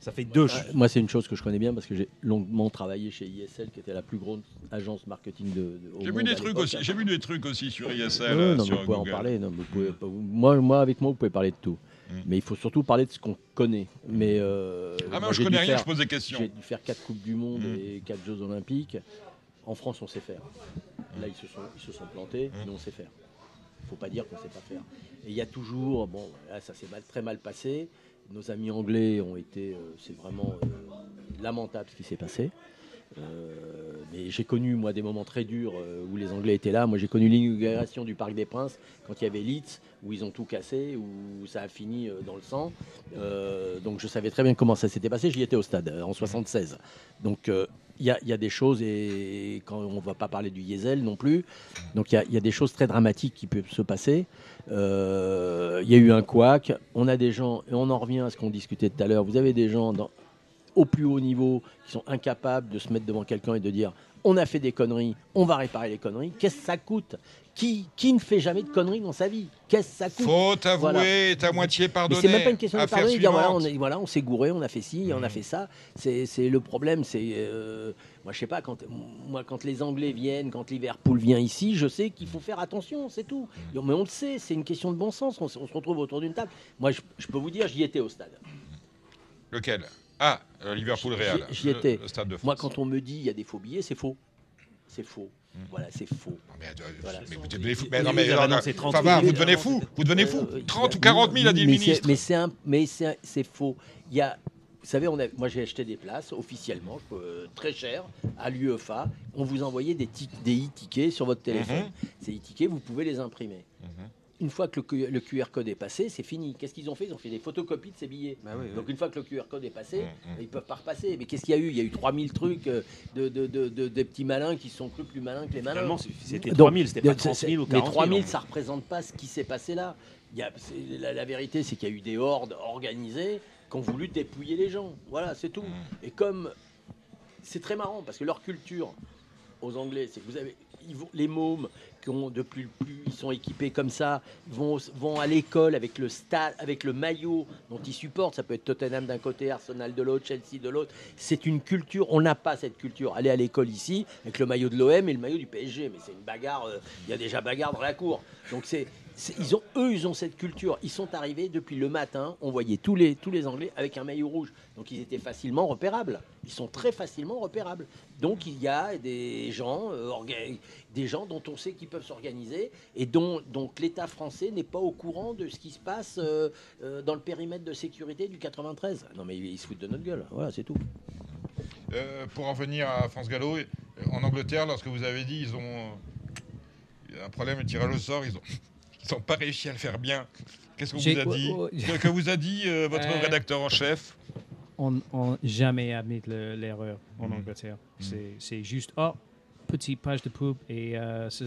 ça fait deux. Ah, Moi, c'est une chose que je connais bien parce que j'ai longuement travaillé chez ISL, qui était la plus grosse agence marketing de. de- au J'ai vu des trucs aussi. J'ai vu des trucs aussi sur ISL. Non, euh, non, sur vous pouvez Google. en parler. non, vous pouvez moi, moi, avec moi, vous pouvez parler de tout. Mais il faut surtout parler de ce qu'on connaît. Mais euh, Ah, mais moi, je j'ai connais dû rien, faire- je pose des questions. J'ai dû faire quatre coupes du monde Mm. et quatre Jeux olympiques. En France, on sait faire. Là, ils se sont, ils se sont plantés, mais on sait faire. Il faut pas dire qu'on sait pas faire. Et il y a toujours, bon, là, ça s'est mal- très mal passé. Nos amis anglais ont été, euh, c'est vraiment euh, lamentable ce qui s'est passé. Euh, mais j'ai connu moi des moments très durs où les Anglais étaient là. Moi j'ai connu l'inauguration du Parc des Princes quand il y avait Leeds où ils ont tout cassé, où ça a fini dans le sang. Donc je savais très bien comment ça s'était passé. J'y étais au stade en 76. Donc il y a des choses et quand on va pas parler du Diesel non plus. Donc il y a- des choses très dramatiques qui peuvent se passer. Euh, Il y a eu un couac. On a des gens et on en revient à ce qu'on discutait tout à l'heure. Vous avez des gens au plus haut niveau qui sont incapables de se mettre devant quelqu'un et de dire on a fait des conneries, on va réparer les conneries. Qu'est-ce que ça coûte? Qui, qui ne fait jamais de conneries dans sa vie? Qu'est-ce que ça coûte? Faut avouer, Voilà. t'as moitié pardonné. c'est même pas une question de pardonner. Dire, voilà, on est- voilà, on s'est gouré, on a fait ci, on a fait ça. C'est le problème. C'est euh, moi, je sais pas quand moi quand les Anglais viennent, quand Liverpool vient ici, je sais qu'il faut faire attention, c'est tout. Mais on le sait, c'est une question de bon sens. On, se- on se retrouve autour d'une table. Moi, je, je peux vous dire, j'y étais au stade. Lequel? Ah, euh, Liverpool-Real. J'y- J'y le- étais. Le stade de. Moi, quand on me dit il y a des faux billets, c'est faux. C'est faux. Hmm. Voilà, c'est faux. Mais, euh, Voilà. mais vous devenez fou. Mais non, mais vous avez non, annoncé non, 30 ça va,000. vous devenez fou. Vous devenez fou. Euh, 30 ou oui, 40 000 a dit le mais c'est- ministre. Mais c'est un- mais c'est c'est faux. Il y a, vous savez, on a, moi j'ai acheté des places officiellement, euh, très cher, à l'UEFA. On vous envoyait des, des e-tickets sur votre téléphone. Mhm. Ces e-tickets, vous pouvez les imprimer. Une fois que le, QR code est passé, c'est fini. Qu'est-ce qu'ils ont fait? Ils ont fait des photocopies de ces billets. Bah Donc une fois que le QR code est passé, Mhm. ils peuvent pas repasser. Mais qu'est-ce qu'il y a eu? Il y a eu 3000 trucs euh, de, de, de, de- des petits malins qui sont crus plus malins que les malins. Finalement, c'était Donc, 3000, c'était pas c'est- 30 000 ou Mais 40 000, 3000, hein. ça représente pas ce qui s'est passé là. Il y a, la, la vérité, c'est qu'il y a eu des hordes organisées qui ont voulu dépouiller les gens. Voilà, c'est tout. Et comme c'est très marrant parce que leur culture aux Anglais, c'est que vous avez les mômes qui ont le plus, ils sont équipés comme ça, vont, à l'école avec le stade, avec le maillot dont ils supportent. Ça peut être Tottenham d'un côté, Arsenal de l'autre, Chelsea de l'autre. C'est une culture. On n'a pas cette culture. Aller à l'école ici avec le maillot de l'OM et le maillot du PSG, mais c'est une bagarre. euh, Il y a déjà bagarre dans la cour. Donc ils ont, eux, ils ont cette culture. Ils sont arrivés depuis le matin. On voyait tous les Anglais avec un maillot rouge. Donc ils étaient facilement repérables. Ils sont très facilement repérables. Donc il y a des gens, euh, des gens dont on sait qu'ils peuvent s'organiser et dont donc l'État français n'est pas au courant de ce qui se passe euh, euh, dans le périmètre de sécurité du 93. Non mais ils, se foutent de notre gueule. Voilà, c'est tout. Euh, pour en venir à France Gallo, en Angleterre, lorsque vous avez dit ils ont un problème de tirage au sort, ils ont ils n'ont pas réussi à le faire bien. Qu'est-ce qu'on vous a dit ouais, ouais. que, que vous a dit euh, votre Euh, rédacteur en chef? On n'a jamais admis le- l'erreur en Mhm. Angleterre. C'est- C'est juste, oh, petite page de pub et euh, c'est-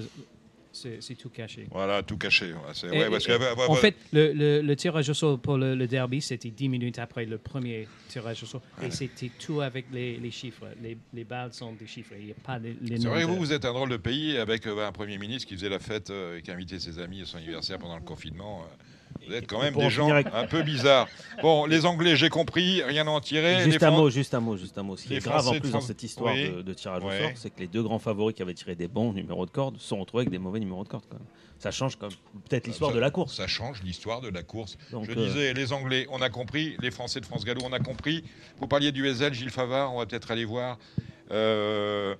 tout caché. Voilà, tout caché. ouais, c'est- Et- ouais, parce que- et- ouais, ouais, en fait, le, le- le tirage au sort pour le, le derby, c'était 10 minutes après le premier tirage au sort. Et c'était tout avec les, les chiffres. Les, les balles sont des chiffres. Il n'y a pas les, les C'est noms vrai, de- vous, vous êtes un drôle de pays avec euh, un Premier ministre qui faisait la fête euh, et qui invitait ses amis à son anniversaire pendant le confinement. euh. Vous êtes quand même des en gens avec- un peu bizarres. Bon, les Anglais, j'ai compris, rien à en tirer. Juste Les un Fran- mot, juste un mot, juste un mot. Ce qui les est grave Français en plus dans cette histoire Oui. de, de tirage au sort, c'est que les deux grands favoris qui avaient tiré des bons numéros de corde se sont retrouvés avec des mauvais numéros de corde. Quand même. Ça change peut-être l'histoire de la course. Ça change l'histoire de la course. Donc, Je euh, disais, les Anglais, on a compris. Les Français de France Gallo, on a compris. Vous parliez du SL, Gilles Favard, on va peut-être aller voir. Euh,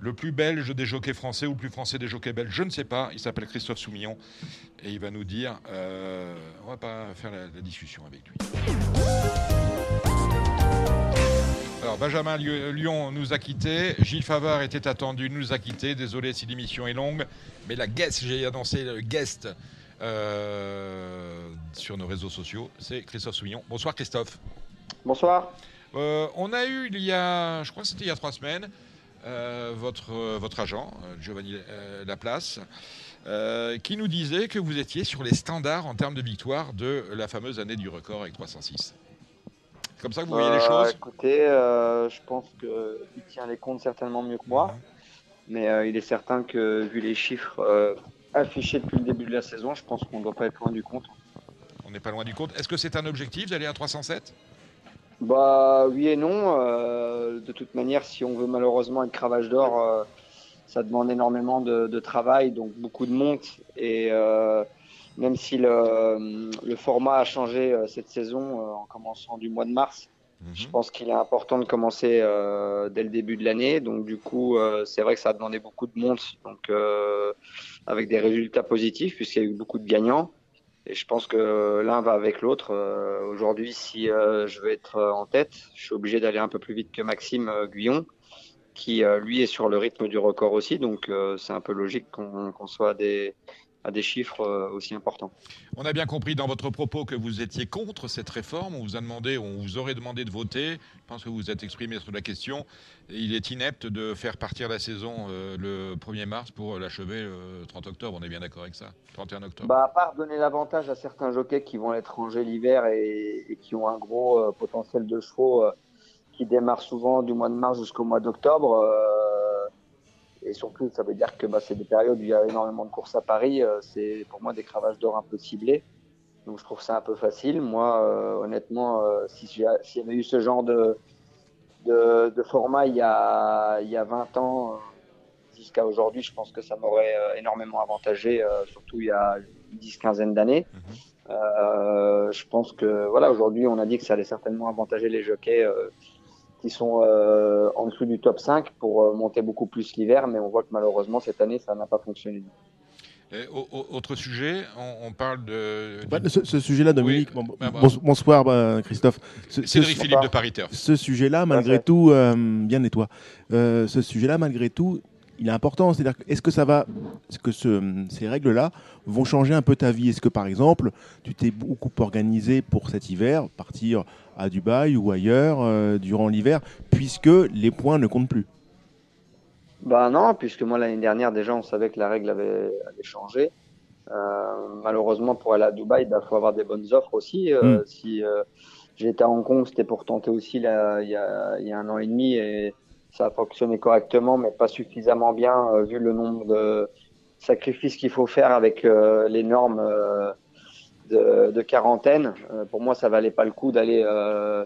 le plus belge des jockeys français ou le plus français des jockeys belges, je ne sais pas. Il s'appelle Christophe Soumillon et il va nous dire. euh, on va pas faire la, la discussion avec lui. Alors Benjamin Lyon nous a quittés, Gilles Favard était attendu, nous a quittés. Désolé si l'émission est longue, mais la guest, j'ai annoncé le guest euh, sur nos réseaux sociaux, c'est Christophe Soumillon. Bonsoir Christophe. Bonsoir. Euh, on a eu il y a, je crois que c'était il y a trois semaines, euh, votre, euh, votre agent, euh, Giovanni Laplace, euh, qui nous disait que vous étiez sur les standards en termes de victoire de la fameuse année du record avec 306. C'est comme ça que vous voyez les choses Écoutez, je pense qu'il tient les comptes certainement mieux que moi. Mais euh, il est certain que, vu les chiffres affichés depuis le début de la saison, je pense qu'on ne doit pas être loin du compte. On n'est pas loin du compte. Est-ce que c'est un objectif d'aller à 307 Bah oui et non. Euh, de toute manière, si on veut malheureusement être cravache d'or, euh, ça demande énormément de, de travail, donc beaucoup de montes. Et euh, même si le, le format a changé euh, cette saison euh, en commençant du mois de mars, je pense qu'il est important de commencer euh, dès le début de l'année. Donc du coup, euh, c'est vrai que ça a demandé beaucoup de montes, donc euh, avec des résultats positifs puisqu'il y a eu beaucoup de gagnants. Je pense que l'un va avec l'autre. Euh, Aujourd'hui, si euh, je veux être euh, en tête, je suis obligé d'aller un peu plus vite que Maxime Guyon, qui lui est sur le rythme du record aussi. Donc c'est un peu logique qu'on soit des, à des chiffres euh, aussi importants. On a bien compris dans votre propos que vous étiez contre cette réforme. On vous a demandé, on vous aurait demandé de voter. Je pense que vous vous êtes exprimé sur la question. Il est inepte de faire partir la saison euh, le 1er mars pour l'achever le 30 octobre. On est bien d'accord avec ça 31 octobre. Bah, à part donner l'avantage à certains jockeys qui vont à l'étranger l'hiver et, et qui ont un gros euh, potentiel de chevaux euh, qui démarrent souvent du mois de mars jusqu'au mois d'octobre. euh, et surtout, ça veut dire que bah, c'est des périodes où il y a énormément de courses à Paris. euh, c'est pour moi des cravages d'or un peu ciblés. Donc je trouve ça un peu facile. Moi, euh, honnêtement, euh, si s'il y avait eu ce genre de, de, de format il y, a, il y a 20 ans euh, jusqu'à aujourd'hui, je pense que ça m'aurait euh, énormément avantagé, euh, surtout il y a une dix, quinzaine d'années. Euh, je pense que voilà, aujourd'hui, on a dit que ça allait certainement avantager les jockeys euh, qui sont euh, en dessous du top 5 pour euh, monter beaucoup plus l'hiver, mais on voit que malheureusement cette année, ça n'a pas fonctionné. Et au- au- autre sujet, on, on parle de. Bah, ce, ce sujet-là, Dominique, Oui, bon- bah, bah. bon- bonsoir bah, Christophe. Ce, Cédric ce- Philippe de Paris Turf. Ce sujet-là, malgré Parfait. tout, euh, bien et toi, euh, ce sujet-là, malgré tout, il est important. C'est-à-dire, est-ce que ça va, est-ce que ce- ces règles-là vont changer un peu ta vie? Est-ce que, par exemple, tu t'es beaucoup organisé pour cet hiver, partir à Dubaï ou ailleurs euh, durant l'hiver, puisque les points ne comptent plus Bah non, puisque moi l'année dernière déjà on savait que la règle avait, avait changé. Euh, malheureusement pour aller à Dubaï, il faut avoir des bonnes offres aussi. Euh, Mm. Si euh, j'étais à Hong Kong, c'était pour tenter aussi là, il, y a, il y a un an et demi et ça a fonctionné correctement, mais pas suffisamment bien vu le nombre de sacrifices qu'il faut faire avec les normes de, quarantaine. Euh, pour moi, ça valait pas le coup d'aller euh,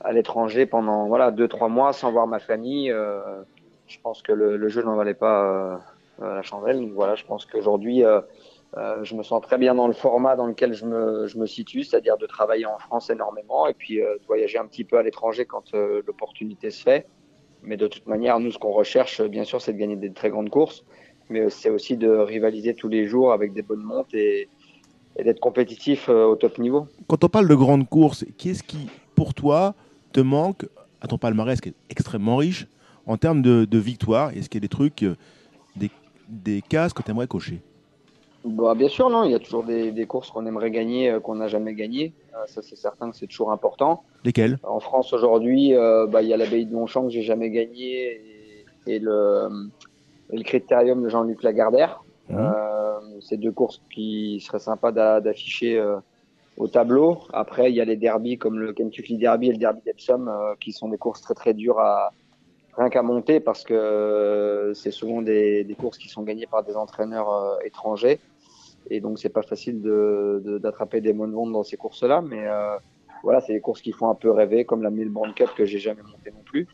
à l'étranger pendant voilà deux trois mois sans voir ma famille. Euh, je pense que le, jeu n'en valait pas la chandelle. Donc voilà, je pense qu'aujourd'hui, je me sens très bien dans le format dans lequel je me, je me situe, c'est-à-dire de travailler en France énormément et puis de voyager un petit peu à l'étranger quand l'opportunité se fait. Mais de toute manière, nous, ce qu'on recherche, bien sûr, c'est de gagner des très grandes courses, mais c'est aussi de rivaliser tous les jours avec des bonnes montes et, et d'être compétitif euh, au top niveau. Quand on parle de grandes courses, qu'est-ce qui, pour toi, te manque à ton palmarès qui est extrêmement riche en termes de, de victoires? Est-ce qu'il y a des trucs, euh, des, des cases que tu aimerais cocher? Bah, bien sûr, non. Il y a toujours des, des courses qu'on aimerait gagner, euh, qu'on n'a jamais gagnées. Ça, c'est certain que c'est toujours important. Lesquelles? En France, aujourd'hui, euh, bah, il y a l'abbaye de Longchamp que j'ai jamais gagné et, et le, et le critérium de Jean-Luc Lagardère. Euh, c'est deux courses qui seraient sympas d'a- d'afficher euh, au tableau. Après, il y a les derbies comme le Kentucky Derby et le Derby d'Epsom euh, qui sont des courses très très dures à rien qu'à monter parce que euh, c'est souvent des, des courses qui sont gagnées par des entraîneurs euh, étrangers et donc c'est pas facile de de- d'attraper des bonnes ventes dans ces courses-là. Mais euh, voilà, c'est des courses qui font un peu rêver comme la Melbourne Cup que j'ai jamais montée non plus.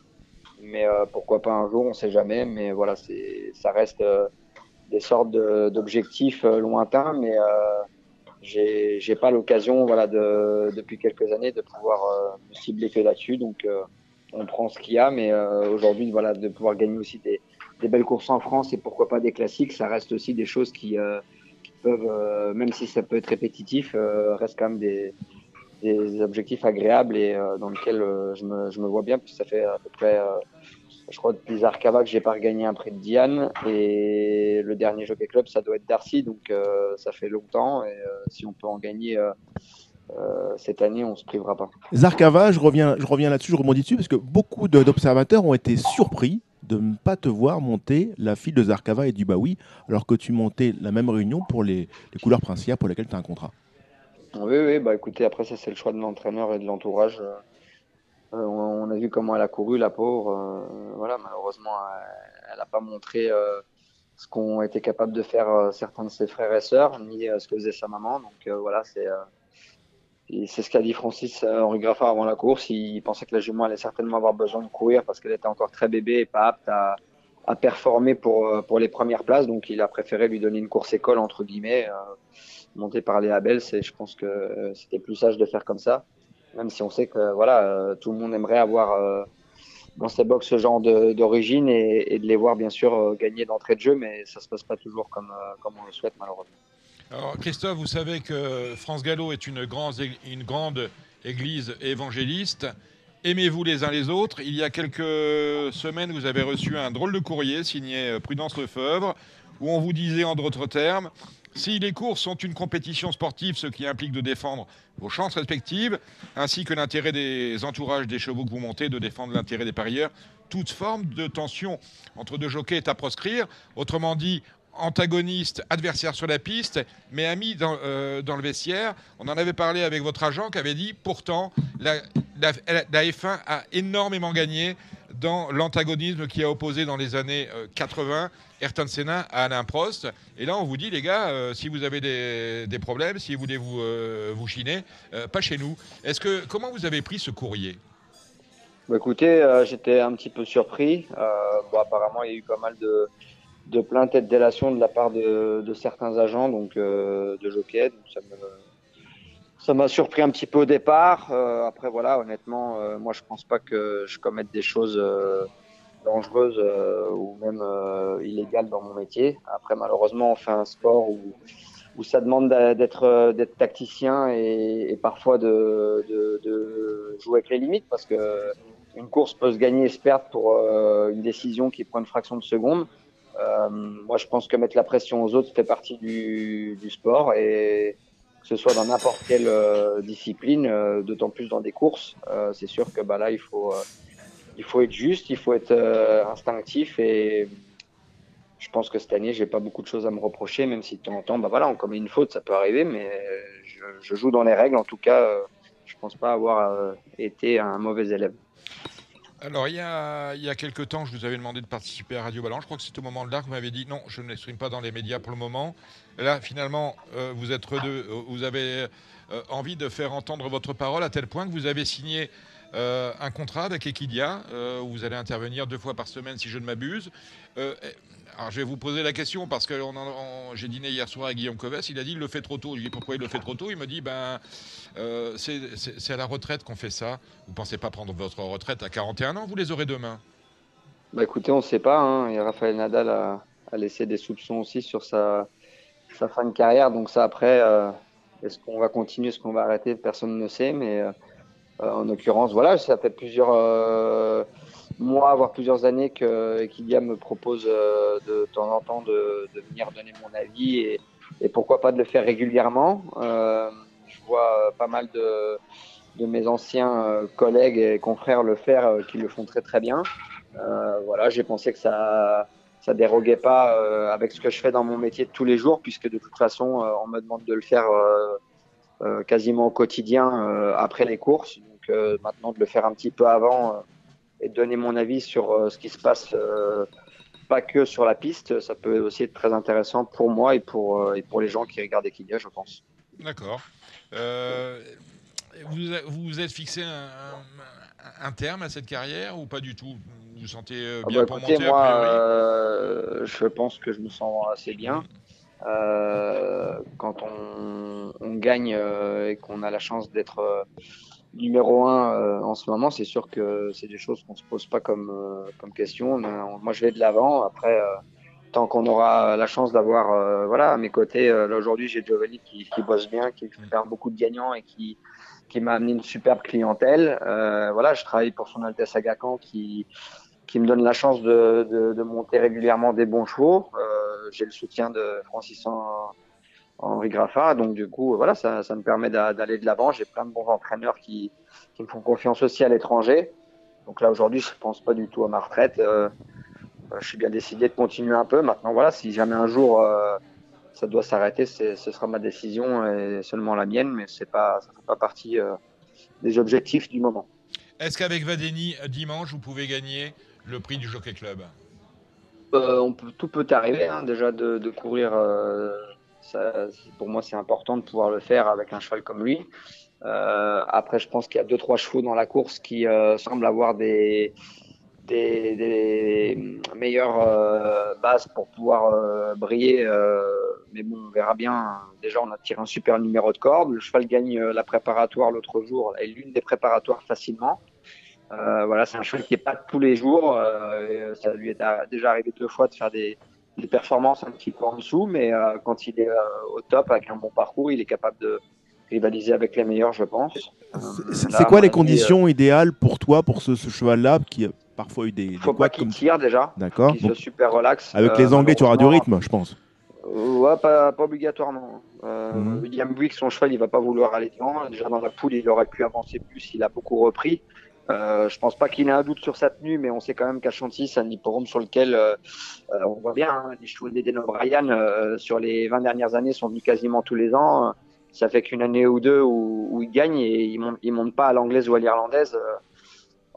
Mais pourquoi pas un jour, on sait jamais. Mais voilà, c'est ça reste des sortes d'objectifs euh, lointains, mais euh, j'ai j'ai pas l'occasion, voilà, de, depuis quelques années, de pouvoir euh, me cibler que là-dessus. Donc, on prend ce qu'il y a, mais aujourd'hui, voilà, de pouvoir gagner aussi des, belles courses en France et pourquoi pas des classiques, ça reste aussi des choses qui, peuvent, même si ça peut être répétitif, reste quand même des, objectifs agréables et dans lesquels je, me, je me vois bien, puisque ça fait à peu près, je crois, depuis Zarkava que j'ai pas regagné un prix de Diane et le dernier Jockey Club, ça doit être Darcy, donc euh, ça fait longtemps et euh, si on peut en gagner euh, cette année, on se privera pas. Zarkava, je reviens, je reviens là-dessus, je rebondis dessus, parce que beaucoup d'observateurs ont été surpris de ne pas te voir monter la file de Zarkava et du Baoui, alors que tu montais la même réunion pour les, les couleurs princières pour lesquelles tu as un contrat. Oui, oui, bah écoutez, après ça c'est le choix de l'entraîneur et de l'entourage. Euh, on, a vu comment elle a couru, la pauvre. Euh, voilà, malheureusement, elle n'a pas montré euh, ce qu'ont été capables de faire certains de ses frères et sœurs, ni ce que faisait sa maman. Donc voilà, c'est et c'est ce qu'a dit Francis Henri Graffard avant la course. Il pensait que la jument allait certainement avoir besoin de courir parce qu'elle était encore très bébé et pas apte à, performer pour, pour les premières places. Donc il a préféré lui donner une course école, entre guillemets, montée par les Abel. C'est, je pense que c'était plus sage de faire comme ça. Même si on sait que voilà, euh, tout le monde aimerait avoir euh, dans ses box ce genre d'origine et, de les voir bien sûr euh, gagner d'entrée de jeu, mais ça se passe pas toujours comme, on le souhaite malheureusement. Alors, Christophe, vous savez que France Gallo est une grande, église évangéliste. Aimez-vous les uns les autres? Il y a quelques semaines, vous avez reçu un drôle de courrier signé Prudence Lefebvre, où on vous disait en d'autres termes si les courses sont une compétition sportive, ce qui implique de défendre vos chances respectives, ainsi que l'intérêt des entourages des chevaux que vous montez, de défendre l'intérêt des parieurs, toute forme de tension entre deux jockeys est à proscrire. Autrement dit, antagoniste, adversaire sur la piste, mais ami dans, euh, le vestiaire. On en avait parlé avec votre agent qui avait dit pourtant la, la- la F1 a énormément gagné dans l'antagonisme qui a opposé dans les années euh, 80 Ayrton Senna à Alain Prost. Et là, on vous dit, les gars, euh, si vous avez des, problèmes, si vous voulez vous, euh, chiner, euh, pas chez nous. Est-ce que comment vous avez pris ce courrier? Bah, écoutez, euh, j'étais un petit peu surpris. Euh, apparemment, il y a eu pas mal de, plaintes et de délations de la part de, certains agents, donc euh, de jockey. Ça m'a surpris un petit peu au départ. Euh, après, voilà, honnêtement, euh, moi, je pense pas que je commette des choses euh, dangereuses ou même illégales dans mon métier. Après, malheureusement, on fait un sport où ça demande d'être tacticien et, parfois de, jouer avec les limites parce que une course peut se gagner et se perdre pour une décision qui prend une fraction de seconde. Moi, je pense que mettre la pression aux autres fait partie du, du sport et que ce soit dans n'importe quelle euh, discipline, euh, d'autant plus dans des courses, euh, c'est sûr que bah, là, il faut, être juste, il faut être instinctif et je pense que cette année, j'ai pas beaucoup de choses à me reprocher, même si de temps en temps, bah voilà, on commet une faute, ça peut arriver, mais je, je joue dans les règles. En tout cas, je pense pas avoir été un mauvais élève. Alors, il y, a, il y a quelques temps, je vous avais demandé de participer à Radio Ballon. Je crois que c'est au moment de l'art que vous m'avez dit non, je ne m'exprime pas dans les médias pour le moment. Là, finalement, euh, vous, êtes deux, euh, vous avez euh, envie de faire entendre votre parole à tel point que vous avez signé un contrat avec Equidia où vous allez intervenir deux fois par semaine, si je ne m'abuse. Alors, je vais vous poser la question parce que j'ai dîné hier soir avec Guillaume Coves. Il a dit il le fait trop tôt. Je lui ai dit pourquoi il le fait trop tôt? Il me dit ben euh, c'est à la retraite qu'on fait ça. Vous pensez pas prendre votre retraite à 41 ans? Vous les aurez demain. Bah écoutez, on sait pas. Hein, et Raphaël Nadal a, laissé des soupçons aussi sur sa, fin de carrière. Donc ça, après, euh, est-ce qu'on va continuer, est-ce qu'on va arrêter? Personne ne sait. Mais euh, en l'occurrence, voilà, ça fait plusieurs mois, voire plusieurs années que Equidia me propose euh, de temps en temps de, de venir donner mon avis et, et pourquoi pas de le faire régulièrement. Euh, je vois euh, pas mal de, de mes anciens euh, collègues et confrères le faire, qui le font très très bien. Voilà, j'ai pensé que ça ça déroguait pas avec ce que je fais dans mon métier de tous les jours, puisque de toute façon, on me demande de le faire quasiment au quotidien après les courses. Donc maintenant, de le faire un petit peu avant et donner mon avis sur euh, ce qui se passe, euh, pas que sur la piste, ça peut aussi être très intéressant pour moi et pour, euh, et pour les gens qui regardent Equidia, je pense. D'accord. Euh, vous vous êtes fixé un, terme à cette carrière ou pas du tout? Vous vous sentez Ah bien bah pour écoutez, monter a moi, priori? euh, je pense que je me sens assez bien. Euh, quand on, on gagne et qu'on a la chance d'être numéro un euh, en ce moment, c'est sûr que c'est des choses qu'on se pose pas comme, euh, question. Moi, je vais de l'avant. Après, euh, tant qu'on aura la chance d'avoir, voilà, à mes côtés, là aujourd'hui, j'ai Giovanni qui, bosse bien, qui fait beaucoup de gagnants et qui, m'a amené une superbe clientèle. Voilà, je travaille pour son Altesse Agacan qui, me donne la chance de, monter régulièrement des bons chevaux. J'ai le soutien de Francis Henri Graffin. Donc du coup, voilà, ça, ça me permet d'a- d'aller de l'avant. J'ai plein de bons entraîneurs qui, qui me font confiance aussi à l'étranger. Donc là, aujourd'hui, je pense pas du tout à ma retraite. Euh, euh, je suis bien décidé de continuer un peu. Maintenant, voilà, si jamais un jour euh, ça doit s'arrêter, ce sera ma décision et seulement la mienne, mais c'est pas, ça fait pas partie euh, des objectifs du moment. Est-ce qu'avec Vadeni, dimanche, vous pouvez gagner le prix du Jockey Club? Euh, on peut, tout peut arriver, hein, déjà de, de courir. Pour moi, c'est important de pouvoir le faire avec un cheval comme lui. Euh, après, je pense qu'il y a deux trois chevaux dans la course qui euh, semblent avoir des meilleures euh, bases pour pouvoir briller. mais bon, on verra bien. Déjà, on a tiré un super numéro de corde. Le cheval gagne la préparatoire l'autre jour, et l'une des préparatoires facilement. Voilà, c'est un cheval qui est pas tous les jours. ça lui est déjà arrivé deux fois de faire des, des performances un petit peu en dessous, mais euh, quand il est euh, au top avec un bon parcours, il est capable de rivaliser avec les meilleurs, je pense. Euh, C'est à quoi les conditions idéales pour toi, pour ce, ce cheval-là, qui a parfois eu des, des Faut pas qu'il comme tire déjà. D'accord. Qu'il Donc, super relax. Avec Euh, les Anglais, tu auras du rythme, je pense. Euh, Ouais, pas, pas obligatoirement. Euh, Mhm. William Buick, son cheval, il va pas vouloir aller devant. Déjà dans la poule, il aurait pu avancer plus. Il a beaucoup repris. Euh, je pense pas qu'il ait un doute sur sa tenue, mais on sait quand même qu'à Chantilly, c'est un hippodrome sur lequel euh, euh, on voit bien hein, les chevaux d'Eden O'Brien euh, sur les 20 dernières années sont venus quasiment tous les ans. Ça fait qu'une année ou deux où, où il gagne et il monte, il monte pas à l'anglaise ou à l'irlandaise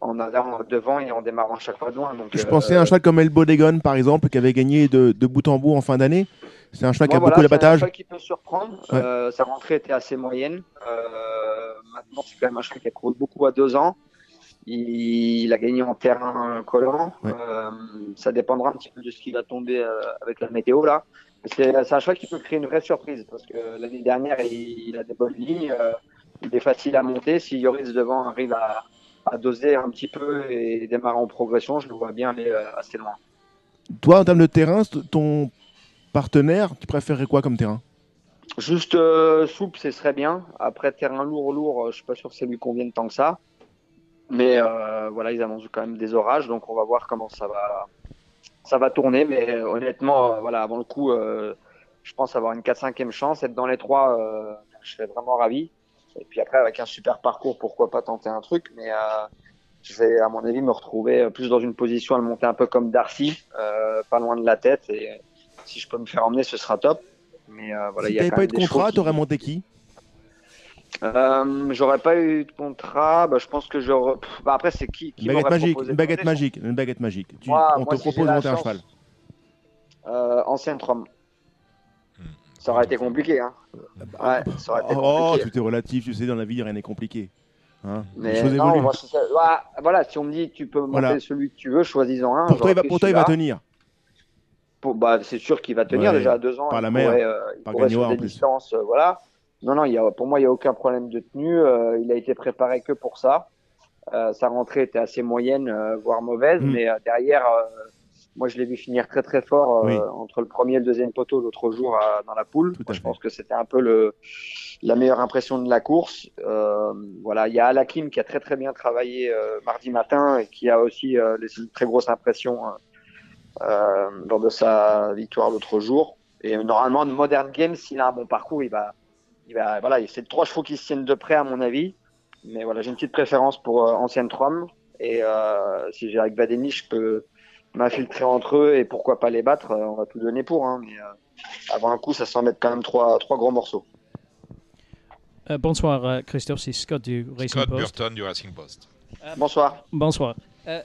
en allant devant et en démarrant chaque fois de loin. Donc, Je pensais à un cheval comme El Bodegon, par exemple, qui avait gagné de, de bout en bout en fin d'année. C'est un cheval qui a beaucoup voilà, C'est un d'abattage. cheval qui peut surprendre. Ouais. Sa rentrée était assez moyenne. Maintenant, c'est quand même un cheval qui a couru beaucoup à deux ans. Il, a gagné en terrain collant. Ouais. Euh, ça dépendra un petit peu de ce qui va tomber euh, avec la météo là. C'est un cheval qui peut créer une vraie surprise parce que l'année dernière, il, il a des bonnes lignes. euh, il est facile à monter. Si Yoris devant arrive à, à doser un petit peu et démarrer en progression, je le vois bien aller assez loin. Toi, en termes de terrain, ton partenaire, tu préférerais quoi comme terrain? Juste souple, ce serait bien. Après, terrain lourd, lourd, je suis pas sûr que ça lui convienne tant que ça. Mais euh, voilà, ils annoncent quand même des orages, donc on va voir comment ça va, ça va tourner. Mais euh, honnêtement, euh, voilà, avant le coup, euh, je pense avoir une 4-5e chance. Être dans les trois, euh, je serais vraiment ravi. Et puis après, avec un super parcours, pourquoi pas tenter un truc. Mais euh, je vais, à mon avis, me retrouver plus dans une position à le monter un peu comme Darcy, euh, pas loin de la tête. Et si je peux me faire emmener, ce sera top. Mais euh, voilà, Si il y a quand pas eu de contrat, qui- t'aurais monté qui? Euh, J'aurais pas eu de contrat. Bah, je pense que je. re- Pff, Bah, après, c'est qui, qui Une baguette magique, proposé une baguette magique, une baguette magique. Tu- Moi- on moi, te si propose de monter un cheval. euh, Ancienne Trom. Ça aurait été compliqué, hein. Ouais, ça aurait été Oh, compliqué. tout est relatif, tu sais, dans la vie, rien n'est compliqué. Hein Mais non, moi, ça. Voilà, voilà, si on me dit tu peux monter Voilà. celui que tu veux, choisis-en un. Pour toi, il va, j'aurais pour pris toi, il va celui-là. tenir. Pour- bah, c'est sûr qu'il va tenir Ouais, déjà à deux ans. par il la mer, pourrait, euh, il par pourrait sur en des distances, euh, voilà. Non, non, il y a, pour moi, il n'y a aucun problème de tenue. euh, il a été préparé que pour ça. Euh, sa rentrée était assez moyenne, euh, voire mauvaise, Mm. mais euh, derrière, euh, moi, je l'ai vu finir très très fort euh, Oui. entre le premier et le deuxième poteau l'autre jour euh, dans la poule. Moi, je pense que c'était un peu le, la meilleure impression de la course. Euh, voilà, il y a Alakim qui a très très bien travaillé euh, mardi matin et qui a aussi euh, laissé une très grosse impression lors de sa victoire l'autre jour. Et normalement, de Modern Games, s'il a un bon parcours, il va, il va, voilà, c'est trois chevaux qui se tiennent de près à mon avis. Mais voilà, j'ai une petite préférence pour euh, Ancienne Trom. Et euh, si j'ai avec Vadeni, je peux m'infiltrer entre eux et pourquoi pas les battre. euh, on va tout donner pour. Hein, mais euh, avant un coup, ça s'en met quand même trois, trois gros morceaux. Euh, bonsoir, Christophe, c'est Scott du Racing Scott Post. Burton du Racing Post. Bonsoir. Bonsoir. Euh,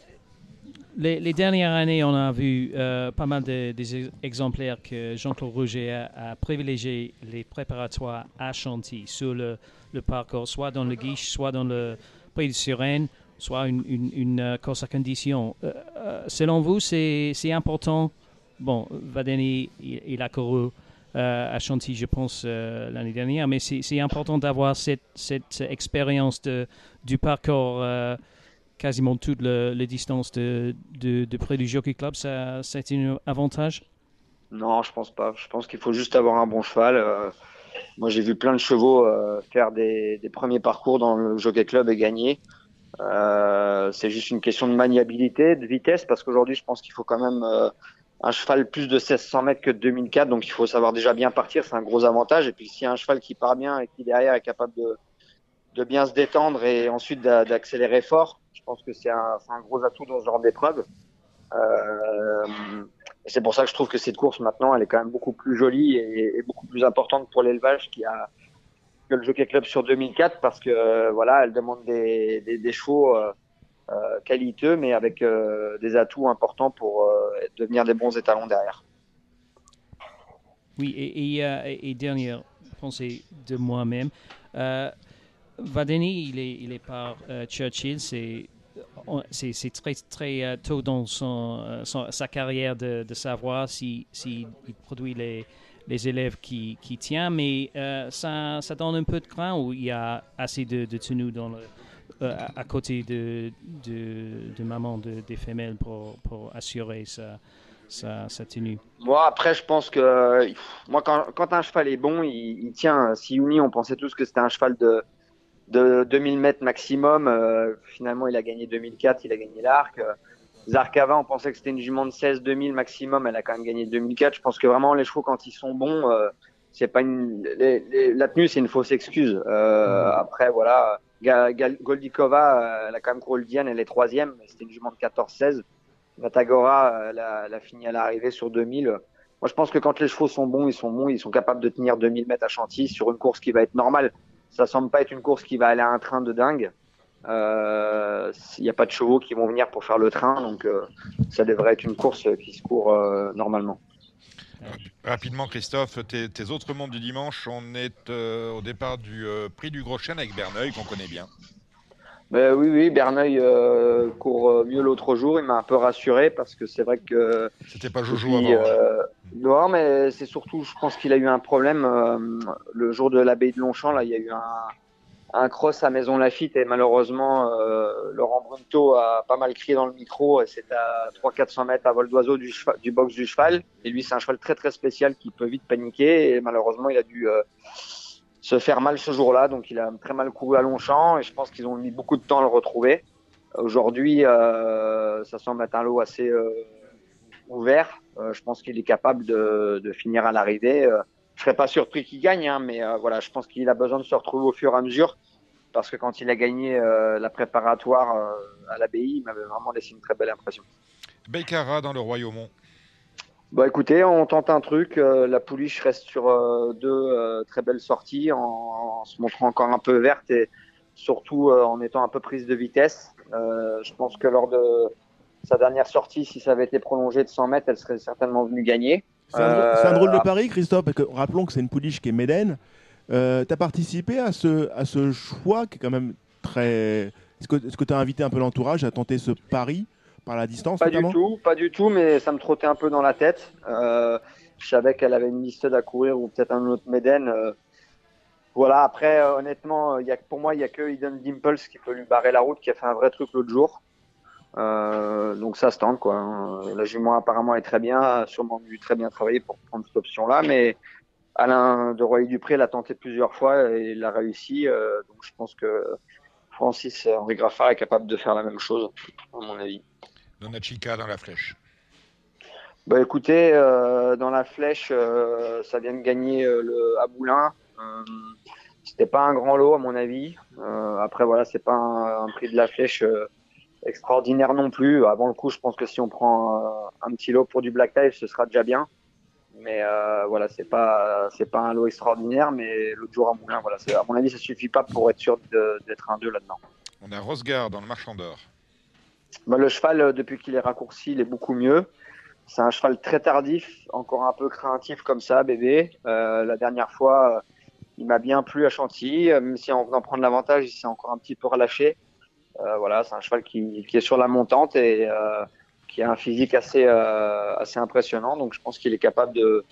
les, dernières années, on a vu euh, pas mal de, des ex- exemplaires que Jean-Claude Rouget a, a privilégié les préparatoires à Chantilly sur le, parcours, soit dans le guiche, soit dans le prix de Sirène, soit une, euh, course à condition. Euh, selon vous, c'est important? Bon, Vadeni, il, a couru à Chantilly, je pense, l'année dernière, mais c'est important d'avoir cette, expérience de, du parcours. Quasiment toute le- les distances de, près du Jockey Club, ça, c'est un avantage? Non, je pense pas. Je pense qu'il faut juste avoir un bon cheval. Euh, moi, j'ai vu plein de chevaux euh, faire des, premiers parcours dans le Jockey Club et gagner. Euh, c'est juste une question de maniabilité, de vitesse, parce qu'aujourd'hui, je pense qu'il faut quand même un cheval plus de 1600 mètres que de 2004, donc il faut savoir déjà bien partir, c'est un gros avantage. Et puis s'il y a un cheval qui part bien et qui derrière est capable de, bien se détendre et ensuite d'a- d'accélérer fort, pense que c'est un, gros atout dans ce genre d'épreuve. Euh, c'est pour ça que je trouve que cette course maintenant, elle est quand même beaucoup plus jolie et, beaucoup plus importante pour l'élevage qui a que le Jockey Club sur 2004 parce que euh, voilà, elle demande des, des, des chevaux euh, euh, qualiteux mais avec euh, des atouts importants pour devenir des bons étalons derrière. Oui, et, dernière pensée de moi-même. Vadeni, il est, il est par Churchill. C'est, c'est, très, très euh, tôt dans euh, sa carrière de, savoir si, si il produit les, élèves qui, qui tient, mais euh, ça, donne un peu de crainte où il y a assez de, de à, côté de, de, maman de, des femelles pour, assurer sa, tenue? Moi, après, je pense que moi, quand, un cheval est bon, il, il tient. Si Uni, on pensait tous que c'était un cheval de, de 2000 mètres maximum. euh, finalement, il a gagné 2004, il a gagné l'arc. Euh, Zarkava, on pensait que c'était une jument de 16-2000 maximum, elle a quand même gagné 2004. Je pense que vraiment, les chevaux, quand ils sont bons, euh, c'est pas une. les- les- la tenue, c'est une fausse excuse. Euh, Après, voilà. Ga- Goldikova, elle a quand même couru le Diane, elle est troisième, c'était une jument de 14-16. Matagora, euh, elle a, elle a fini à l'arrivée sur 2000. Moi, je pense que quand les chevaux sont bons, ils sont bons, ils sont capables de tenir 2000 mètres à Chantilly sur une course qui va être normale. Ça semble pas être une course qui va aller à un train de dingue. Euh, Il n'y a pas de chevaux qui vont venir pour faire le train, donc euh, ça devrait être une course qui se court euh, normalement. Rapidement, Christophe, tes, autres mondes du dimanche, on est euh, au départ du euh, prix du Gros Chêne avec Berneuil, qu'on connaît bien. Ben oui, oui, Berneuil euh, court euh, mieux l'autre jour. Il m'a un peu rassuré parce que c'est vrai que. C'était pas Jojo avant. hein. euh, non, mais c'est surtout, je pense qu'il a eu un problème euh, le jour de l'abbaye de Longchamp. Là, il y a eu un, un cross à Maison Lafitte et malheureusement, euh, Laurent Brunto a pas mal crié dans le micro. Et c'est à 300-400 mètres à vol d'oiseau du, cheval- du box du cheval. Et lui, c'est un cheval très très spécial qui peut vite paniquer. Et malheureusement, il a dû euh, se faire mal ce jour-là. Donc, il a très mal couru à Longchamp. Et je pense qu'ils ont mis beaucoup de temps à le retrouver. Aujourd'hui, euh, ça semble être un lot assez euh, ouvert. Euh, je pense qu'il est capable de, finir à l'arrivée. Je serais pas surpris qu'il gagne, hein, mais voilà, je pense qu'il a besoin de se retrouver au fur et à mesure. Parce que quand il a gagné la préparatoire à l'abbaye, il m'avait vraiment laissé une très belle impression. Beikara dans le Royaumont. Bon, écoutez, on tente un truc. Euh, la pouliche reste sur euh, deux euh, très belles sorties en, en se montrant encore un peu verte et surtout en étant un peu prise de vitesse. Je pense que lors de sa dernière sortie, si ça avait été prolongé de 100 mètres, elle serait certainement venue gagner. C'est un, drôle- c'est un drôle de Euh, pari, Christophe, parce que rappelons que c'est une pouliche qui est médaine. Tu as participé à ce, à ce choix qui est quand même très. Est-ce que est-ce que tu as invité un peu l'entourage à tenter ce pari par la distance Pas notamment du tout, pas du tout, mais ça me trottait un peu dans la tête. Euh, je savais qu'elle avait une liste à courir ou peut-être un autre Méden. euh. voilà, après, euh, honnêtement, il y a, pour moi, il n'y a que Eden Dimples qui peut lui barrer la route, qui a fait un vrai truc l'autre jour. Donc ça se tente, quoi. hein. La jument apparemment est très bien, a sûrement dû très bien travailler pour prendre cette option-là, mais Alain de Royer-Dupré l'a tenté plusieurs fois et il a réussi. donc je pense que Francis Henri Graffard est capable de faire la même chose, à mon avis. Donachika dans la flèche. Bah écoutez, euh, dans la flèche, euh, ça vient de gagner euh, le Aboulin. Euh, C'était pas un grand lot à mon avis. Après voilà, c'est pas un, un prix de la flèche extraordinaire non plus. Avant le coup, je pense que si on prend un petit lot pour du black tie, ce sera déjà bien. Mais voilà, c'est pas c'est pas un lot extraordinaire, mais l'autre jour à Moulin, voilà, à mon avis, ça suffit pas pour être sûr d'être un 2 là-dedans. On a Rosgard dans le Marchand d'Or. Bah, le cheval, euh, depuis qu'il est raccourci, il est beaucoup mieux. C'est un cheval très tardif, encore un peu craintif comme ça, bébé. Euh, la dernière fois, euh, il m'a bien plu à Chantilly, même si en venant prendre l'avantage, il s'est encore un petit peu relâché. Euh, voilà, c'est un cheval qui, qui est sur la montante et qui a un physique assez, assez impressionnant. Donc je pense qu'il est capable de,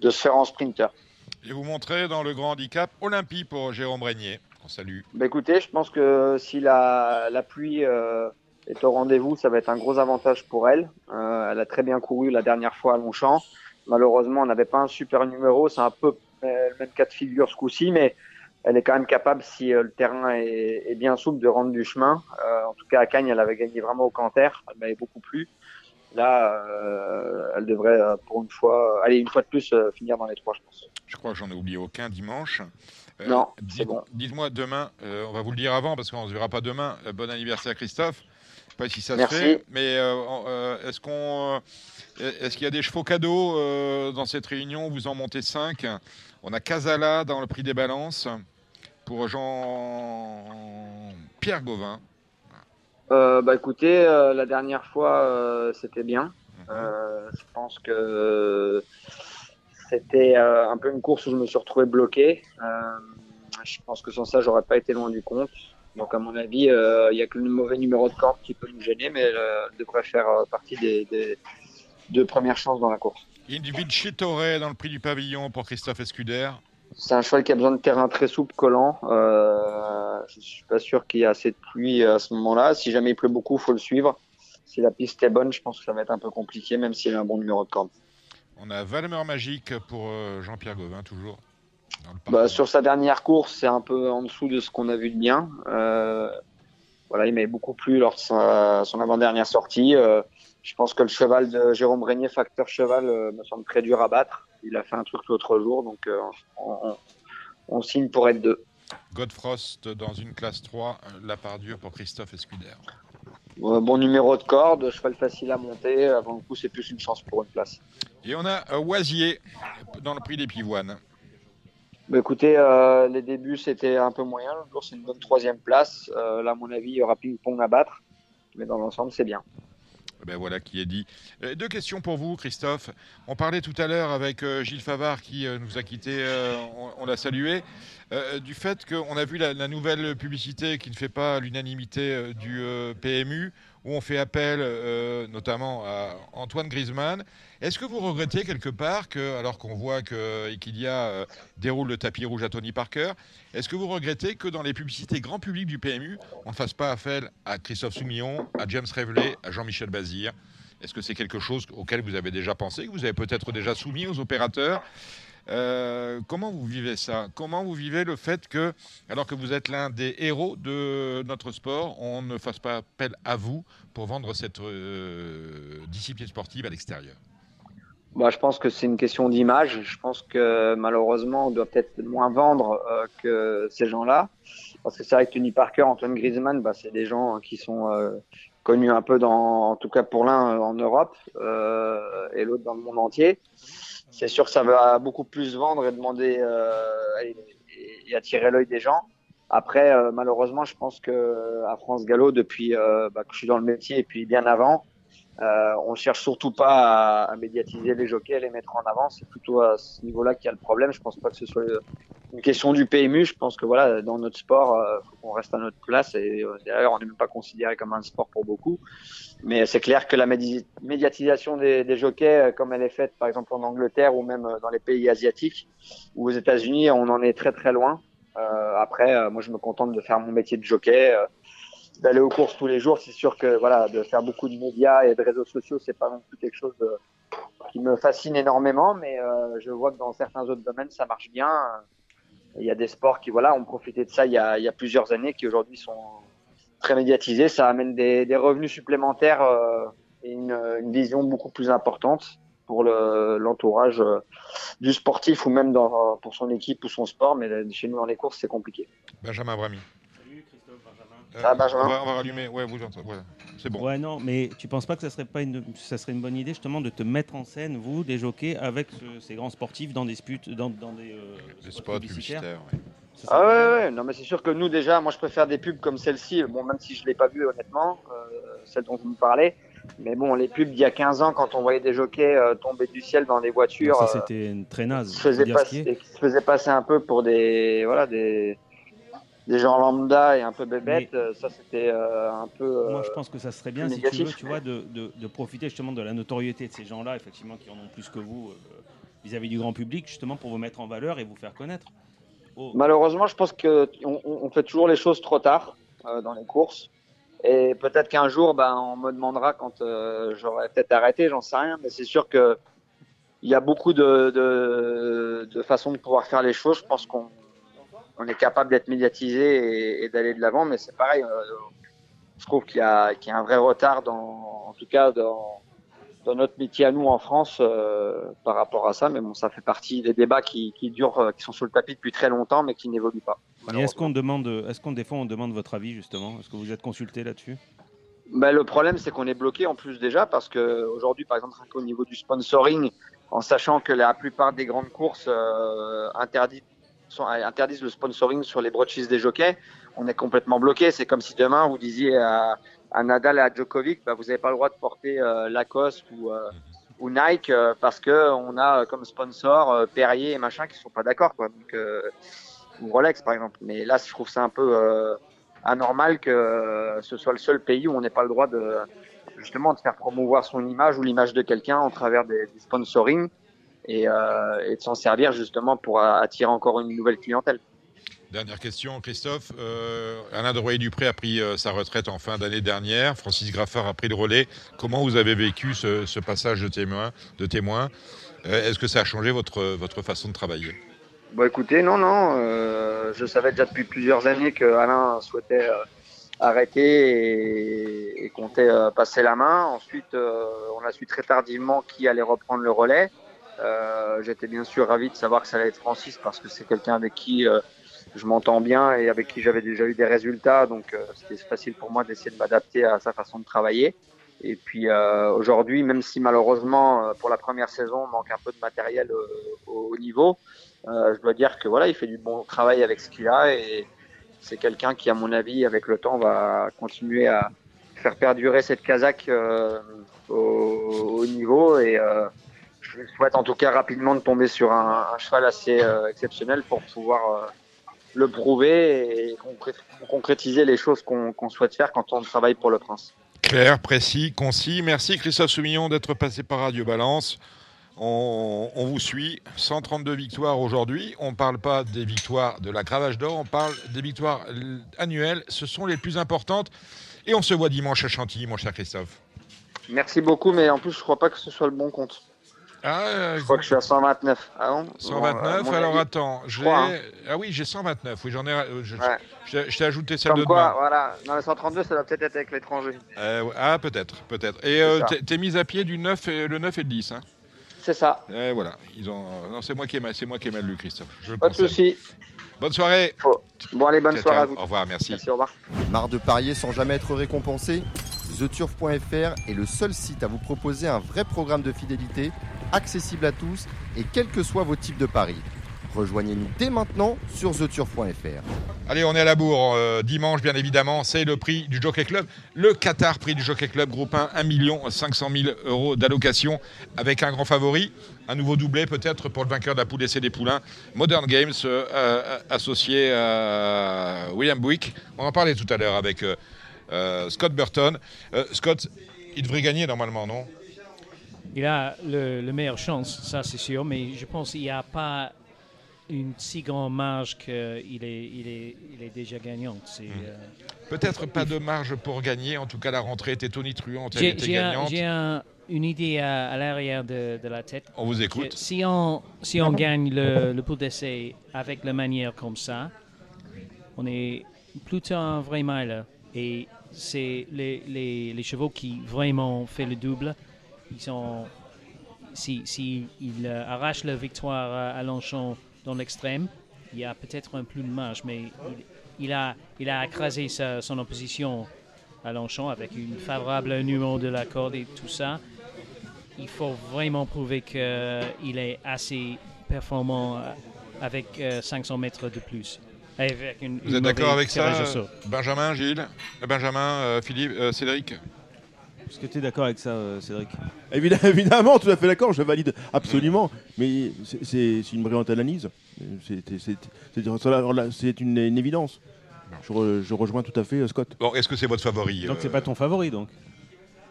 de se faire en sprinter. Et vous montrez dans le grand handicap Olympie pour Jérôme Régnier, qu'on salue. Bah écoutez, je pense que si la, la pluie est au rendez-vous, ça va être un gros avantage pour elle. Euh, elle a très bien couru la dernière fois à Longchamp. Malheureusement, on n'avait pas un super numéro. C'est un peu le même cas de figure ce coup-ci, mais elle est quand même capable, si euh, le terrain est, est bien souple, de rendre du chemin. Euh, en tout cas, à Cagnes, elle avait gagné vraiment au canter. Elle m'avait beaucoup plu. Là, euh, elle devrait pour une fois, aller une fois de plus euh, finir dans les trois, je pense. Je crois que j'en ai oublié aucun dimanche. Non, dites- c'est bon. Dites-moi demain, on va vous le dire avant parce qu'on ne se verra pas demain. bon anniversaire Christophe. Pas si ça Merci. se fait, mais euh, euh, est-ce qu'on, euh, est-ce qu'il y a des chevaux cadeaux dans cette réunion? Vous en montez 5 On a Casala dans le prix des balances pour Jean-Pierre Gauvin. Euh, bah écoutez, euh, la dernière fois euh, c'était bien. Euh, je pense que c'était un peu une course où je me suis retrouvé bloqué. Je pense que sans ça, j'aurais pas été loin du compte. Donc à mon avis, euh, il y a que le mauvais numéro de corde qui peut nous gêner, mais euh, elle devrait faire euh, partie des, des deux premières chances dans la course. Indivici Torre dans le prix du pavillon pour Christophe Escuder. C'est un cheval qui a besoin de terrain très souple, collant. Euh, je suis pas sûr qu'il y ait assez de pluie à ce moment-là. Si jamais il pleut beaucoup, faut le suivre. Si la piste est bonne, je pense que ça va être un peu compliqué, même s'il a un bon numéro de corde. On a Valmer Magique pour euh, Jean-Pierre Gauvin, toujours. Bah, sur sa dernière course, c'est un peu en dessous de ce qu'on a vu de bien. Euh, voilà, il m'avait beaucoup plu lors de sa- son avant-dernière sortie. Euh, je pense que le cheval de Jérôme Régnier, facteur cheval, euh, me semble très dur à battre. Il a fait un truc l'autre jour, donc on, on- on signe pour être deux. Godfrost dans une classe 3, euh, la part dure pour Christophe Escuder. Euh, bon numéro de corde, cheval facile à monter. Avant le coup, c'est plus une chance pour une place. Et on a Oisier dans le prix des pivoines. Bah, écoutez, euh, les débuts c'était un peu moyen. Le jour c'est une bonne troisième place. Euh, là, à mon avis, il y aura ping-pong à battre. Mais dans l'ensemble, c'est bien. Ben voilà qui est dit. Euh, deux questions pour vous, Christophe. On parlait tout à l'heure avec Gilles Favard qui nous a quittés, on, l'a salué, du fait qu'on a vu la, nouvelle publicité qui ne fait pas l'unanimité du PMU, où on fait appel euh, notamment à Antoine Griezmann. Est-ce que vous regrettez quelque part que, alors qu'on voit que Equidia euh, déroule le tapis rouge à Tony Parker, est-ce que vous regrettez que dans les publicités grand public du PMU, on ne fasse pas appel à Christophe Soumillon, à James Revelet, à Jean-Michel Bazir? Est-ce que c'est quelque chose auquel vous avez déjà pensé, que vous avez peut-être déjà soumis aux opérateurs? Euh, comment vous vivez ça? Comment vous vivez le fait que, alors que vous êtes l'un des héros de notre sport, on ne fasse pas appel à vous pour vendre cette euh, discipline sportive à l'extérieur? Bah, je pense que c'est une question d'image. Je pense que malheureusement, on doit peut-être moins vendre euh, que ces gens-là. Parce que c'est vrai que Tony Parker, Antoine Griezmann, bah, c'est des gens qui sont connus un peu dans, en tout cas pour l'un en Europe et l'autre dans le monde entier. C'est sûr que ça va beaucoup plus vendre et demander euh, et, attirer l'œil des gens. Après, euh, malheureusement, je pense que à France Gallo, depuis euh, bah, que je suis dans le métier et puis bien avant, euh, on cherche surtout pas à, à médiatiser les jockeys, à les mettre en avant. C'est plutôt à ce niveau-là qu'il y a le problème. Je pense pas que ce soit une question du PMU. Je pense que voilà, dans notre sport, euh, qu'on reste à notre place. Et euh, d'ailleurs, on n'est même pas considéré comme un sport pour beaucoup. Mais c'est clair que la médi- médiatisation des, des jockeys, euh, comme elle est faite par exemple en Angleterre ou même euh, dans les pays asiatiques ou aux États-Unis, on en est très très loin. Euh, après, moi, je me contente de faire mon métier de jockey. D'aller aux courses tous les jours, c'est sûr que voilà, de faire beaucoup de médias et de réseaux sociaux, c'est pas non plus quelque chose qui me fascine énormément, mais euh, je vois que dans certains autres domaines, ça marche bien. Il y a des sports qui voilà, ont profité de ça il y a, plusieurs années, qui aujourd'hui sont très médiatisés. Ça amène des, revenus supplémentaires euh, et une, vision beaucoup plus importante pour le- l'entourage euh, du sportif ou même dans, pour son équipe ou son sport. Mais chez nous, dans les courses, c'est compliqué. Benjamin Brami. Euh, Ah, Benjamin. on, va, on va rallumer. Ouais, vous voilà. C'est bon. Ouais, non, mais tu penses pas que ça serait pas une, ça serait une bonne idée justement de te mettre en scène, vous, des jockeys, avec ce- ces grands sportifs dans des spots, dans, dans des, euh, Des spots publicitaires. ouais. Ça serait Ah ouais, non mais c'est sûr que nous déjà, moi je préfère des pubs comme celle-ci, bon même si je l'ai pas vue honnêtement, euh, celle dont vous me parlez, mais bon les pubs d'il y a 15 ans quand on voyait des jockeys euh, tomber du ciel dans des voitures, ça euh, c'était une très naze. qui se est. passer, se faisaient passer un peu pour des voilà des des gens lambda et un peu bébêtes, euh, ça c'était euh, un peu. Moi, euh, je pense que ça serait bien, si tu veux, tu vois, de, de- de profiter justement de la notoriété de ces gens-là, effectivement, qui en ont plus que vous vis-à-vis du grand public, justement, pour vous mettre en valeur et vous faire connaître. Oh, Malheureusement, je pense que on, fait toujours les choses trop tard euh, dans les courses. Et peut-être qu'un jour, ben, on me demandera quand euh, j'aurai peut-être arrêté, j'en sais rien. Mais c'est sûr que il y a beaucoup de, de, de façons de pouvoir faire les choses. Je pense qu'on on est capable d'être médiatisé et, et d'aller de l'avant. Mais c'est pareil, euh, je trouve qu'il y, a- qu'il y a un vrai retard, dans, en tout cas dans, dans notre métier à nous en France euh, par rapport à ça. Mais bon, ça fait partie des débats qui, qui durent, euh, qui sont sur le tapis depuis très longtemps, mais qui n'évoluent pas. Est-ce qu'on demande, est-ce qu'on fois on demande votre avis justement? Est-ce que vous êtes consulté là-dessus? Ben, le problème, c'est qu'on est bloqué en plus déjà parce que aujourd'hui, par exemple, au niveau du sponsoring, en sachant que la plupart des grandes courses euh, interdisent, sont, interdisent le sponsoring sur les broadsheets des jockeys, on est complètement bloqué. C'est comme si demain vous disiez à, Nadal et à Djokovic, bah, vous n'avez pas le droit de porter euh, Lacoste ou, euh, Nike euh, parce que on a comme sponsor Perrier et machin qui sont pas d'accord. Donc, ou Rolex par exemple. Mais là, je trouve ça un peu anormal que ce soit le seul pays où on n'ait pas le droit de justement de faire promouvoir son image ou l'image de quelqu'un en travers des, des sponsoring et, euh, et de s'en servir justement pour a- attirer encore une nouvelle clientèle. Dernière question, Christophe. Euh, Alain de Royer-Dupré a pris euh, sa retraite en fin d'année dernière. Francis Graffard a pris le relais. Comment vous avez vécu ce, ce passage de témoin, de témoin? Euh, Est-ce que ça a changé votre, votre façon de travailler? Bon, écoutez, non, non. euh, je savais déjà depuis plusieurs années que Alain souhaitait euh, arrêter et, et comptait euh, passer la main. Ensuite, euh, on a su très tardivement qui allait reprendre le relais. Euh, J'étais bien sûr ravi de savoir que ça allait être Francis parce que c'est quelqu'un avec qui euh, je m'entends bien et avec qui j'avais déjà eu des résultats. Donc, euh, c'était facile pour moi d'essayer de m'adapter à sa façon de travailler. Et puis aujourd'hui, même si malheureusement pour la première saison on manque un peu de matériel au niveau, je dois dire que voilà, il fait du bon travail avec ce qu'il a et c'est quelqu'un qui, à mon avis, avec le temps, va continuer à faire perdurer cette Kazakh au, au niveau et je souhaite en tout cas rapidement de tomber sur un, un cheval assez euh, exceptionnel pour pouvoir euh, le prouver et concré- concrétiser les choses qu'on souhaite faire quand on travaille pour le prince. Clair, précis, concis. Merci Christophe Soumillon d'être passé par Radio Balance. On, on vous suit. 132 victoires aujourd'hui. On ne parle pas des victoires de la Cravache d'Or, on parle des victoires annuelles. Ce sont les plus importantes. Et on se voit dimanche à Chantilly, mon cher Christophe. Merci beaucoup, mais en plus, je crois pas que ce soit le bon compte. Ah, je crois que je suis à 129. Ah bon? 129, Bon, à mon alors avis, attends, je j'ai... crois, hein. Ah oui, j'ai 129, oui, j'en ai... euh, Je, Ouais. je t'ai- je t'ai ajouté celle Comme de quoi, demain. voilà. Dans les 132, ça doit peut-être être avec l'étranger. Euh, ah, peut-être, peut-être. Et euh, t'es- mise à pied du 9 et, le 9 et le 10, hein C'est ça. Voilà, ils ont... euh, Non, c'est moi qui ai mal, c'est moi qui ai mal lu, Christophe. Je Pas de souci. Bonne soirée. Bon, allez, bonne soirée à vous. Au revoir, merci. Merci, au revoir. Marre de parier sans jamais être récompensé TheTurf.fr est le seul site à vous proposer un vrai programme de fidélité, accessible à tous et quels que soient vos types de paris. Rejoignez-nous dès maintenant sur TheTurf.fr. Allez, on est à la bourre. euh, dimanche, bien évidemment, c'est le prix du Jockey Club. Le Qatar prix du Jockey Club, groupe 1, 1 500 000 euros d'allocation avec un grand favori. Un nouveau doublé peut-être pour le vainqueur de la poule essai des poulains. Modern Games, euh, euh, associé à William Buick. On en parlait tout à l'heure avec Scott Burton. Scott, il devrait gagner normalement, non? Il a le, le meilleure chance, ça c'est sûr, mais je pense qu'il n'y a pas une si grande marge qu'il est, il est, il est déjà gagnant. C'est, euh, Peut-être pas de marge pour gagner. En tout cas, la rentrée était tonitruante, elle J'ai était gagnante. j'ai un- une idée à, à l'arrière de, de la tête. On vous écoute. Si on, si on gagne le, le pool d'essai avec la manière comme ça, on est plutôt un vrai miler. Et c'est les, les, les chevaux qui vraiment font le double. Ils sont, si, si ils euh, arrachent la victoire à, à Longchamp dans l'extrême, il y a peut-être un plus de marge, mais il, il a, il a écrasé sa- son opposition à Longchamp avec une favorable numéro de la corde et tout ça. Il faut vraiment prouver qu'il est assez performant euh, avec euh, 500 mètres de plus. Avec une, Vous une êtes d'accord avec ça. Benjamin, Gilles? Euh, Benjamin, euh, Philippe, euh, Cédric? Est-ce que tu es d'accord avec ça, euh, Cédric? Évidemment, évidemment, tout à fait d'accord, je valide absolument. Mais c'est- une brillante analyse. C'est- une, une évidence. Je, re- je rejoins tout à fait euh, Scott. Bon, est-ce que c'est votre favori Donc euh, c'est pas ton favori, donc?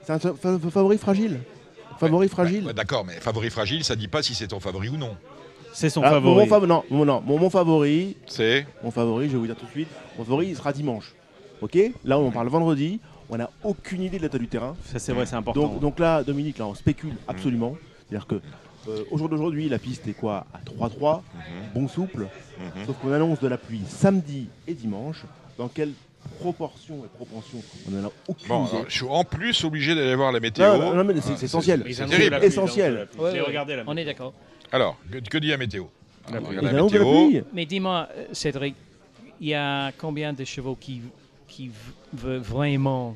C'est un fa- fa- favori fragile. Favori fragile. D'accord, mais favori fragile, ça dit pas si c'est ton favori ou non. C'est son Ah, favori. Mon, fav- non, mon, non, mon, mon favori. C'est Mon favori, je vais vous dire tout de suite. Mon favori, il sera dimanche. Ok? Là, on parle vendredi. On n'a aucune idée de l'état du terrain. Ça, c'est vrai, c'est important. Donc, donc là, Dominique, là, on spécule absolument. C'est-à-dire que euh, au jour d'aujourd'hui, la piste est quoi? À 3-3, bon souple. Sauf qu'on annonce de la pluie samedi et dimanche. Dans quel proportions et propensions, on en a aucune Bon, idée. alors, je suis en plus obligé d'aller voir la météo. Non, non, non, mais c'est- Ah, c'est essentiel. C'est terrible. pluie, Essentiel. Ouais, la On est d'accord. Alors, que, que dit la météo? Alors, la la météo. pluie. Mais dis-moi, euh, Cédric, il y a combien de chevaux qui, qui veut vraiment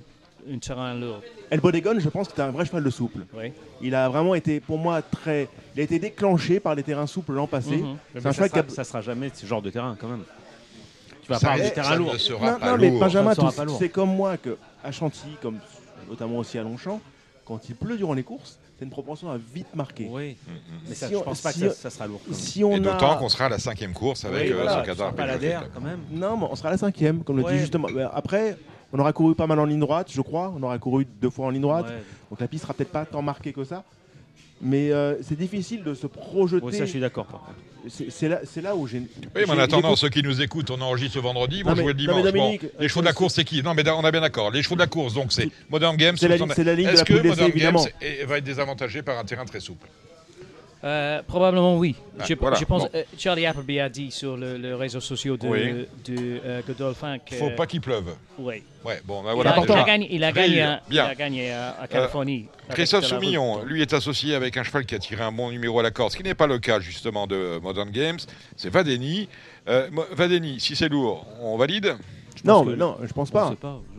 un terrain lourd El Bodegon, je pense que c'est un vrai cheval de souple. Oui. Il a vraiment été, pour moi, très. Il a été déclenché par les terrains souples l'an passé. C'est Mais un ça, cheval qui sera, ça sera jamais ce genre de terrain quand même. Tu vas parler de terrain ça lourd. ne sera Non, pas non, mais lourd. Benjamin, lourd. sais comme moi que à Chantilly, comme notamment aussi à Longchamp, quand il pleut durant les courses, c'est une propension à vite marquer. Oui. Mais ça, Si je on- pense pas si que ça, ça sera lourd. quand même. Si on Et d'autant a... qu'on sera à la cinquième course avec Oui, euh, voilà, Qatar. seras pas la DER quand même. Non, mais on sera à la cinquième, comme le dit justement. Après, on aura couru pas mal en ligne droite, je crois. On aura couru deux fois en ligne droite. Ouais. Donc la piste sera peut-être pas tant marquée que ça. Mais euh, c'est difficile de se projeter. Oui, ça, je suis d'accord. C'est là, c'est là où j'ai. Oui, mais en attendant, ceux qui nous écoutent, on enregistre ce vendredi, ils vont jouer le dimanche. Bon, les chevaux de la c'est- course, c'est qui Non, mais on est bien d'accord. Les chevaux de la course, donc c'est Modern Games. c'est la ligne- la de Est-ce que Modern Games va être désavantagé par un terrain très souple? Euh, Probablement oui. Ah, je, voilà. je pense Bon. euh, Charlie Appleby a dit sur le, le réseau social de, Oui. de euh, Godolphin que. Faut pas qu'il pleuve. Oui. Ouais, bon, Il, a, il a déjà. gagné, il a Très gagné, bien. à, il Bien. a gagné à, à Californie. Christophe de. Soumillon, lui, est associé avec un cheval qui a tiré un bon numéro à la corde, ce qui n'est pas le cas justement de Modern Games. C'est Vadeni. Euh, Vadeni, si c'est lourd, on valide? Non, mais non, je pense pas.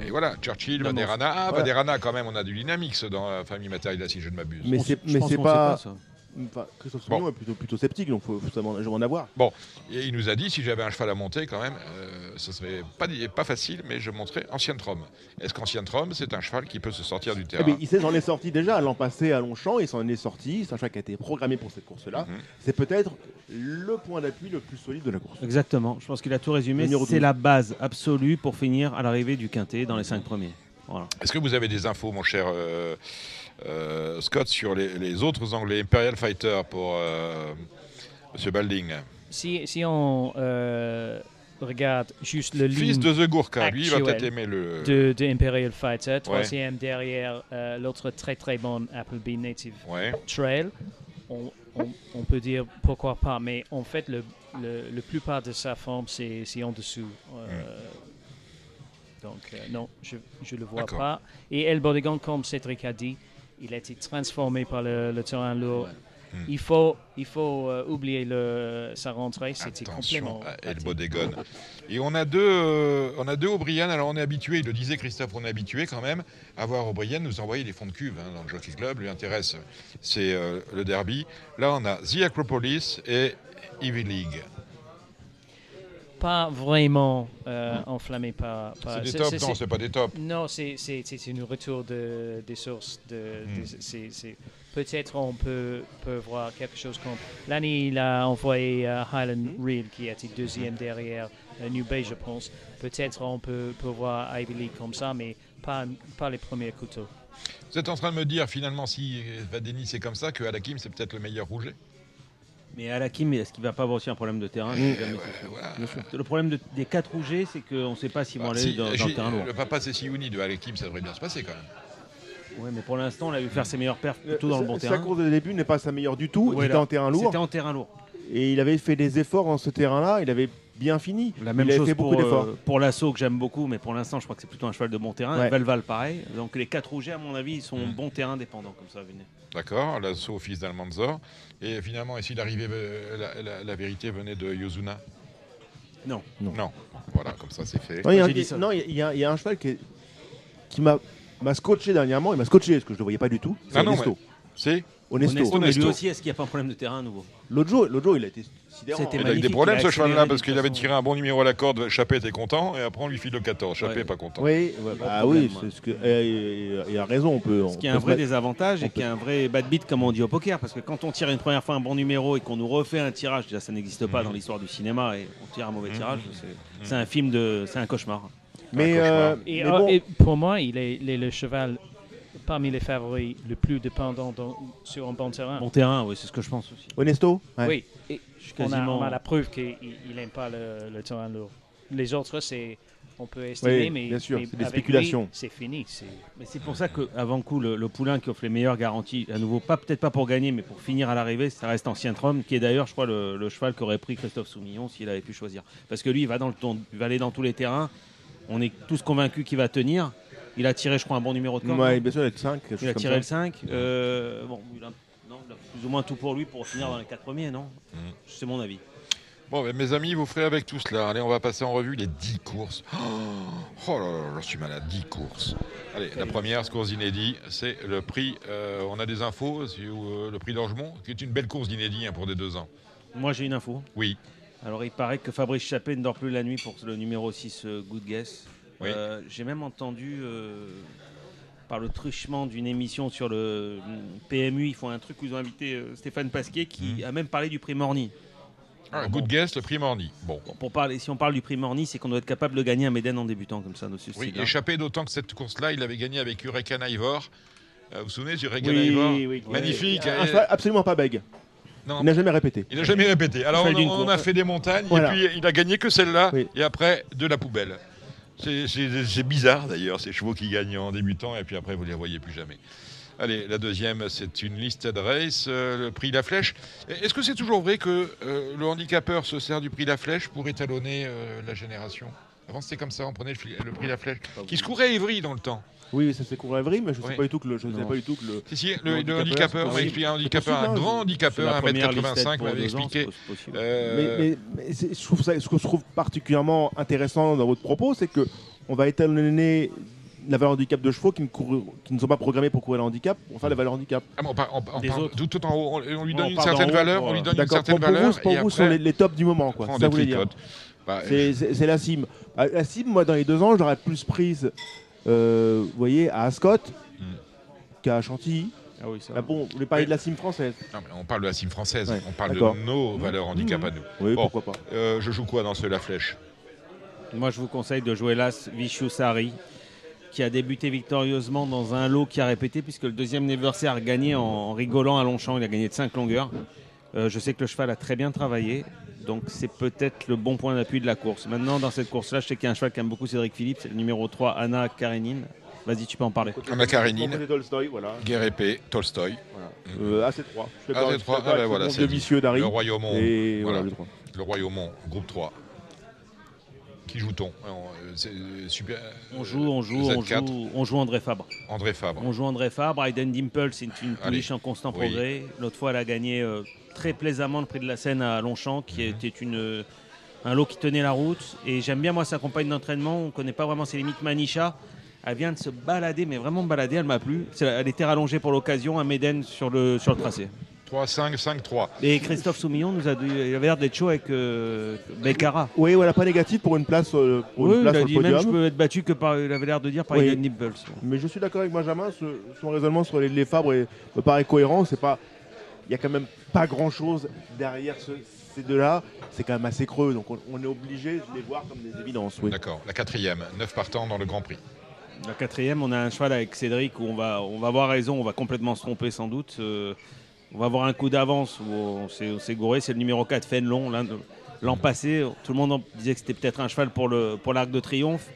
Et voilà, Churchill, Non, Vaderana. Ah, voilà. Vaderana, quand même, on a du Dynamix dans la famille Matériel, si je ne m'abuse. Mais c'est pas. pas, ça. Enfin, Christophe Bon. Soumillon est plutôt, plutôt sceptique, donc faut, faut savoir- en avoir. Bon, et il nous a dit si j'avais un cheval à monter, quand même, euh, ce serait pas, pas facile, mais je monterais Ancien Trom. Est-ce qu'Ancien Trom, c'est un cheval qui peut se sortir du Eh terrain bien, il s'en est sorti déjà l'an passé à Longchamp, il s'en est sorti. C'est un cheval qui a été programmé pour cette course-là. Mhm. C'est peut-être le point d'appui le plus solide de la course. Exactement. Je pense qu'il a tout résumé. C'est 12. la base absolue pour finir à l'arrivée du quintet dans les cinq premiers. Voilà. Est-ce que vous avez des infos, mon cher euh, euh, Scott, sur les, les autres anglais Imperial Fighter pour euh, Monsieur Balding Si, si on euh, regarde juste le Fils ligne de The Gourka, lui, il va peut-être aimer le. de, de Imperial Fighter, troisième derrière euh, l'autre très très bon Appleby Native Ouais. Trail, on, on- on peut dire pourquoi pas, mais en fait, le, le, le plupart de sa forme, c'est en dessous. Euh, Donc, euh, non, je ne le vois pas. Et El Bodegon, comme Cédric a dit, il a été transformé par le, le terrain lourd. Hmm. Il faut, il faut euh, oublier le, sa rentrée, c'était Attention complètement. à El. Bodegon. Et on a deux, euh, on a deux O'Brien. Alors on est habitué, il le disait Christophe, on est habitué quand même à voir O'Brien nous envoyer des fonds de cuve hein, dans le Jockey Club. Lui intéresse, c'est euh, le derby. Là on a The Acropolis et Ivy League. Pas vraiment euh, enflammé par. par- C'est des tops, non, c'est pas des tops. Non, c'est une retour de, des sources. De, Hmm. c'est- Peut-être on peut, peut voir quelque chose comme. L'année, il a envoyé euh, Highland Reed, qui a été deuxième derrière euh, New Bay, je pense. Peut-être on peut, peut voir Ivy League comme ça, mais pas, pas les premiers couteaux. Vous êtes en train de me dire finalement si Vadeni c'est comme ça que Alakim c'est peut-être le meilleur rouget? Mais Alakim, est-ce qu'il va pas avoir aussi un problème de terrain Mmh. Ouais. Le problème de- des quatre rougets, c'est qu'on ne sait pas s'ils vont Bah, aller si, dans, dans j'ai- le terrain lourd. le papa c'est Siouni de Alakim, ça devrait bien se passer quand même. Ouais, mais pour l'instant, on l'a vu faire ses meilleurs perfs plutôt dans le bon sa, terrain. sa course de début n'est pas sa meilleure du tout. Il Voilà. était en terrain lourd. C'était en terrain lourd. Et il avait fait des efforts en ce terrain-là. Il avait bien fini. La même il chose fait pour, beaucoup d'efforts. euh, pour l'assaut que j'aime beaucoup, mais pour l'instant, je crois que c'est plutôt un cheval de bon terrain. Ouais. Velval, pareil. Donc les quatre rougets, à mon avis, ils sont Mmh. bon terrain dépendants, comme ça, venez. D'accord, l'assaut fils d'Almanzor. Et finalement, et si l'arrivée, la, la- la vérité venait de Yozuna? Non. Non. Voilà, comme ça c'est fait. Non, il y a, non, y y un cheval qui, est- qui m'a m'a scotché dernièrement. Il m'a scotché parce que je ne le voyais pas du tout. C'est Ah non, Honesto. C'est Honesto. Honesto, mais lui Honesto. aussi, est-ce qu'il n'y a pas un problème de terrain à nouveau? L'autre jour, l'autre jour, il a été sidérant. C'était Il a eu des problèmes a ce cheval-là parce qu'il avait tiré un bon numéro à la corde, Chappé était content et après on lui file le 14. Chappé Ouais. pas content. Oui, ouais, bah problème, oui, ouais. c'est ce que. et- Il a raison, on peut. Ce on qui est un vrai mettre- désavantage on et qui est un vrai bad beat, comme on dit au poker. Parce que quand on tire une première fois un bon numéro et qu'on nous refait un tirage, déjà ça n'existe pas Mhm. dans l'histoire du cinéma et on tire un mauvais Mhm. tirage, c'est- c'est un film de. C'est un cauchemar. Mais, euh, Et, mais euh, bon, et pour moi, il est, il est le cheval parmi les favoris le plus dépendant dans- sur un bon terrain. Bon terrain, oui, c'est ce que je pense aussi. Honesto ouais. Oui, et Je suis on, a, quasiment- on a la preuve qu'il n'aime pas le, le terrain lourd. Les autres, c'est on peut estimer, Oui, mais, bien sûr, mais c'est des spéculations. C'est fini. c'est- Mais c'est pour ça qu'avant coup, le, le poulain qui offre les meilleures garanties, à nouveau, pas peut-être pas pour gagner, mais pour finir à l'arrivée, ça reste Ancien Trom, qui est d'ailleurs, je crois, le, le cheval qu'aurait pris Christophe Soumillon s'il avait pu choisir. Parce que lui, il va, dans le il va aller dans tous les terrains. On est tous convaincus qu'il va tenir. Il a tiré, je crois, un bon numéro de corde. Ouais, bien sûr, il a 5. il a tiré le 5. Euh, bon, il a, non, il a plus ou moins tout pour lui pour finir dans les 4 premiers, non Mm. C'est mon avis. Bon, ben, mes amis, vous ferez avec tout cela. Allez, on va passer en revue les 10 courses. Oh, oh là là, je suis malade, 10 courses. Allez, la première, ce course d'inédit, c'est le prix. euh, on a des infos sur euh, le prix d'Orgemont, qui est une belle course d'inédit hein, pour des deux ans. Moi, j'ai une info. Oui. Alors, il paraît que Fabrice Chappé ne dort plus la nuit pour le numéro 6 euh, Good Guess. Oui. Euh, j'ai même entendu, euh, par le truchement d'une émission sur le mm, PMU, ils font un truc où ils ont invité euh, Stéphane Pasquier qui a même parlé du prix Morny. Ah, Alors, good bon. guess, le prix Morny. Bon. Pour parler, si on parle du prix Morny, c'est qu'on doit être capable de gagner un Méden en débutant comme ça, Oui, échappé d'autant que cette course-là, il avait gagné avec Hurricane Ivor. Euh, vous vous souvenez du Hurricane Oui, Ivor oui, oui. Magnifique. Un cheval absolument pas bègue. Non. Il n'a jamais répété. Il n'a jamais répété. Alors, on, a fait des montagnes, Voilà. et puis il a gagné que celle-là, et après, de la poubelle. C'est- bizarre d'ailleurs, ces chevaux qui gagnent en débutant, et puis après, vous ne les voyez plus jamais. Allez, la deuxième, c'est une listed race, euh, le prix La Flèche. Est-ce que c'est toujours vrai que euh, le handicapeur se sert du prix La Flèche pour étalonner euh, la génération? Avant, c'était comme ça, on prenait le, le prix La Flèche, qui se courait à Ivry dans le temps. Oui, ça s'est couru à Évry, mais je ne sais pas du tout que le. Je sais pas du tout que le. Si, si, le, le handicapeur, on expliqué un handicapeur, un grand handicapeur, 1m85, m'avait expliqué. Euh, Mais, mais- mais c'est- je trouve ça, ce que je trouve particulièrement intéressant dans votre propos, c'est que on va étalonner la valeur handicap de chevaux qui ne, courent- qui ne sont pas programmés pour courir le handicap, pour faire la valeur handicap. Ah, on par- on par- on Des parle autres. tout, tout en haut, on, on lui On donne une certaine valeur, pour, on lui donne une certaine valeur. vous, pour et vous, après, sont les, les tops du moment, quoi. C'est ça vous dire. Bah, C'est- C'est c'est la cime. Ah, La cime, moi, dans les deux ans, j'aurais plus prise, vous voyez, à Ascot Hmm. qu'à Chantilly. Ah oui, ça. Ah bon, vous voulez parler de la cime française Non, mais on parle de la cime française, Ouais, on parle de nos valeurs handicap à nous. Oui, Bon, pourquoi pas. euh, je joue quoi dans ce La Flèche? Moi, je vous conseille de jouer l'As Vichusari, qui a débuté victorieusement dans un lot qui a répété, puisque le deuxième anniversaire a gagné en rigolant à Longchamp. Il a gagné de 5 longueurs. Euh, je sais que le cheval a très bien travaillé, donc c'est peut-être le bon point d'appui de la course. Maintenant, dans cette course-là, je sais qu'il y a un cheval qui aime beaucoup Cédric Philippe, c'est le numéro 3, Anna Karenine. Vas-y, tu peux en parler. Anna Karenine, Tolstoy, voilà. Guerre épée, Tolstoy. Euh, AC3. Je fais pas- je fais AC3, pas ah ben voilà, c'est. Le Royaumont. Et voilà, voilà, le trois. le Royaumont, groupe 3. Qui joue-t-on euh, euh, super, On joue, on joue, on Z4. joue, on joue André Fabre. André Fabre. On joue André Fabre. Aiden Dimple, c'est une pouliche en constant Oui. progrès. L'autre fois, elle a gagné euh, très plaisamment le prix de la Seine à Longchamp, qui Mhm. était une, euh, un lot qui tenait la route. Et j'aime bien, moi, sa compagne d'entraînement. On ne connaît pas vraiment ses limites. Manisha, elle vient de se balader, mais vraiment balader, elle m'a plu. Elle était rallongée pour l'occasion à Méden sur le, sur le tracé. 3, 5, 5, 3. Et Christophe Soumillon nous a dit, il avait l'air d'être chaud avec euh. Oui, voilà, pas négatif pour une place, euh, pour Oui, une place il a sur dit même je peux être battu que par, il avait l'air de dire par Oui. Nibbles. Mais je suis d'accord avec Benjamin, ce- son raisonnement sur les, les Fabres est- me paraît cohérent. C'est pas, il y a quand même pas grand chose derrière ce- ces deux-là. C'est quand même assez creux, donc on, on est obligé de les voir comme des évidences. Oui. D'accord. La quatrième, 9 partants dans le Grand Prix. La quatrième, on a un cheval avec Cédric où on va, on va avoir raison, on va complètement se tromper sans doute. Euh, on va avoir un coup d'avance où on s'est on s'est gouré. C'est le numéro 4, Fenlon. L'an passé, tout le monde disait que c'était peut-être un cheval pour le pour l'Arc de Triomphe.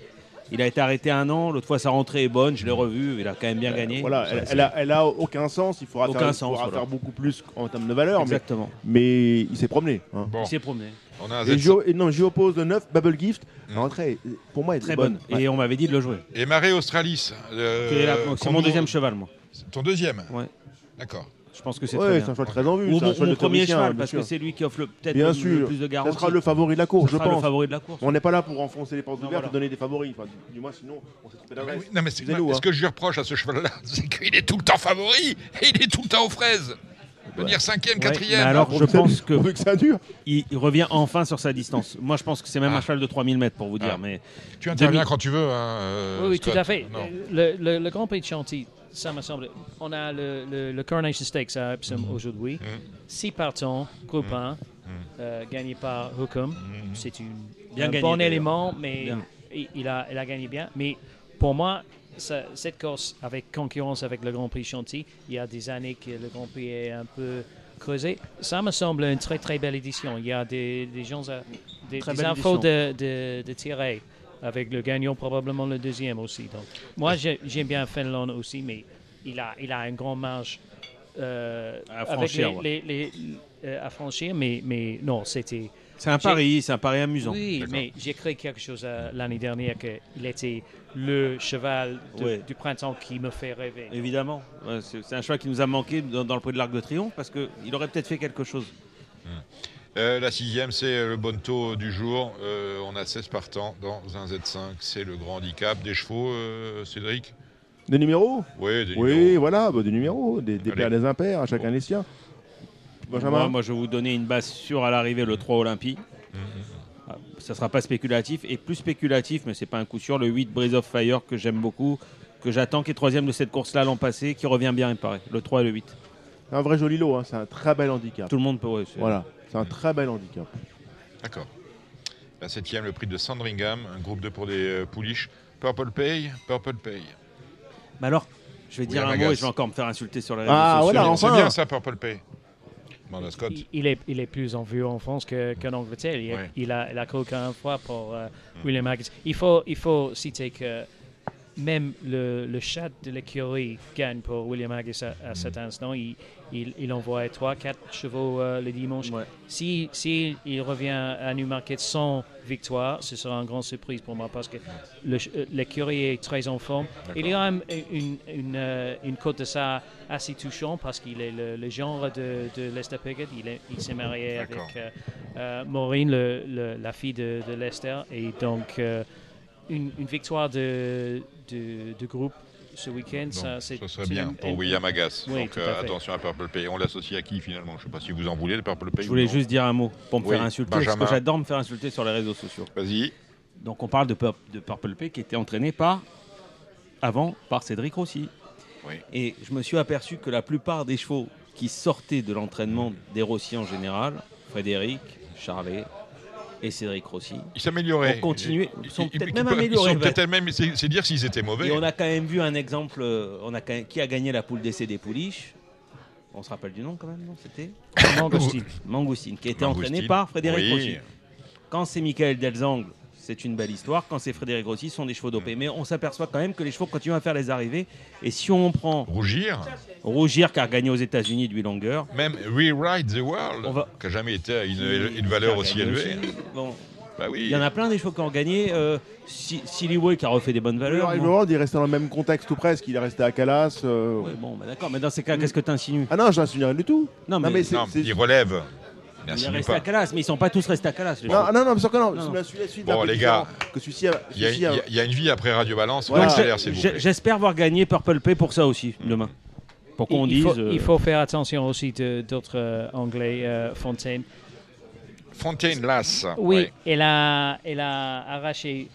Il a été arrêté un an. L'autre fois, sa rentrée est bonne. Je l'ai revu. Il a quand même bien gagné. Voilà, elle, elle a, elle a aucun sens. Il faudra, Aucun faire, il sens, faudra voilà. faire beaucoup plus en termes de valeur. mais- Exactement. Mais, il s'est promené. hein. Bon. Il s'est promené. On a Et et non, j'y oppose le 9, Bubble Gift. L'entrée, pour moi, est Très bonne. Ouais. Et on m'avait dit de le jouer. Et Marais Australis. euh, la- C'est mon deuxième cheval, moi. C'est Ton deuxième Ouais. D'accord. Je pense que c'est Ouais, très c'est bien. un cheval très en vue, Ou mon, cheval mon de premier cheval, parce sûr. que c'est lui qui offre le- peut-être le, plus de ça garanties. sera le favori de la course, Ça je sera le favori de la course. On n'est pas là pour enfoncer les portes Non, ouvertes voilà. et donner des favoris. Enfin, du, du moins, sinon, on s'est trompé d'adresse. Non, mais c'est- Excusez-nous, ce hein. que je lui reproche à ce cheval-là, c'est qu'il est tout le temps favori et il est tout le temps aux fraises. Venir cinquième, Ouais, quatrième. mais alors, je pense que que ça dure. Il, il revient enfin sur sa distance. Moi, je pense que c'est même Ah. un cheval de 3000 mètres pour vous dire. Ah. Mais Tu interviens Demi- quand tu veux. hein, euh, oui, oui, tout à fait. Le, le- le Grand Prix de Chantilly, ça me semble. On a le, le- le Coronation Stakes à Epsom Mm. aujourd'hui. Six partants, groupe 1, euh, gagné par Hookham. C'est un gagné, bon élément, mais Bien. il, il a, il a gagné bien. Mais pour moi, ça- cette course, avec concurrence avec le Grand Prix Chantilly, il y a des années que le Grand Prix est un peu creusé. Ça me semble une très très belle édition. Il y a des, des gens, à- des, des infos édition. de, de, de tirer avec le gagnant probablement le deuxième aussi. Donc, moi, j'ai- j'aime bien Fenlon aussi, mais il a, il a une grande marge euh, À avec franchir, les, les- les- euh, à franchir. Mais, mais non, c'était C'est un pari, c'est un pari amusant. Oui, mais j'ai créé quelque chose euh, l'année dernière qu'il était le cheval de- du printemps qui me fait rêver. Évidemment. Ouais, c'est un choix qui nous a manqué dans, dans le prix de l'Arc de Triomphe parce qu'il aurait peut-être fait quelque chose. Euh, la sixième, c'est le Bonto du jour. Euh, on a 16 partants dans un Z5. C'est le grand handicap des chevaux, euh, Cédric? Des numéros? Oui, des Oui, numéros. voilà, bah, des numéros, des, des pairs, des impairs, à chacun les siens. Benjamin Moi, moi, je vais vous donner une base sûre à l'arrivée, le 3 Olympie. Ah, Ça sera pas spéculatif. Et plus spéculatif, mais c'est pas un coup sûr, le 8 Breeze of Fire que j'aime beaucoup, que j'attends, qui est troisième de cette course-là l'an passé, qui revient bien, il me paraît. Le 3 et le 8. Un vrai joli lot, hein, c'est un très bel handicap. Tout le monde peut. c'est- Voilà, c'est un très bel handicap. D'accord. La septième, le prix de Sandringham, un groupe de pour des euh, pouliches. Purple Pay, Purple Pay. Mais alors, je vais dire un mot et je vais encore me faire insulter sur les réseaux Ah, sociaux. voilà, C'est enfin. bien ça, Purple Pay. Scott. Il, il est, il est plus en vue en France que- qu'en Angleterre. Il, Ouais. il a, il a fois pour euh, William Haggis. Il faut, il faut citer que même le, le chat de l'écurie gagne pour William Haggis à, à cet instant. Il, il, il envoie 3-4 chevaux euh, le dimanche. Ouais. Si, si il revient à Newmarket sans victoire, ce sera une grande surprise pour moi parce que euh, l'écurie est très en forme. Il y a un- une, une, euh, une côte de ça assez touchant parce qu'il est le, le genre de, de Lester Piggott. Il, est- il s'est marié avec euh, euh, Maureen, le- la fille de, de Lester. Et donc, une, une victoire de, de, de groupe ce week-end, ça, serait bien pour William. Oui, Donc à euh, attention à Purple Pay. On l'associe à qui finalement? Je ne sais pas si vous en voulez de Purple Pay. Je ou voulais juste dire un mot pour me Oui, faire insulter, parce que j'adore me faire insulter sur les réseaux sociaux. Vas-y. Donc on parle de, Pur- de Purple Pay qui était entraîné par, avant, par Cédric Rossi. Oui. Et je me suis aperçu que la plupart des chevaux qui sortaient de l'entraînement des Rossi en général, Frédéric, Charlet et Cédric Rossi, Ils s'amélioraient. ont continué, Ils- sont peut-être même peuvent- ils améliorés. sont peut-être même, c'est dire s'ils étaient mauvais. Et on a quand même vu un exemple, euh, on a quand qui a gagné la poule d'essai des pouliches? On se rappelle du nom quand même, non? C'était Mangoustine. Mangoustine, qui a été Mangoustine. entraîné par Frédéric Oui. Rossi. Quand c'est Michael Delzangle, c'est une belle histoire. Quand c'est Frédéric Rossi, ce sont des chevaux dopés. Mais on s'aperçoit quand même que les chevaux continuent à faire les arrivées. Et si on prend Rougir, Rougir, qui a gagné aux États-Unis de longueur, même Rewrite the World, va- qui n'a jamais été à une, une valeur aussi élevée. Bon, Bah oui. il y en a plein des chevaux qui ont gagné. Euh, Si- Silly Way qui a refait des bonnes valeurs. Le. World, il est resté dans le même contexte ou presque. Il est resté à Calas. euh, Ouais, bon, bah d'accord, mais dans ces cas, qu'est-ce que tu insinues Ah non, je n'insinue rien du tout. Non, mais, c'est- Non, c'est- il relève. Il Merci est resté pas. à Calas, mais ils sont pas tous restés à Calas. les Non, non, non, mais sûr que non. Non. Celui-là, celui-là, celui-là, Bon, les gars, Il y, a, celui-ci a- il y a- il y a une vie après Radio Balance. Voilà. Voilà. Accélère, s'il vous J'ai- plaît. J'espère voir gagner Purple Pay pour ça aussi demain. Pour qu'on il, dise. faut, euh, il faut faire attention aussi de- d'autres euh, Anglais, euh, Fontaine. Fontaine Lass. Oui, Ouais. elle, a, elle a arraché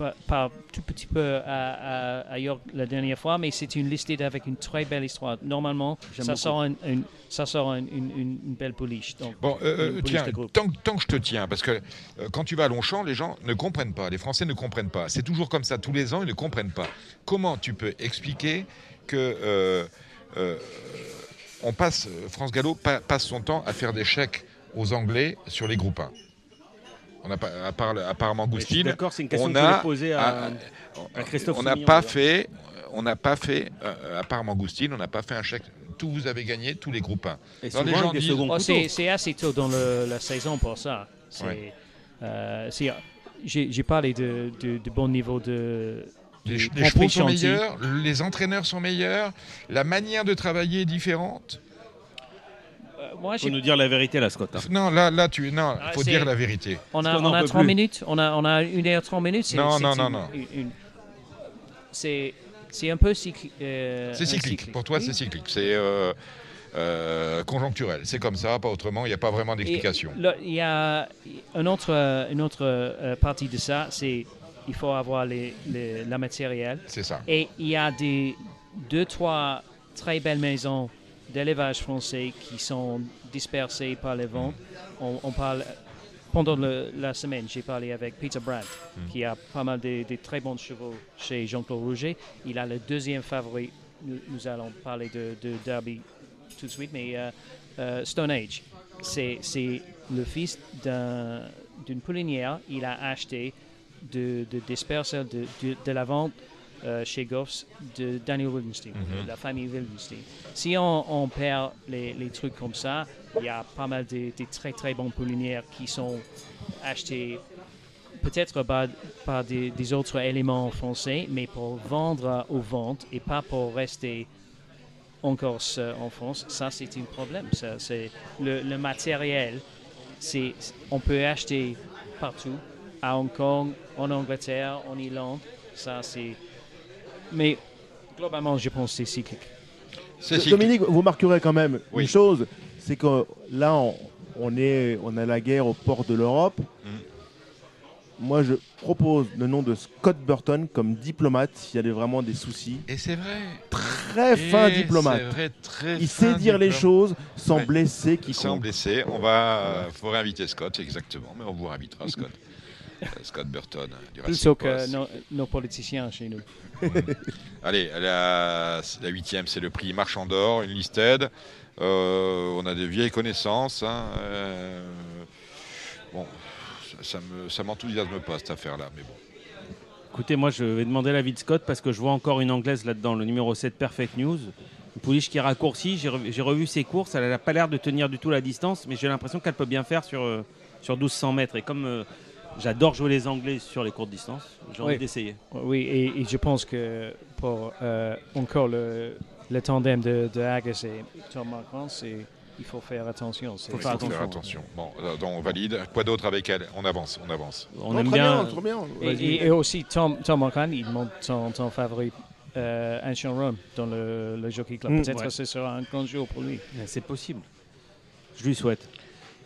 par, par tout petit peu à, à- à York la dernière fois, mais c'est une listée avec une très belle histoire. Normalement, ça sort, un- une, ça sort un- une, une- une belle pouliche. Bon, euh, euh, tiens, tant, que- tant que je te tiens, parce que euh, quand tu vas à Longchamp, les gens ne comprennent pas, les Français ne comprennent pas. C'est toujours comme ça, tous les ans, ils ne comprennent pas. Comment tu peux expliquer que euh, on passe, France Gallo pa- passe son temps à faire des chèques aux Anglais sur les groupes 1 on n'a pas, à part, à part Mangoustine, on a, poser à, à Christophe on n'a pas fait, on n'a pas fait, euh, à part Mangoustine, on n'a pas fait un chèque. Tout vous avez gagné, tous les groupes 1. Et Alors, les souvent gens avec des disent- seconds Oh, c'est assez tôt dans le- la saison pour ça. Ouais. euh, J'ai parlé de, de, de bon niveau de. Les, les chevaux sont meilleurs, les entraîneurs sont meilleurs, la manière de travailler est différente. Euh, moi, faut nous dire la vérité là, Scott. hein. Non, là, là, tu, non, Ah, faut c'est- dire la vérité. On a, Parce qu'on on en a peut 30 plus. minutes, on a, on a 1 heure 30 minutes. c'est- Non, c'est non, une- non, non. une- une- C'est c'est un peu cycli- euh, C'est un cyclique. Pour toi, Oui. c'est cyclique. C'est euh, euh, conjoncturel. C'est comme ça, pas autrement. Il n'y a pas vraiment d'explication. Il y a une autre, euh, une autre euh, partie de ça, c'est il faut avoir les, les- la matériel. C'est ça. Et il y a des deux, trois très belles maisons d'élevage français qui sont dispersées par les vents. On, on parle pendant le- la semaine, j'ai parlé avec Peter Brandt, qui a pas mal de, de très bons chevaux chez Jean-Claude Rouget. Il a le deuxième favori. Nous, nous allons parler de, de Derby tout de suite, mais euh, euh, Stone Age, c'est le fils d'un- d'une poulinière. Il a acheté de, de disperseurs de, de, de la vente euh, chez Goffs de Daniel Wildenstein, Mhm. de la famille Wildenstein. Si on, on perd les, les trucs comme ça, il y a pas mal de, de très très bons poulinières qui sont achetés peut-être par, par des, des autres éléments français, mais pour vendre aux ventes et pas pour rester en Corse, en France, ça c'est un problème. Ça, c'est le, le matériel, c'est on peut acheter partout, à Hong Kong, en Angleterre, en Irlande. Ça c'est, mais globalement, je pense que c'est cyclique. Dominique, vous marquerez quand même Oui. une chose, c'est que là, on, on est, on a la guerre au port de l'Europe. Mm. Moi, je propose le nom de Scott Burton comme diplomate s'il y a des- vraiment des soucis. Et c'est vrai. Très Et fin diplomate. vrai, très Il fin sait dire les choses sans Ouais. blesser qui Sans blesser, on va, euh, faut réinviter Scott, exactement, mais on vous réinvitera Scott. Euh, Scott Burton du Racing Plutôt que nos politiciens chez nous. Allez, la, huitième, c'est le prix Marchand d'Or, une listed. Euh, on a des vieilles connaissances. hein, euh, bon, ça, ça me, ça m'enthousiasme pas cette affaire-là, mais bon. Écoutez, moi, je vais demander l'avis de Scott parce que je vois encore une anglaise là-dedans, le numéro 7 Perfect News. Une pouliche qui. J'ai revu, j'ai revu ses courses. Elle n'a pas l'air de tenir du tout la distance, mais j'ai l'impression qu'elle peut bien faire sur, euh, sur 1200 mètres. Et comme j'adore jouer les Anglais sur les courtes distances, j'ai envie Oui. d'essayer. Oui, et, et je pense que pour euh, encore le, le tandem de, de et Tom Marquand, c'est il faut faire attention. Il faut faire attention. Bon, euh, donc on valide. Quoi d'autre avec elle? On avance, on avance. On aime bien. Et, et- et aussi, Tom, Tom Marquand, il montre son, son favori euh, Ancient Rome dans le, le Jockey Club. Mm, Peut-être ouais. que ce sera un grand jour pour lui. C'est possible. Je lui souhaite.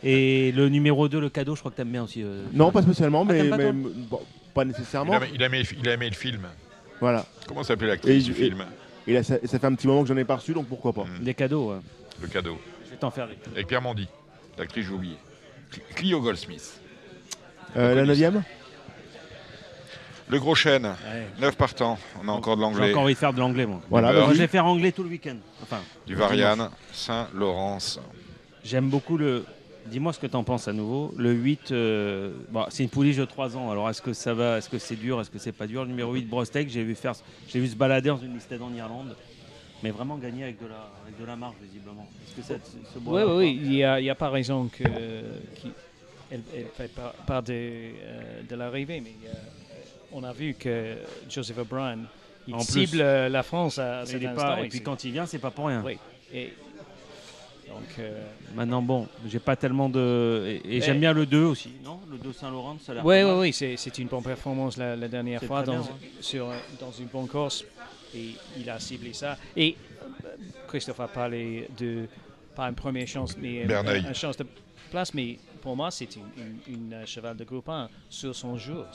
Et le numéro 2, le cadeau, je crois que t'aimes bien aussi. euh, Non, pas spécialement, Ah, mais, t'aimes pas, mais- toi bon, pas Il nécessairement. a, il a aimé, il a aimé le film. Voilà. Comment s'appelait Et, l'actrice du et- film? et là, ça, ça fait un petit moment que j'en ai pas reçu, donc pourquoi pas. Des cadeaux, ouais. Le cadeau. Je vais t'en faire des Avec Pierre Mandy, l'actrice, j'ai oublié. Cl- Clio Goldsmith. Euh, la neuvième? Le gros chêne, 9 partants. On a encore de J'ai l'anglais. encore envie de faire de l'anglais, moi. Voilà, moi, je vais faire anglais tout le week-end. Enfin, Du Varian, Saint-Laurence. J'aime beaucoup le. Dis-moi ce que tu en penses à nouveau. Le 8, euh, bon, c'est une pouliche de 3 ans. Alors est-ce que ça va Est-ce que c'est dur Est-ce que c'est pas dur Le numéro 8, Brostek, j'ai vu, faire... j'ai vu se balader dans une listed en Irlande. Mais vraiment gagner avec de la, avec de la marge, visiblement. Est-ce que ça se Oui, oui, oui. Il n'y a, il y a pas raison que elle, elle fait pas, part de, euh, de l'arrivée, mais euh, on a vu que Joseph O'Brien, il En plus. cible euh, la France à cet est instant. pas- et puis quand il vient, c'est pas pour rien. Oui. Et, donc, euh, Maintenant, bon, j'ai pas tellement de. Et, j'aime bien le 2 aussi, non? Le 2 Saint-Laurent, ça a l'air Oui, oui, oui, c'est une bonne performance la, la dernière fois dans, bien, hein. sur, euh, dans une bonne course. Et il a ciblé ça. Et euh, Christophe a parlé de, pas une première chance, mais une, chance de place. Mais pour moi, c'est une, une, une, cheval de groupe 1 sur son jour.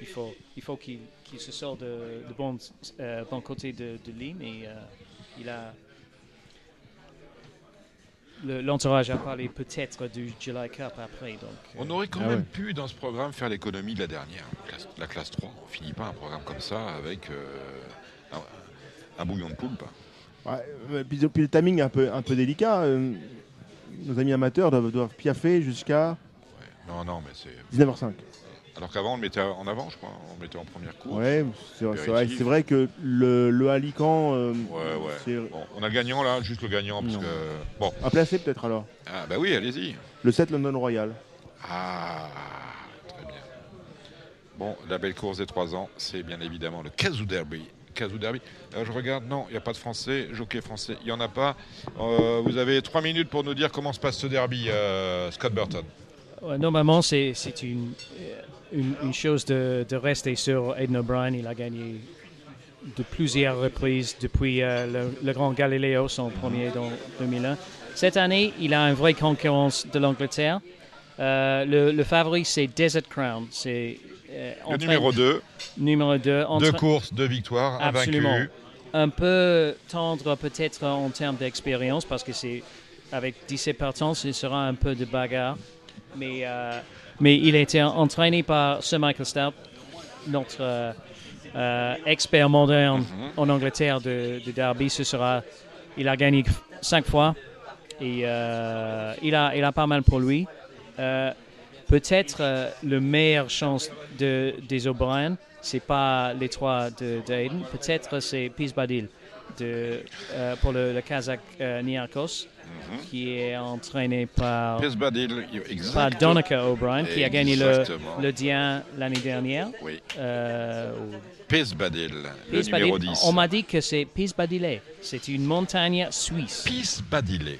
Il faut il faut qu'il qu'il se sorte de, de bon, euh, bon côté de, de ligne. Et euh, il a. le- L'entourage a parlé peut-être du July Cup après. Donc, euh, On aurait quand ah même ouais. pu, dans ce programme, faire l'économie de la dernière, classe- la classe 3. On finit pas un programme comme ça avec euh, un, un bouillon de poulpe. Ouais, euh, puis, puis le timing est un peu, un peu délicat. euh, nos amis amateurs doivent, doivent piaffer jusqu'à Non, non, mais c'est. 19h05. Alors qu'avant, on le mettait en avant, je crois. On le mettait en première course. Ouais, c'est vrai, vrai que le, le Halican. euh, Ouais, ouais. Bon, on a le gagnant là, juste le gagnant, parce que. Bon. À placer peut-être alors. Ah, bah oui, allez-y. Le 7 London Royal. Ah, très bien. Bon, la belle course des 3 ans, c'est bien évidemment le Kazoo Derby. Kazoo Derby. Euh, je regarde, non, il n'y a pas de français, jockey français, il n'y en a pas. Euh, vous avez 3 minutes pour nous dire comment se passe ce derby, euh, Scott Burton. Ouais, Normalement, c'est c'est une, une, une chose de, de rester sur Aiden O'Brien. Il a gagné de plusieurs reprises depuis euh, le, le Grand Galileo, son premier dans 2001. Cette année, il a une vraie concurrence de l'Angleterre. Euh, le, le favori, c'est Desert Crown. C'est euh, Le numéro 2. Numéro 2. Deux courses, deux victoires, Absolument. invaincu. Un peu tendre peut-être en termes d'expérience parce que c'est avec 17 partants, ce sera un peu de bagarre. Mais, euh, mais il a été entraîné par Sir Michael Stout, notre euh, euh, expert moderne Mhm. en Angleterre de, de Derby. Ce sera, il a gagné cinq fois et euh, il, a, il a pas mal pour lui. Peut-être le meilleure chance de, des O'Brien, c'est pas les trois de, de Hayden, peut-être c'est Pisbadil de, pour le, le Kazakh Niarchos, qui est entraîné par, par. Donica O'Brien, qui a gagné le, le Dien l'année dernière. Oui. Euh, Pesbadil, le Pisbadil. numéro 10. On m'a dit que c'est Pisbadile. C'est une montagne suisse. Pisbadile.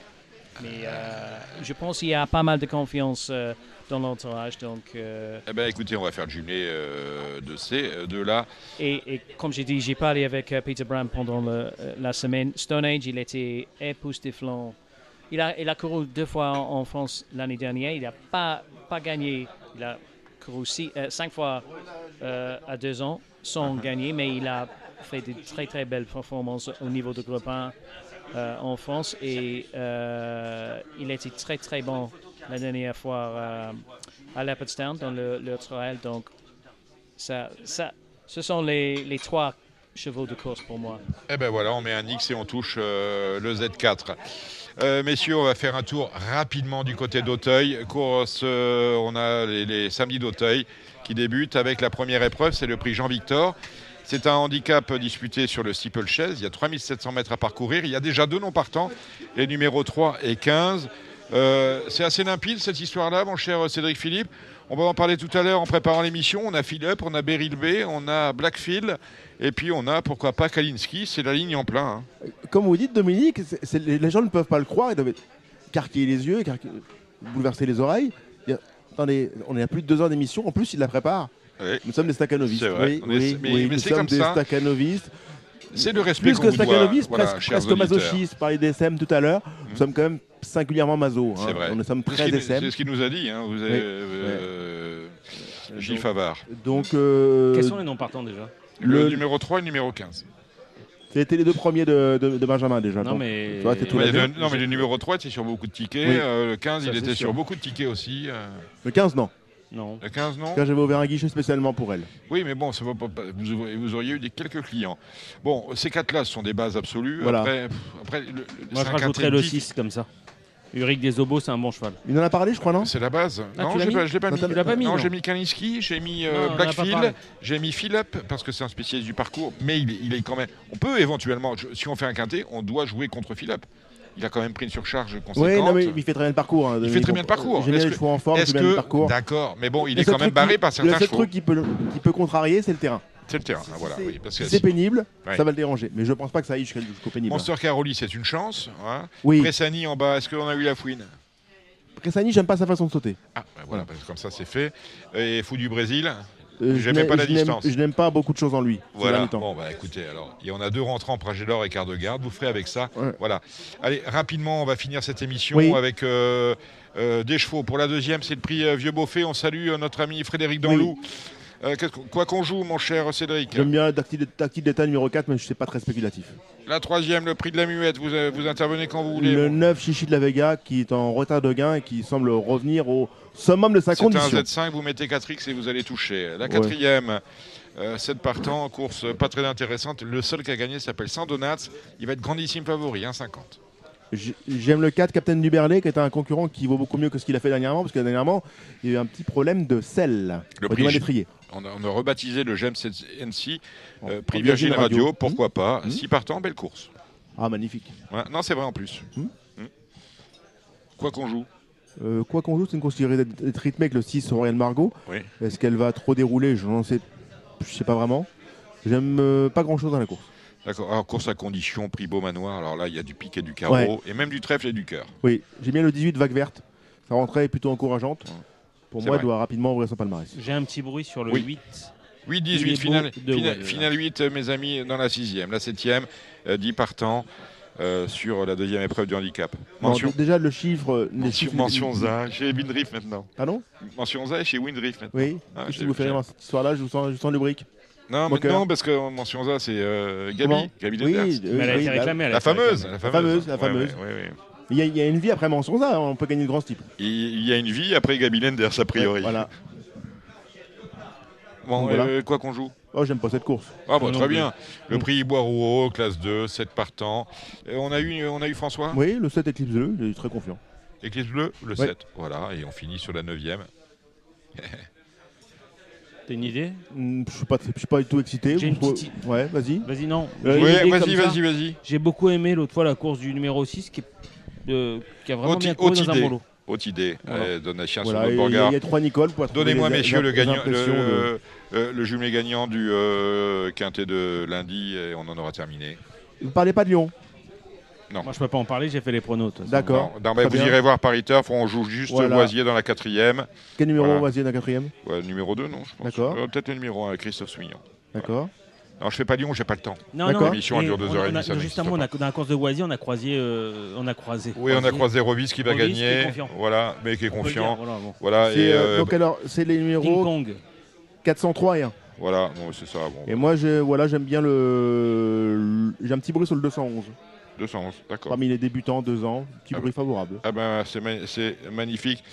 Mais euh, je pense qu'il y a pas mal de confiance euh, dans l'entourage. Donc, euh, Eh ben écoutez, on va faire le jumelé de ces deux-là. et, et comme j'ai dit, j'ai parlé avec Peter Brown pendant le- la semaine. Stone Age, il était époustouflant. Il a, il a couru deux fois en, en France l'année dernière. Il n'a pas, pas gagné. Il a couru six- euh, cinq fois euh, à deux ans sans gagner, mais il a fait de très très belles performances au niveau de groupe 1 euh, en France et il était très très bon la dernière fois à Leopardstown dans le, le trail. Donc, ça, ça, ce sont les, les trois chevaux de course pour moi. Eh ben voilà, on met un X et on touche euh, le Z4. Euh, messieurs, on va faire un tour rapidement du côté d'Auteuil. Course, euh, on a les, samedis d'Auteuil qui débutent avec la première épreuve, c'est le prix Jean-Victor. C'est un handicap disputé sur le steeplechase. Il y a 3700 mètres à parcourir. Il y a déjà deux non partants, les numéros 3 et 15. Euh, c'est assez limpide cette histoire-là, mon cher Cédric Philippe. On va en parler tout à l'heure en préparant l'émission. On a Philippe, on a Beryl B, on a Blackfield, et puis on a, pourquoi pas, Kalinski. C'est la ligne en plein. hein. Comme vous dites, Dominique, les les gens ne peuvent pas le croire. Ils doivent écarquiller les yeux, écarquiller- bouleverser les oreilles. Attendez, on est à plus de deux heures d'émission. En plus, il la prépare. Oui. Nous sommes des staccanovistes. Oui, oui, mais- oui, mais nous c'est sommes comme des ça. staccanovistes. C'est le respect Plus que staccanovistes, voilà, presque, presque masochistes. Par les DSM tout à l'heure. Nous sommes quand même singulièrement maso. C'est vrai. On sommes C'est ce très DSM. C'est ce qu'il nous a dit. Hein. Vous avez, Oui. euh, Gilles Favard. Donc, euh, Quels sont les noms partants déjà? Le, le- numéro 3 et le numéro 15. C'était les deux premiers de, de- de Benjamin déjà. Non, Donc, mais- tu vois, c'est tout Mais la le- non, mais le numéro 3 était sur beaucoup de tickets. Oui. euh, le 15, Ça, il c'est était sûr. sur beaucoup de tickets aussi. euh. Le 15, non. Non. Le 15, non Car j'avais ouvert un guichet spécialement pour elle. Oui, mais bon, ça va pas- pas- vous, auriez eu des, quelques clients. Bon, ces quatre-là, ce sont des bases absolues. Voilà. Après, pff, après le, le- Moi, je rajouterais le dit- 6 comme ça. Uric des Obos, c'est un bon cheval. Il en a parlé, je crois, non C'est la base. Ah, non, je je l'ai pas Non, mis. tu l'as pas mis, Non, non. j'ai mis Kalinski, j'ai mis euh, Blackfield, j'ai mis Philippe parce que c'est un spécialiste du parcours, mais il est, il est quand même. On peut éventuellement, je- si on fait un quintet, on doit jouer contre Philippe. Il a quand même pris une surcharge conséquente. Oui, non, mais il fait très bien le parcours. hein, Il fait très bien le parcours. J'aime bien Est-ce les chevaux en forme, bien le parcours. d'accord, mais bon, il Le est seul quand même truc barré qui- par certains Le seul chevaux. truc qui peut, le- qui peut contrarier, c'est le terrain. C'est le terrain, hein, voilà. Oui, parce que Si c'est pénible, Ouais. ça va le déranger. Mais je pense pas que ça aille jusqu'au pénible. Monster Caroli, c'est une chance. Hein. Oui. Pressani en bas, est-ce qu'on a eu la fouine? Pressani, j'aime pas sa façon de sauter. Ah, ben voilà, parce que comme ça c'est fait. Et Fou du Brésil, Euh, je j'aimais n'aime- pas la distance. Je n'aime pas beaucoup de choses en lui. Voilà. Bon, bah écoutez, alors, et on a deux rentrants, Pragélor et quart de garde. Vous ferez avec ça. Ouais. Voilà. Allez, rapidement, on va finir cette émission Oui. avec euh, euh, des chevaux. Pour la deuxième, c'est le prix Vieux Beaufait. On salue notre ami Frédéric Danlou. Euh, quoi qu'on joue, mon cher Cédric. J'aime bien Tactile d'état numéro 4, mais je sais pas très spéculatif. La troisième, le prix de la muette. Vous, euh, vous intervenez quand vous voulez. Le 9 Chichi de la Vega qui est en retard de gain et qui semble revenir au summum de sa C'est un condition. Z5, vous mettez 4X et vous allez toucher. La quatrième, euh, 7 partants, course pas très intéressante. Le seul qui a gagné s'appelle Saint Donat. Il va être grandissime favori, 1,50. J- J'aime le 4 Captain Duberlet qui est un concurrent qui vaut beaucoup mieux que ce qu'il a fait dernièrement parce que dernièrement il y a eu un petit problème de sel. Le Au prix. On a, on a rebaptisé le GEM NC, euh, Virgin Radio, Radio. pourquoi pas. Mmh. 6 partants, belle course. Ah magnifique. Ouais, non, c'est vrai en plus. Mmh. Mmh. Quoi qu'on joue. Euh, quoi qu'on joue, c'est une course qui d'être rythmée avec le 6 Royal Margot. Oui. Est-ce qu'elle va trop dérouler? Je n'en sais, je sais pas vraiment. J'aime euh, pas grand chose dans la course. D'accord. Alors, course à condition, prix Beau Manoir. Alors là, il y a du pic et du carreau, Ouais. et même du trèfle et du cœur. Oui, j'aime bien le 18 Vague Verte. Sa rentrée est plutôt encourageante. Pour moi, vrai. elle doit rapidement ouvrir son palmarès. J'ai un petit bruit sur le Oui. 8. 8, Il est 18, beau finale, de finale, Well. finale 8, euh, mes amis, dans la sixième. La septième, euh, 10 partants euh, sur la deuxième épreuve du handicap. Mention, déjà, le chiffre. les mention, chiffres- mention ZA chez Windriff maintenant. Pardon? Mention ZA chez Windriff maintenant. Oui. Ah, qui vous fait j'ai- rire dans cette histoire-là? Je vous sens, je vous sens lubrique. Non, mais non, parce que mention ZA, c'est euh, Gabi. Gabi Oui, euh, Mais elle a oui, été bah, réclamée. elle a La été fameuse, la fameuse, fameuse. la Ouais, fameuse. ouais, ouais, ouais. Il y, a- il y a une vie après mention ça, on peut gagner de grands types. Il y a une vie après Gabi Lenders, a priori. Voilà. Bon, Donc, voilà. euh, quoi qu'on joue Oh, j'aime pas cette course. Ah bah Non très bien. Le prix Bois-Rouault, classe 2, 7 partants. Euh, on, a eu, on a eu François Oui, le 7 Eclipse Bleu, il est très confiant. Éclipse bleu, le Ouais. 7. Voilà, et on finit sur la 9 T'as une idée Hmm, Je suis pas, je suis pas du tout excité. J'ai une petite- Ouais, vas-y. Vas-y, non. Euh, vas-y, vas-y, vas-y. J'ai beaucoup aimé l'autre fois la course du numéro 6 qui, est, euh, qui a vraiment Haute, bien couru haute dans un idée. bon lot. Haute idée. Voilà. Euh, Donatien Voilà, sur et notre il y, a- y trois Nicole pour Donnez-moi, messieurs, les le, gagnant, euh, le jumelé gagnant du euh, quintet de lundi et on en aura terminé. Vous parlez pas de Lyon Non. Moi, je peux pas en parler, j'ai fait les pronos. D'accord. Vous bien. irez voir Paris Turf, on joue juste Voilà. Loisier dans la quatrième. Quel numéro Voilà. vas-y, dans la quatrième Ouais, numéro 2, non, je pense. D'accord. Euh, Peut-être le numéro 1 avec Christophe Soumillon. D'accord. Non, je fais pas Lyon, j'ai pas le temps. Non, non, L'émission dure deux heures et demie, Justement, on pas. a, dans la course de Oisy, on a croisé. euh, on a croisé. Oui, on a croisé Rovis qui va Rovis qui est gagner. Voilà, mais qui est On confiant. dire, voilà, bon. Voilà, C'est, et euh, euh, donc alors, c'est les King numéros Kong. 403 et 1. voilà, bon, c'est ça. Bon, Et moi, je- voilà, j'aime bien le. le- J'ai un petit bruit sur le 211. 211, d'accord. Parmi les débutants, 2 ans, petit Ah bruit favorable. Ah ben, c'est ma- c'est magnifique.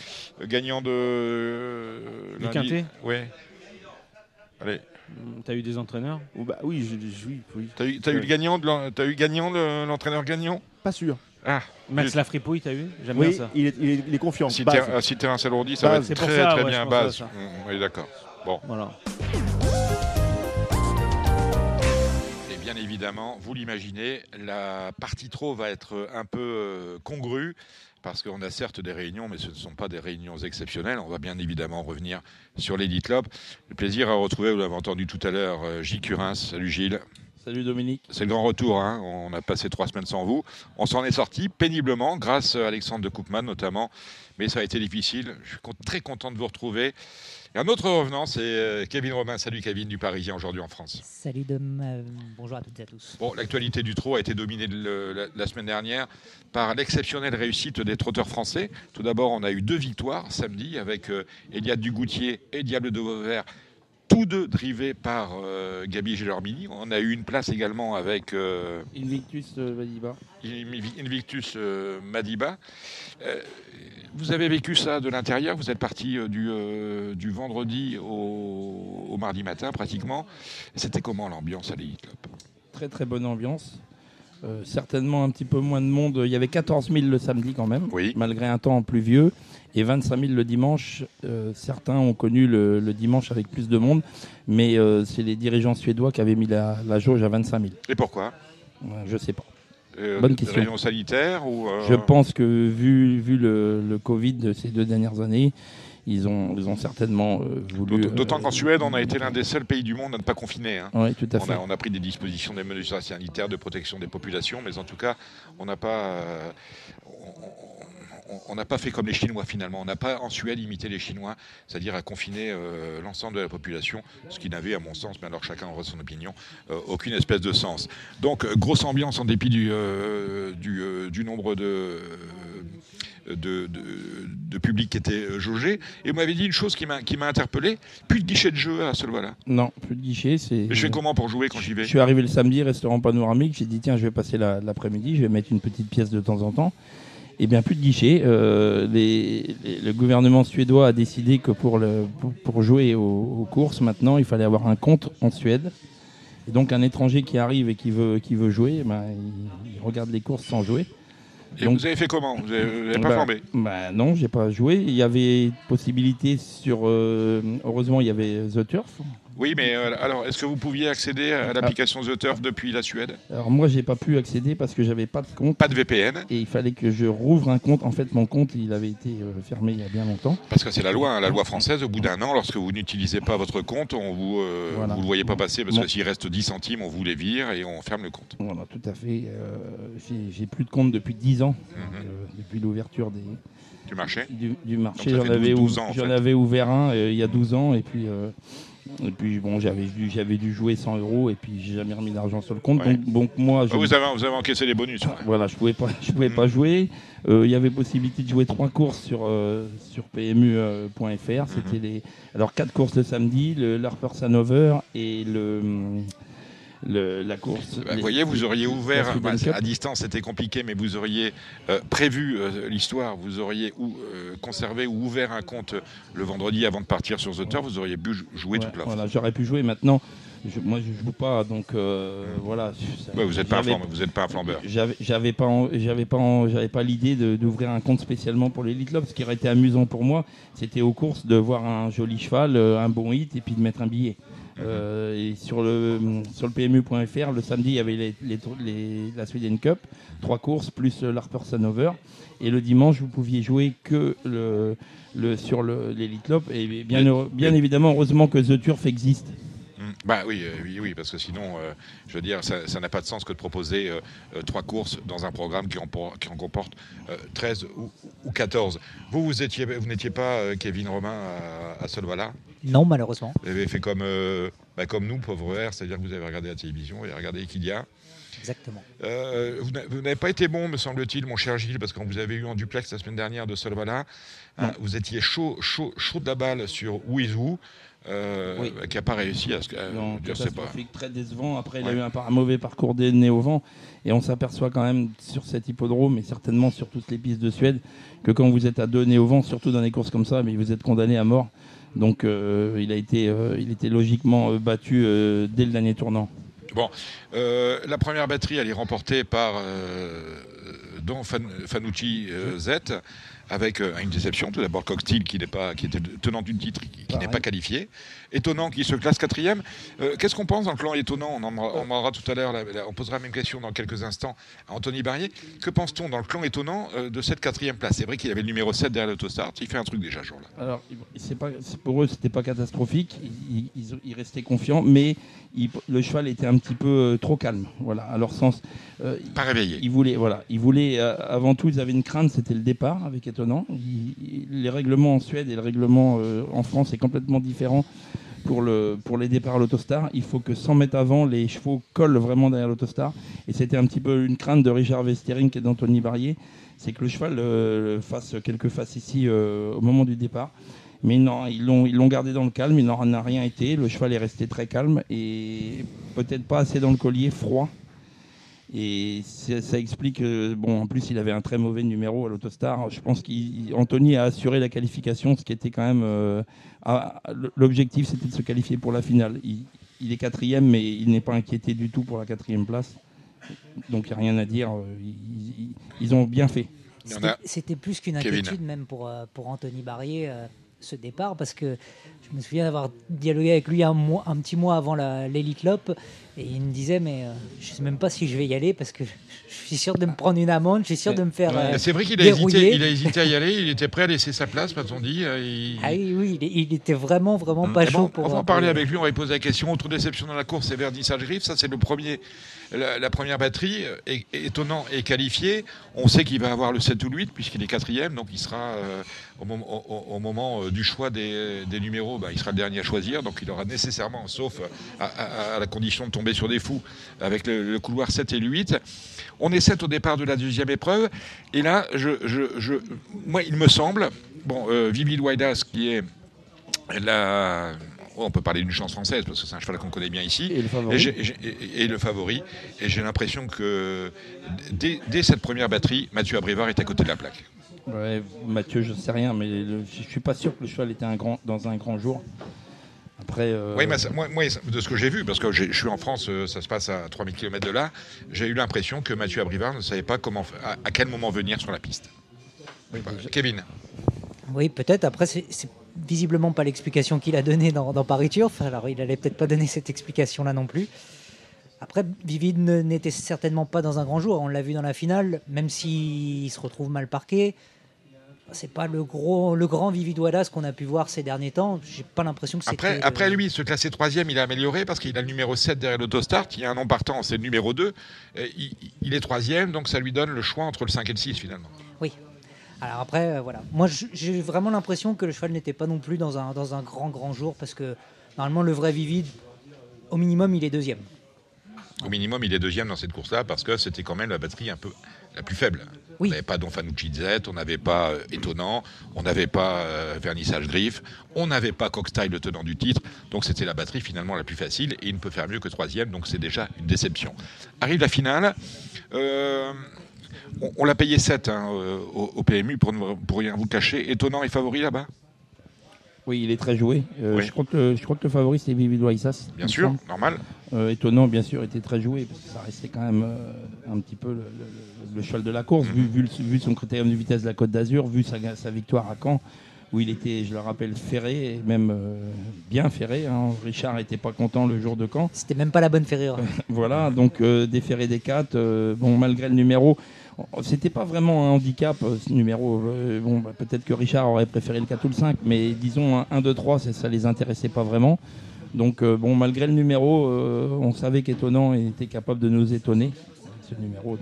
Gagnant de. euh, Du lundi. quintet Oui. Allez. Hum, T'as eu des entraîneurs Oh, bah, oui, je, je- oui, oui. T'as eu, eu le gagnant, t'as eu gagnant le- l'entraîneur gagnant? Pas sûr. Ah, Max. Lafripouille, t'as eu? J'aime Oui, bien ça. il est, il est- il est confiant. Si terrain, si s'alourdit, ça va être très ça, très ouais, bien base. ça. Mmh, oui, d'accord. Bon. Voilà. Et bien évidemment, vous l'imaginez, la partie trop va être un peu euh, congrue parce qu'on a certes des réunions, mais ce ne sont pas des réunions exceptionnelles. On va bien évidemment revenir sur Club. Le plaisir à retrouver, vous l'avez entendu tout à l'heure, euh, Gilles Curins. Salut Gilles. Salut Dominique. C'est le grand retour. hein. On a passé trois semaines sans vous. On s'en est sorti péniblement, grâce à Alexandre de Koopman notamment. Mais ça a été difficile. Je suis très content de vous retrouver. Et un autre revenant, c'est euh, Kevin Robin. Salut Kevin du Parisien aujourd'hui en France. Salut Dom, euh, bonjour à toutes et à tous. Bon, l'actualité du trot a été dominée le- la, la semaine dernière par l'exceptionnelle réussite des trotteurs français. Tout d'abord, on a eu deux victoires samedi avec euh, Eliade Dugoutier et Diable de Vauvert, tous deux drivés par euh, Gabi Gelormini. On a eu une place également avec euh, Invictus euh, Vadiba. Invictus Madiba. Vous avez vécu ça de l'intérieur, vous êtes parti du, du vendredi au, au mardi matin pratiquement. C'était comment l'ambiance à l'Elite Club? Très très bonne ambiance. Certainement un petit peu moins de monde. Il y avait 14 000 le samedi quand même, Oui. malgré un temps pluvieux. Et 25 000 le dimanche. Euh, certains ont connu le, le dimanche avec plus de monde. Mais euh, c'est les dirigeants suédois qui avaient mis la, la jauge à 25 000. Et pourquoi? Je sais pas. Euh, Bonne question. Réunions sanitaires ou Je pense que vu, vu le, le Covid de ces deux dernières années, ils ont, ils ont certainement euh, voulu. D'aut- D'autant euh, qu'en Suède, on a été l'un des seuls pays du monde à ne pas confiner. hein. Oui, tout à on, fait. a, on a pris des dispositions des mesures sanitaires de protection des populations, mais en tout cas, on n'a pas, euh, on- on- n'a pas fait comme les Chinois finalement. On n'a pas en Suède imité les Chinois, c'est-à-dire à confiner euh, l'ensemble de la population, ce qui n'avait, à mon sens, mais alors chacun aura son opinion, euh, aucune espèce de sens. Donc euh, grosse ambiance en dépit du, euh, du, du nombre de de, de, de public qui était euh, jaugé. Et vous m'avez dit une chose qui m'a interpellé plus de guichet de jeu à Solvala. Non, plus de guichet. Je fais comment pour jouer quand j'y vais? Je suis arrivé le samedi, restaurant panoramique. J'ai dit tiens, je vais passer la- l'après-midi, je vais mettre une petite pièce de temps en temps. Eh bien, plus de guichet. Euh, les- les- le gouvernement suédois a décidé que pour, le, pour, pour jouer aux, aux courses, maintenant, il fallait avoir un compte en Suède. Et donc, un étranger qui arrive et qui veut, qui veut jouer, eh ben, il, il regarde les courses sans jouer. Et Donc- vous avez fait comment Vous n'avez pas bah, formé bah Non, j'ai pas joué. Il y avait possibilité sur. euh, heureusement, il y avait The Turf. Oui, mais euh, alors, est-ce que vous pouviez accéder à l'application The Turf depuis la Suède? Alors moi, j'ai pas pu accéder parce que j'avais pas de compte. Pas de VPN Et il fallait que je rouvre un compte. En fait, mon compte, il avait été euh, fermé il y a bien longtemps. Parce que c'est la loi, hein, la loi française. Au bout d'un an, lorsque vous n'utilisez pas votre compte, on vous, euh, Voilà. vous le voyez pas passer parce Bon. que s'il reste 10 centimes, on vous les vire et on ferme le compte. Voilà, tout à fait. Euh, j'ai- plus de compte depuis 10 ans, Mhm. depuis l'ouverture des, Du marché du, du marché. J'en avais, 12, ou- 12 ans, en j'en fait. avais ouvert un il y a 12 ans et puis, euh, et puis bon, j'avais dû, j'avais dû jouer 100 euros et puis j'ai jamais remis d'argent sur le compte. Ouais. Donc, donc moi, je, Ah, vous, avez, vous avez encaissé les bonus. ouais. Voilà, je pouvais pas, je pouvais pas jouer. Euh, Il y avait possibilité de jouer trois courses sur euh, sur PMU.fr. Mhm. C'était les alors quatre courses le samedi, le Sanover et le, le la course. Bah, vous voyez, vous auriez ouvert, bah, à distance c'était compliqué, mais vous auriez euh, prévu euh, l'histoire, vous auriez ou, euh, conservé ou ouvert un compte le vendredi avant de partir sur The Turf, vous auriez pu jou- jouer Ouais, toute la voilà, j'aurais pu jouer maintenant. Je- moi, je joue pas, donc voilà. ça- Ouais, vous n'êtes pas, pas un flambeur. J'avais pas, j'avais pas, j'avais pas l'idée d'ouvrir un compte spécialement pour l'Elite Club. Ce qui aurait été amusant pour moi, c'était aux courses de voir un joli cheval, un bon hit et puis de mettre un billet. Euh, et sur le sur le PMU.fr, le samedi, il y avait les, les la Sweden Cup, trois courses plus l'Harper Sanover. Et le dimanche, vous pouviez jouer que le, le sur le- l'Elite Club. Et bien, heureux- bien évidemment, heureusement que The Turf existe. Bah oui, euh, oui, oui, parce que sinon, euh, je veux dire, ça n'a pas de sens que de proposer euh, trois courses dans un programme qui en, por- qui en comporte euh, 13 ou, ou 14. Vous, vous étiez, vous n'étiez pas Kevin Romain à, à Solvala? Non, malheureusement. Vous avez fait comme, bah, comme nous, pauvre R, c'est-à-dire que vous avez regardé la télévision, avez regardé Equidia. Exactement. Euh, vous n'a- vous n'avez pas été bon, me semble-t-il, mon cher Gilles, parce qu'on vous avez eu en duplex la semaine dernière de Solvala. Hein, vous étiez chaud, chaud, chaud de la balle sur Who is Who, euh, Oui. qui n'a pas réussi à ce que. Non, je sais pas. catastrophique, très décevant. Après, il a eu un, par- un mauvais parcours des nez au vent. Et on s'aperçoit quand même sur cet hippodrome, et certainement sur toutes les pistes de Suède, que quand vous êtes à deux nez au vent, surtout dans des courses comme ça, mais vous êtes condamné à mort. Donc euh, il, a été, euh, il était logiquement euh, battu euh, dès le dernier tournant. Bon, euh, la première batterie, elle est remportée par euh, Don Fan- Fanucci euh, Z, avec euh, une déception. Tout d'abord, Cocktail, qui, n'est pas, qui était tenant du titre, qui, qui n'est pas qualifié. Étonnant, qui se classe quatrième. Euh, Qu'est-ce qu'on pense dans le clan étonnant? On en on aura tout à l'heure, on posera la même question dans quelques instants à Anthony Barrier. Que pense-t-on dans le clan étonnant euh, de cette quatrième place? C'est vrai qu'il avait le numéro 7 derrière l'autostart. Il fait un truc déjà, jour-là. Alors, pas, pour eux, c'était pas catastrophique. Ils, ils- ils restaient confiants, mais ils- le cheval était un petit peu trop calme. Voilà, à leur sens. Pas réveillé. Ils voulaient, voilà, ils voulaient. avant tout, ils avaient une crainte, c'était le départ, avec les règlements en Suède et le règlement euh, en France est complètement différent. Pour les départs à l'autostar, il faut que 100 mètres avant, les chevaux collent vraiment derrière l'autostar. Et c'était un petit peu une crainte de Richard Westering et d'Anthony Barrier, c'est que le cheval euh, fasse quelques faces ici euh, au moment du départ. Mais non, ils l'ont ils l'ont gardé dans le calme, il n'en a rien été. Le cheval est resté très calme et peut-être pas assez dans le collier, froid. Et ça explique, euh, bon, en plus il avait un très mauvais numéro à l'autostar. Je pense qu'Anthony a assuré la qualification, ce qui était quand même. euh, à- l'Objectif c'était de se qualifier pour la finale. Il, il est quatrième, mais il n'est pas inquiété du tout pour la quatrième place. Donc il n'y a rien à dire. euh, Ils, ils- ils ont bien fait. Il y en C'était- a- C'était plus qu'une Kevin. inquiétude même pour, euh, pour Anthony Barrier euh, ce départ parce que je me souviens d'avoir dialogué avec lui un, mois, un petit mois avant la- l'Elite Lop et il me disait mais euh, je sais même pas si je vais y aller parce que je suis sûr de me prendre une amende, je suis sûr de me faire euh, C'est vrai qu'il a, hésité, il a hésité à y aller, il était prêt à laisser sa place, m'a-t-on dit. euh, il- Ah oui, oui, il, il était vraiment vraiment Hum. pas Eh chaud bon, pour on va en parler avec lui, on va lui poser la question. Autre déception dans la course, c'est Verdissage Griffe. Ça, c'est le premier, la, première batterie. é- étonnant et qualifié. On sait qu'il va avoir le 7 ou le 8, puisqu'il est quatrième. Donc, il sera euh, au, mom- au- au- au moment euh, du choix des, numéros, bah, il sera le dernier à choisir. Donc, il aura nécessairement, sauf à, la condition de tomber sur des fous, avec le, couloir 7 et le 8. On est 7 au départ de la deuxième épreuve. Et là, je, moi, il me semble, bon, euh, Waidas, qui est la. On peut parler d'une chance française parce que c'est un cheval qu'on connaît bien ici. Et le favori. et- et le favori. Et j'ai l'impression que dès, dès cette première batterie, Mathieu Abrivard est à côté de la plaque. Ouais, Mathieu, je sais rien, mais le- je suis pas sûr que le cheval était un grand, dans un grand jour. Après, euh, Oui, mais ça- moi, moi, de ce que j'ai vu, parce que je suis en France, euh, ça se passe à 3000 km de là, j'ai eu l'impression que Mathieu Abrivard ne savait pas comment, à, à quel moment venir sur la piste. Kevin. Oui, peut-être. Après, c'est visiblement pas l'explication qu'il a donnée dans, dans Paris Turf. Alors, il allait peut-être pas donner cette explication-là non plus. Après, Vivid n'était certainement pas dans un grand jour. On l'a vu dans la finale, même s'il se retrouve mal parqué. C'est pas le gros, le grand Vivid Wadas qu'on a pu voir ces derniers temps. J'ai pas l'impression que c'était. Après, après lui, se classer troisième, il a amélioré parce qu'il a le numéro 7 derrière l'autostart. Il y a un nom partant, c'est le numéro 2. Euh, Il, il est troisième, donc ça lui donne le choix entre le 5 et le 6 finalement. Oui. Alors après, euh, voilà. Moi, j'ai vraiment l'impression que le cheval n'était pas non plus dans un, dans un grand, grand jour parce que normalement, le vrai Vivid, au minimum, il est deuxième. Au minimum, il est deuxième dans cette course-là parce que c'était quand même la batterie un peu la plus faible. On n'avait pas Don Fanucci Z, on n'avait pas euh, Étonnant, on n'avait pas euh, Vernissage Griffe, on n'avait pas Cockstyle, le tenant du titre. Donc c'était la batterie finalement la plus facile et il ne peut faire mieux que troisième, donc c'est déjà une déception. Arrive la finale. euh, on, on l'a payé 7 hein, euh, au, au PMU pour, ne- pour rien vous cacher. Étonnant et favori là-bas? Oui, il est très joué. Euh, Oui. je, crois que le, je crois que le favori, c'est Vivid Waisas. Bien sûr, normal. Euh, étonnant, bien sûr, était très joué, parce que ça restait quand même euh, un petit peu le, le- le- le cheval de la course, vu, vu, le- vu son critérium de vitesse de la Côte d'Azur, vu sa, sa victoire à Caen, où il était, je le rappelle, ferré, et même euh, bien ferré. hein. Richard n'était pas content le jour de Caen. C'était même pas la bonne ferrure. Voilà, donc euh, déféré des 4, bon, malgré le numéro, c'était pas vraiment un handicap euh, ce numéro. Euh, bon, bah, peut-être que Richard aurait préféré le 4 ou le 5, mais disons un 1, 2, 3, ça, ça les intéressait pas vraiment. Donc, euh, bon, malgré le numéro, on savait qu'étonnant était capable de nous étonner, ce numéro.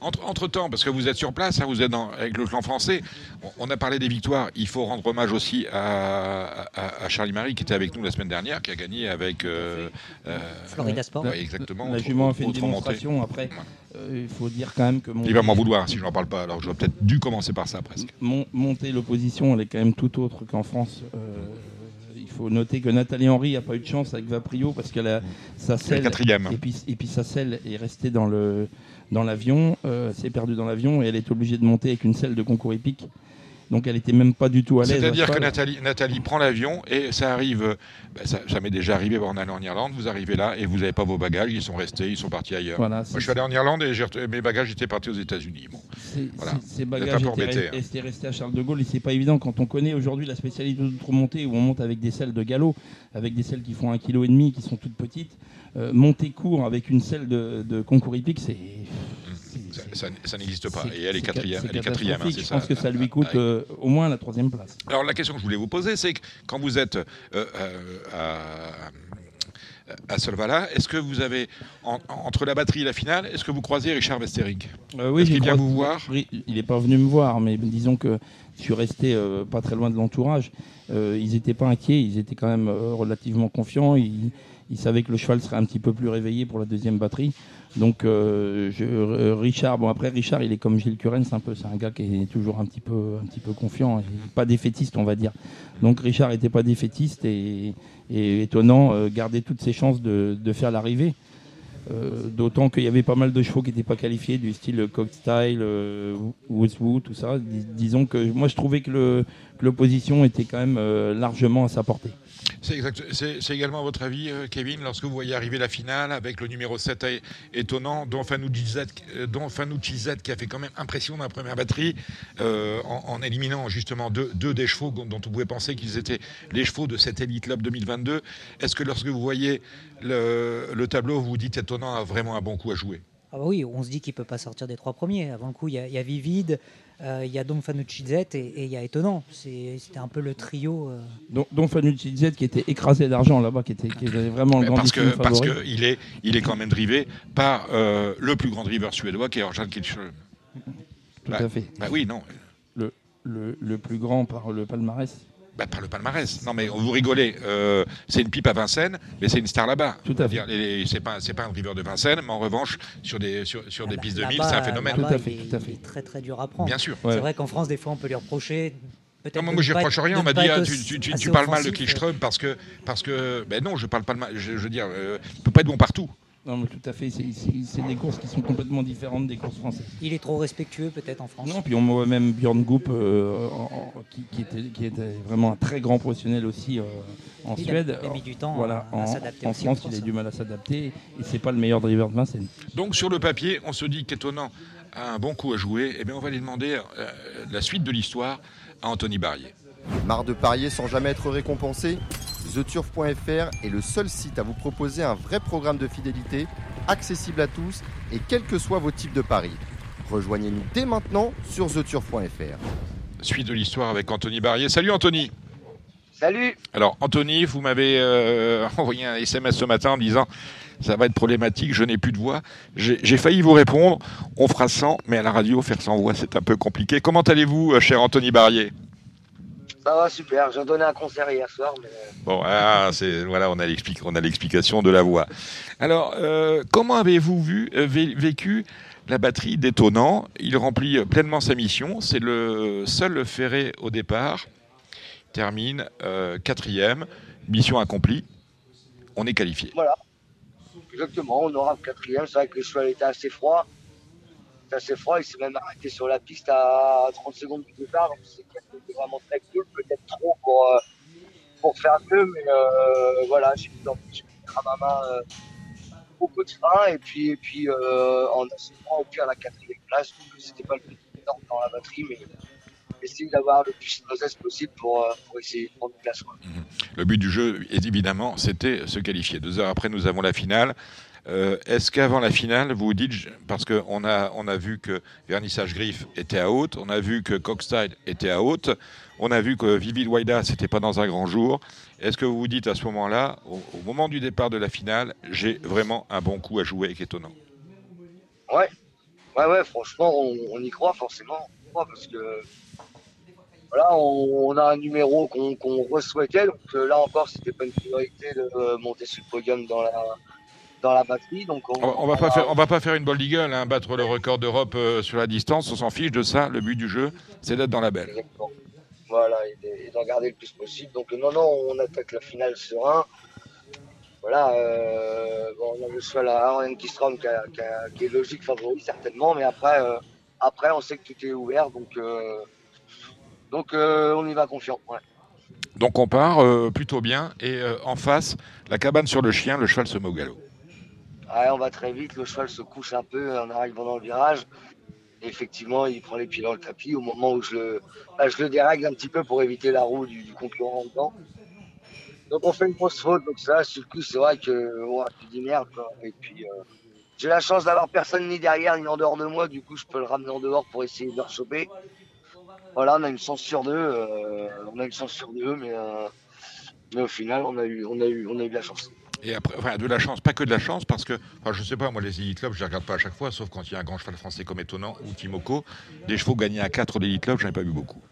Entre, entre temps, parce que vous êtes sur place, hein, vous êtes dans- avec le clan français, on, on a parlé des victoires. Il faut rendre hommage aussi à, à- à Charlie Marie qui était avec nous la semaine dernière, qui a gagné avec euh, euh, Florida Sport. ouais, exactement. La jument a fait une démonstration. Après, euh, il faut dire quand même que mon- Il va m'en vouloir si je n'en parle pas. Alors j'aurais peut-être dû commencer par ça presque. Mon- monter l'opposition, elle est quand même tout autre qu'en France. Euh, il faut noter que Nathalie Henry n'a pas eu de chance avec Vaprio parce que la, sa selle quatrième. et puis, et puis sa selle est restée dans le dans l'avion, euh, s'est perdue dans l'avion et elle est obligée de monter avec une selle de concours épique. Donc elle était même pas du tout à l'aise. C'est-à-dire que. Nathalie, Nathalie prend l'avion et ça arrive, euh, bah, ça, ça m'est déjà arrivé en allant en Irlande, vous arrivez là et vous n'avez pas vos bagages, ils sont restés, ils sont partis ailleurs. Voilà, Moi je suis allé en Irlande et mes bagages étaient partis aux États-Unis. Bon, Ces- voilà. ces- bagages étaient, hein. étaient restés à Charles de Gaulle et c'est pas évident quand on connaît aujourd'hui la spécialité d'outre-montée où on monte avec des selles de galop, avec des selles qui font un kilo et demi, qui sont toutes petites. Euh, monter court avec une selle de, de concours hippique, c'est Ça, ça- ça n'existe pas. Et elle est quatrième. c'est Elle est quatrième, hein, Je ça. pense que ça lui coûte Avec- euh, au moins la troisième place. Alors la question que je voulais vous poser, c'est que quand vous êtes euh, à, à Solvala, est-ce que vous avez, en- entre la batterie et la finale, est-ce que vous croisez Richard Westering Euh, oui, j'ai qu'il vient vous voir? Il n'est pas venu me voir, mais disons que je suis resté euh, pas très loin de l'entourage. Euh, ils n'étaient pas inquiets, ils étaient quand même relativement confiants. Ils, ils savaient que le cheval serait un petit peu plus réveillé pour la deuxième batterie. Donc euh, euh, Richard, bon après Richard, il est comme Gilles Curren, c'est un peu, c'est un gars qui est toujours un petit peu, un petit peu confiant, pas défaitiste, on va dire. Donc Richard était pas défaitiste et, étonnant, euh, gardait toutes ses chances de, faire l'arrivée. Euh, D'autant qu'il y avait pas mal de chevaux qui n'étaient pas qualifiés, du style euh, Woodswood, tout ça. Dis- disons que moi je trouvais que l'opposition était quand même largement à sa portée. C'est également votre avis, euh, Kevin, lorsque vous voyez arriver la finale avec le numéro 7 é- étonnant, dont Fanucci qui a fait quand même impression dans la première batterie, euh, en, éliminant justement deux, des chevaux dont on pouvait penser qu'ils étaient les chevaux de cette Elite Club 2022. Est-ce que lorsque vous voyez le, le tableau, vous vous dites étonnant a vraiment un bon coup à jouer? Ah bah oui, on se dit qu'il peut pas sortir des trois premiers. Avant le coup, il y, y a Vivid, il y a Don Fanucci Z et, il y a Étonnant. C'était un peu le trio. euh. Donc, dont Fanucci Z qui était écrasé d'argent là-bas, qui était, qui avait vraiment le grand parce que parce favori. que il est il est quand même drivé par euh, le plus grand driver suédois qui est Orjan Kielström. Tout Bah, à fait. Bah oui, non. Le, le, le plus grand par le palmarès. Bah, par le palmarès. Non, mais vous rigolez. euh, c'est une pipe à Vincennes, mais c'est une star là-bas. Tout à fait. C'est pas, c'est pas un driver de Vincennes, mais en revanche, sur des, sur, sur des pistes de 1000, c'est un phénomène. il est- il est très très dur à prendre. Bien sûr. C'est vrai qu'en France, des fois, on peut lui reprocher. peut-être Non, moi, de pas reproche rien. de On m'a dit, ah, tu, tu, tu, assez tu parles mal de. Kickström parce que, parce que, ben non, je parle pas mal. Je, je veux dire, euh, il peut pas être bon partout. Non, mais tout à fait. C'est- des courses qui sont complètement différentes des courses françaises. Il est trop respectueux, peut-être, en France? Non, puis on voit même Björn Goop, euh, en- en- qui, qui était, qui était vraiment un très grand professionnel aussi euh, en Il Suède. il a mis du temps voilà, à- à en, s'adapter en aussi France, il a du mal à s'adapter et c'est pas le meilleur driver de Vincennes. Donc, sur le papier, on se dit qu'étonnant a un bon coup à jouer. Eh bien, on va aller demander euh, la suite de l'histoire à Anthony Barrier. Marre de parier sans jamais être récompensé? TheTurf.fr est le seul site à vous proposer un vrai programme de fidélité, accessible à tous et quels que soient vos types de paris. Rejoignez-nous dès maintenant sur TheTurf.fr. Suite de l'histoire avec Anthony Barrier. Salut Anthony. Salut Alors Anthony, vous m'avez euh, envoyé un SMS ce matin en me disant ça va être problématique, je n'ai plus de voix. J'ai failli vous répondre, on fera 100, mais à la radio, faire sans voix, c'est un peu compliqué. Comment allez-vous, euh, cher Anthony Barrier? Ça va super, j'ai donné un concert hier soir, mais euh, Bon, ah, c'est voilà, on a l'explic- on a l'explication de la voix. Alors, euh, comment avez-vous vu euh, vé- vécu la batterie d'étonnant? Il remplit pleinement sa mission. C'est le seul ferré au départ. Termine euh, quatrième, mission accomplie. On est qualifié. voilà. Exactement, on aura le quatrième, c'est vrai que le cheval était assez froid. Assez froid, il s'est même arrêté sur la piste à 30 secondes du départ, c'est vraiment très cool, peut-être trop pour, euh, pour faire mieux, mais euh, voilà, j'ai mis à ma main euh, beaucoup de frein et puis, et puis euh, en assurant au pire la quatrième place, c'était pas le plus énorme dans la batterie, mais essayer d'avoir le plus de process possible pour, pour essayer de prendre une place. quoi. Le but du jeu, évidemment, c'était se qualifier. Deux heures après, nous avons la finale. Euh, Est-ce qu'avant la finale, vous dites, parce qu'on a, on a vu que Vernissage Griffe était à haute, on a vu que Cockstyle était à haute, on a vu que Vivid Waida, c'était pas dans un grand jour. Est-ce que vous vous dites à ce moment-là, au, moment du départ de la finale, j'ai vraiment un bon coup à jouer avec étonnant? Ouais, ouais, ouais, franchement, on, y croit forcément. Parce que on, a un numéro qu'on re-souhaitait. Donc euh, là encore, c'était pas une priorité de euh, monter sur le podium dans la, dans la batterie. Donc on, On, on va pas faire, on va pas faire une ball eagle, hein, battre le record d'Europe euh, sur la distance. On s'en fiche de ça. Le but du jeu, c'est d'être dans la belle. Exactement. Voilà, et de- et d'en garder le plus possible. Donc non, non, on attaque la finale serein. Voilà, euh, bon, on a le cheval à Aaron Kistrom qui, est logique favori certainement, mais après, euh, après on sait que tout est ouvert, donc, euh, donc on y va confiant. Ouais. Donc on part euh, plutôt bien. Et euh, en face, la cabane sur le chien, le cheval se met au galop. On va très vite, le cheval se couche un peu en arrivant dans le virage. Effectivement, il prend les pieds dans le tapis au moment où je le, bah, dérègle un petit peu pour éviter la roue du, concurrent. Donc on fait une grosse faute, donc ça, sur le coup, c'est vrai que ouais, tu dis merde. Et puis euh, j'ai la chance d'avoir personne ni derrière ni en dehors de moi, du coup je peux le ramener en dehors pour essayer de le choper. Voilà, on a une chance sur deux, euh, on a une chance sur deux, mais, euh, mais au final, on a eu, on a eu, on a eu de la chance. Et après, enfin, de la chance, pas que de la chance, parce que, enfin, je sais pas, moi, les Elite Club, je les regarde pas à chaque fois, sauf quand il y a un grand cheval français comme étonnant ou Timoko. Des chevaux gagnés à 4 d'Elite Club, j'en ai pas vu beaucoup.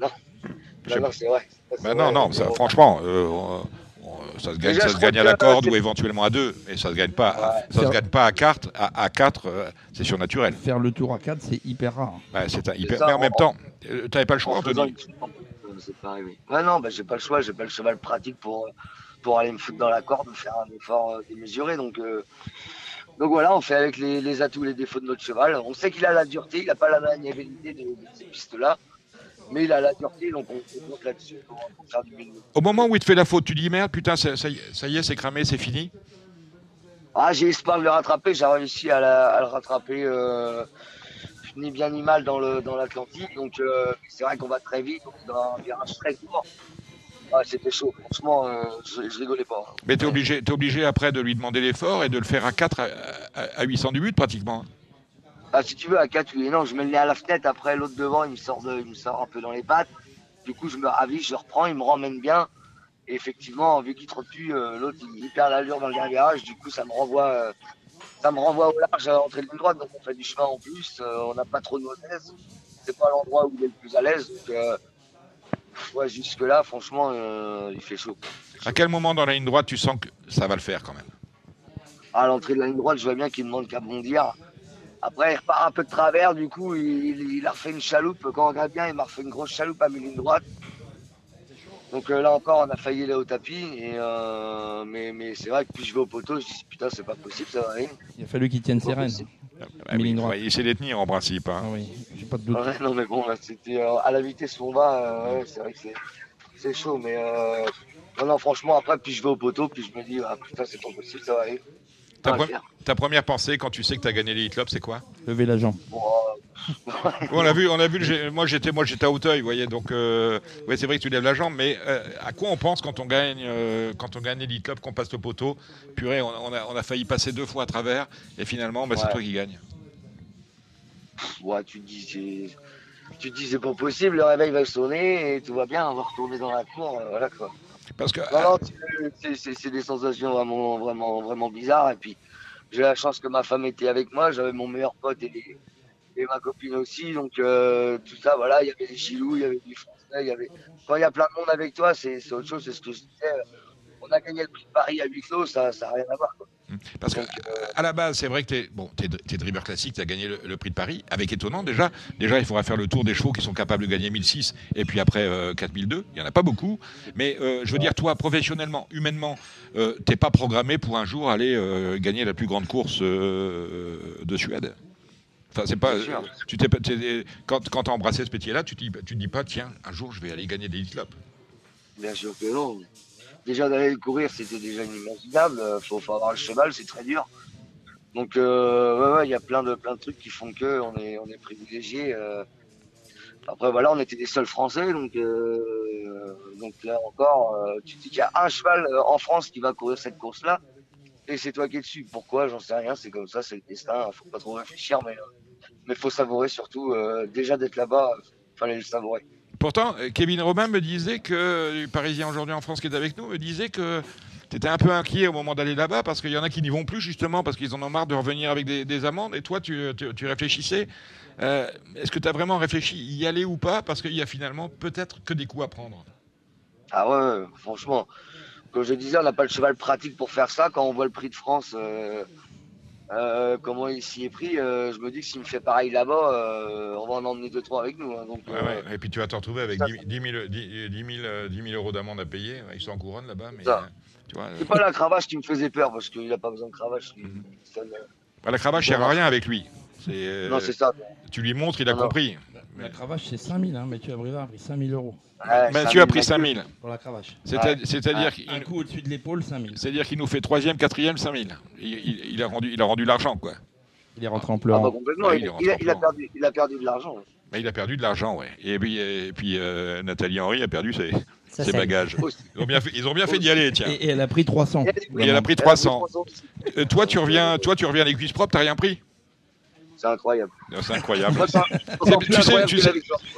Non, non, non, c'est vrai. Ça, c'est vrai. non, non, ça, franchement, euh, on- on- ça se gagne, Déjà, ça je se crois gagne à la corde euh, ou éventuellement à deux, mais ça se gagne pas, Ouais. ça se gagne pas à carte, à, à 4, c'est surnaturel. Faire le tour à 4, c'est hyper rare. C'est un hyper. ça, mais en même temps, euh, t'avais pas le choix, Anthony. une- Euh, C'est pas arrivé. Ouais, non, bah, j'ai pas le choix, j'ai pas le cheval pratique pour, euh, pour aller me foutre dans la corde ou faire un effort euh, démesuré. Donc, euh, donc voilà, on fait avec les, les atouts, les défauts de notre cheval. On sait qu'il a la dureté, il a pas la maniabilité de, de ces pistes-là, mais il a la dureté, donc on, compte là-dessus pour, faire du milieu. Au moment où il te fait la faute, tu dis merde, putain, ça, ça y est, c'est cramé, c'est fini. Ah, j'ai espoir de le rattraper, j'ai réussi à, la- à le rattraper euh, ni bien ni mal dans le dans l'Atlantique. Donc euh, c'est vrai qu'on va très vite, on est dans un virage très court. Ah, C'était chaud, franchement, euh, je, je rigolais pas. Mais t'es obligé, t'es obligé après de lui demander l'effort et de le faire à 4 à, à- à 800 du but pratiquement. Ah, si tu veux, à 4, oui non, je mets le nez à la fenêtre, après l'autre devant, il me, sort de, il me sort un peu dans les pattes. Du coup, je me ravis, je reprends, il me ramène bien. Et effectivement, vu qu'il trotte plus, euh, l'autre, il, il perd l'allure dans le dernier virage. Du coup, ça me renvoie, euh, ça me renvoie au large à l'entrée de ligne droite. Donc, on fait du chemin en plus. on n'a pas trop de modèles. C'est pas l'endroit où il est le plus à l'aise. Donc, ouais, jusque-là, franchement, euh, il fait chaud. À quel moment dans la ligne droite tu sens que ça va le faire quand même? À l'entrée de la ligne droite, je vois bien qu'il demande qu'à bondir. Après, il repart un peu de travers, du coup, il, il a refait une chaloupe. Quand on regarde bien, il m'a refait une grosse chaloupe à mi-ligne droite. Donc euh, là encore, on a failli aller au tapis. Et, euh, mais mais c'est vrai que plus je vais au poteau, je dis putain, c'est pas possible, ça va aller. Il a fallu qu'il tienne ses rênes. Ah oui, il faut essayer de les tenir en principe. hein. Ah oui, j'ai pas de doute. Ouais, non, mais bon, là, c'était euh, à la vitesse où on va, euh, ouais, c'est vrai que c'est- chaud. Mais euh, non, non, franchement, après, plus je vais au poteau, plus je me dis, ah putain, c'est pas possible, ça va aller. Ta, pre- première pensée quand tu sais que tu as gagné les Hit Club, c'est quoi Lever la jambe. On a vu, on a vu. le Moi, j'étais, moi, j'étais à Hauteuil, vous voyez. Donc, euh, ouais, c'est vrai que tu lèves la jambe, mais euh, à quoi on pense quand on gagne, euh, quand on gagne l'Elite Club, qu'on passe le poteau? Purée, on, on a, on a failli passer deux fois à travers, et finalement, bah, c'est toi qui gagne. ouais, tu te dis, c'est- tu te dis, c'est pas possible, le réveil va sonner et tout va bien, on va retourner dans la cour, voilà quoi. Parce c'est- des sensations vraiment, vraiment, vraiment bizarres. Et puis, j'ai la chance que ma femme était avec moi, j'avais mon meilleur pote et, et ma copine aussi. Donc, euh, tout ça, voilà, il y avait des chilous, il y avait du français, y avait. Quand il y a plein de monde avec toi, c'est c'est autre chose, c'est ce que je disais. On a gagné le prix de Paris à huis clos, ça n'a rien à voir. Quoi. Parce que à la base, c'est vrai que t'es bon, t'es, t'es dribbleur classique, t'as gagné le, le prix de Paris. Avec étonnant déjà, déjà il faudra faire le tour des chevaux qui sont capables de gagner 1006 et puis après euh, 4002. Il y en a pas beaucoup, mais euh, je veux dire toi professionnellement, humainement, euh, t'es pas programmé pour un jour aller euh, gagner la plus grande course euh, de Suède? Enfin, c'est pas. Tu t'es, quand quand t'as embrassé ce métier-là, tu te dis, tu te dis pas, tiens, un jour je vais aller gagner des hit clubs. Bien sûr que non. Déjà d'aller le courir, c'était déjà inimaginable. Euh, Faut, faut avoir le cheval, c'est très dur. Donc euh, il y a plein de plein de trucs qui font que on est on privilégié. euh. Après voilà, on était les seuls Français, donc donc là encore, tu te dis qu'il y a un cheval en France qui va courir cette course-là, et c'est toi qui es dessus. Pourquoi? J'en sais rien. C'est comme ça, c'est le destin. Faut pas trop réfléchir, mais mais faut savourer surtout. déjà d'être là-bas, fallait le savourer. Pourtant, euh, Kevin Robin me disait que, le Parisien aujourd'hui en France qui est avec nous, me disait que tu étais un peu inquiet au moment d'aller là-bas parce qu'il y en a qui n'y vont plus justement parce qu'ils en ont marre de revenir avec des, des amendes. Et toi, tu, réfléchissais. Euh, Est-ce que tu as vraiment réfléchi y aller ou pas? Parce qu'il y a finalement peut-être que des coups à prendre. Ah ouais, ouais, franchement. Comme je disais, on n'a pas le cheval pratique pour faire ça. Quand on voit le prix de France, euh, euh, comment il s'y est pris, euh, je me dis que s'il me fait pareil là-bas, euh, on va en emmener deux trois avec nous. hein. donc, Ouais, ouais. Et puis tu vas te retrouver avec ça, 10 10 000, 10 000, euh, 10 000 euros d'amende à payer. Ils sont en couronne là-bas. Mais, c'est pas la cravache qui me faisait peur parce qu'il n'a pas besoin de cravache. Mhm. Ça bah, la cravache sert à rien avec lui. Non, c'est ça. Tu lui montres, il a Non, non. La cravache, c'est 5000. Hein. Mathieu Abrivard a pris 5000 euros. Ouais, Mathieu ça a me- pris 5 000. Pour la cravache. C'est-à- Ouais. C'est-à-dire Un coup au-dessus de l'épaule, 5000. c'est-à-dire qu'il nous fait troisième, quatrième, 5 000. Il, il- il a rendu, il a rendu l'argent, quoi. Il est rentré en Ah bah pleurant. complètement. Ouais, il, il a, il a perdu, il a perdu de l'argent. Mais il a perdu de l'argent, ouais. Et puis, et puis euh, Nathalie Henry a perdu ses, Ça, ses bagages. Ils ont bien fait, ils ont bien fait d'y aller, tiens. Et, et elle a pris 300. Et elle a pris 300. Euh, toi, tu reviens, toi, tu reviens les cuisses propres, t'as rien pris? C'est incroyable. C'est incroyable. C'est un- tu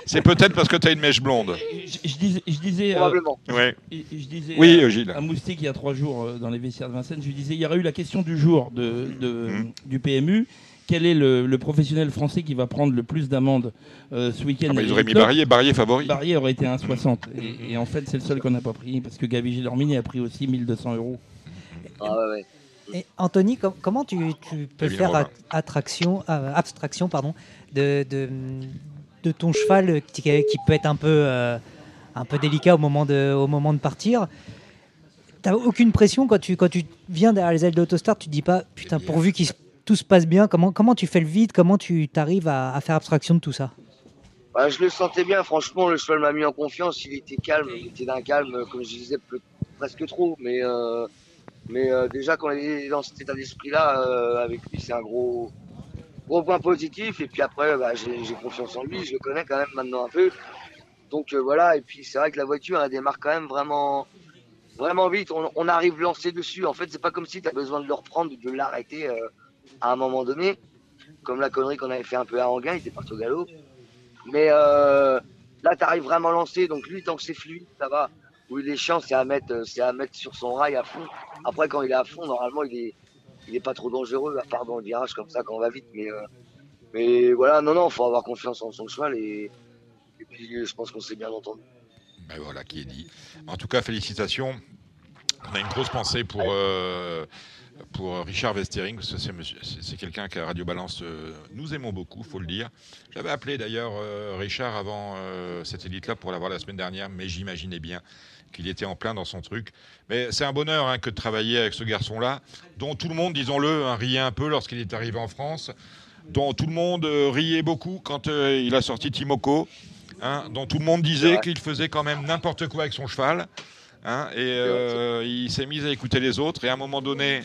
tu peut-être parce que t'as une mèche blonde. Je, je disais, je disais, euh, Probablement. Ouais. je, je disais Oui, à- euh, Gilles. à Moustique il y a trois jours euh, dans les vestiaires de Vincennes, je lui disais il y aurait eu la question du jour de, de- Mhm. du PMU. Quel est le, le professionnel français qui va prendre le plus d'amendes euh, ce week-end Ah bah, ils auraient mis Barrier, Barrier favori. Barrier aurait été à 1,60. Et, et en fait, c'est le seul qu'on n'a pas pris parce que Gavi Gilormini a pris aussi 1200 euros. Ah ouais, ouais. Et Anthony, com- comment tu, tu peux faire attraction, euh, abstraction pardon, de, de, de ton cheval qui, qui peut être un peu, euh, un peu délicat au moment de, au moment de partir? T'as aucune pression quand tu, quand tu viens derrière les ailes d'Autostar, tu te dis pas putain, pourvu que tout se passe bien, comment, comment tu fais le vide, comment tu arrives à, à faire abstraction de tout ça? Bah, je le sentais bien, franchement, le cheval m'a mis en confiance, il était calme, il était d'un calme, comme je disais, peu- presque trop, mais, euh, mais euh, déjà quand il est dans cet état d'esprit-là, euh, avec lui, c'est un gros, gros point positif, et puis après, bah, j'ai confiance en lui, je le connais quand même maintenant un peu, donc euh, voilà, et puis c'est vrai que la voiture, elle démarre quand même vraiment, vraiment vite, on, on arrive lancé dessus, en fait, c'est pas comme si tu besoin de le reprendre, de l'arrêter à un moment donné, comme la connerie qu'on avait fait un peu à Anguin, il était parti au galop, mais là, tu arrives vraiment lancé. Donc lui, tant que c'est fluide, ça va. Où il est chiant, c'est à mettre, euh, c'est à mettre sur son rail à fond. Après, quand il est à fond, normalement, il est, il est pas trop dangereux, à part dans le virage comme ça, quand on va vite. Mais, euh, mais voilà, non, non, faut avoir confiance en son cheval et, puis euh, je pense qu'on s'est bien entendu. Ben voilà qui est dit. En tout cas, félicitations. On a une grosse pensée pour, pour Richard Westering, c'est quelqu'un qu'à Radio Balance, nous aimons beaucoup, faut le dire. J'avais appelé d'ailleurs Richard avant cette élite-là pour l'avoir la semaine dernière, mais j'imaginais bien qu'il était en plein dans son truc. Mais c'est un bonheur hein, que de travailler avec ce garçon-là, dont tout le monde, disons-le, hein, riait un peu lorsqu'il est arrivé en France, dont tout le monde euh, riait beaucoup quand euh, il a sorti Timoko, hein, dont tout le monde disait qu'il faisait quand même n'importe quoi avec son cheval. et euh, il s'est mis à écouter les autres. Et à un moment donné,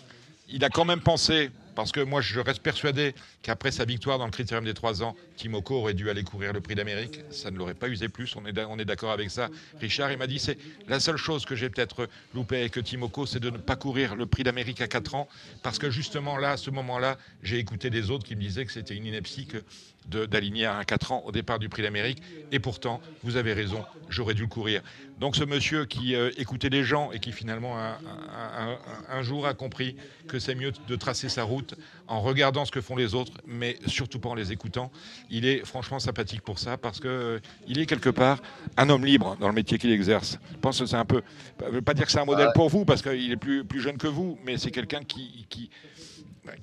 il a quand même pensé, parce que moi je reste persuadé qu'après sa victoire dans le critérium des 3 ans, Timoko aurait dû aller courir le prix d'Amérique. Ça ne l'aurait pas usé plus, on est, d'accord avec ça. Richard, il m'a dit c'est la seule chose que j'ai peut-être loupé avec Timoko, c'est de ne pas courir le prix d'Amérique à 4 ans, parce que justement là, à ce moment-là, j'ai écouté des autres qui me disaient que c'était une ineptie d'aligner à un 4 ans au départ du prix d'Amérique. Et pourtant, vous avez raison, j'aurais dû le courir. Donc ce monsieur qui euh, écoutait les gens et qui finalement un, un- un- un jour a compris que c'est mieux de tracer sa route en regardant ce que font les autres, mais surtout pas en les écoutant. Il est franchement sympathique pour ça parce que euh, il est quelque part un homme libre dans le métier qu'il exerce. Je pense que c'est un peu, je veux pas dire que c'est un modèle pour vous parce qu'il est plus, plus jeune que vous, mais c'est quelqu'un qui, qui,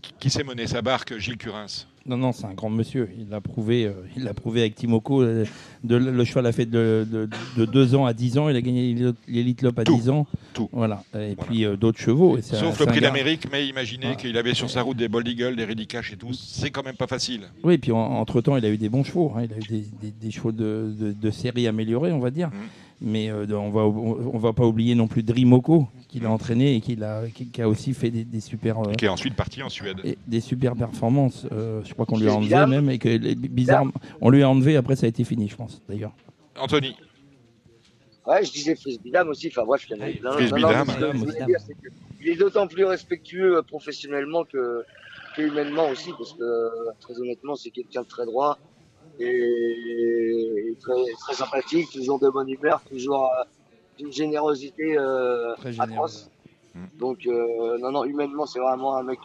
qui, qui sait mener sa barque, Gilles Curins? Non, non, c'est un grand monsieur. Il l'a prouvé, euh, il l'a prouvé avec Timoko. euh, de, le cheval a fait de, de, de 2 ans à 10 ans. Il a gagné l'Elite Lop à Tout. 10 ans. Tout. Voilà. Et puis euh, d'autres chevaux. Et c'est Sauf c'est le prix d'Amérique, mais imaginez Voilà. qu'il avait sur sa route des Bold Eagle, des Ridicash et tout. C'est quand même pas facile. Oui, et puis en- entre-temps, il a eu des bons chevaux. hein. Il a eu des, des- des chevaux de, série améliorés, on va dire. Mhm. Mais euh, on va on va pas oublier non plus Drimoko qui l'a entraîné et qui, l'a, qui, qui a aussi fait des, des super. euh, Et qui est ensuite parti en Suède. et des super performances. Euh, je crois qu'on lui a enlevé même et que les- bizarre, on lui a enlevé. Après, ça a été fini, je pense. D'ailleurs. Anthony. Ouais, je disais Frisbidam aussi. Enfin, bref, il y en a plein. Il est d'autant plus respectueux euh, professionnellement que, que humainement aussi, parce que très honnêtement, c'est quelqu'un de très droit et, et très, très sympathique, toujours de bonne humeur, toujours euh, d'une générosité euh, Très atroce. Donc, euh, non, non, humainement, c'est vraiment un mec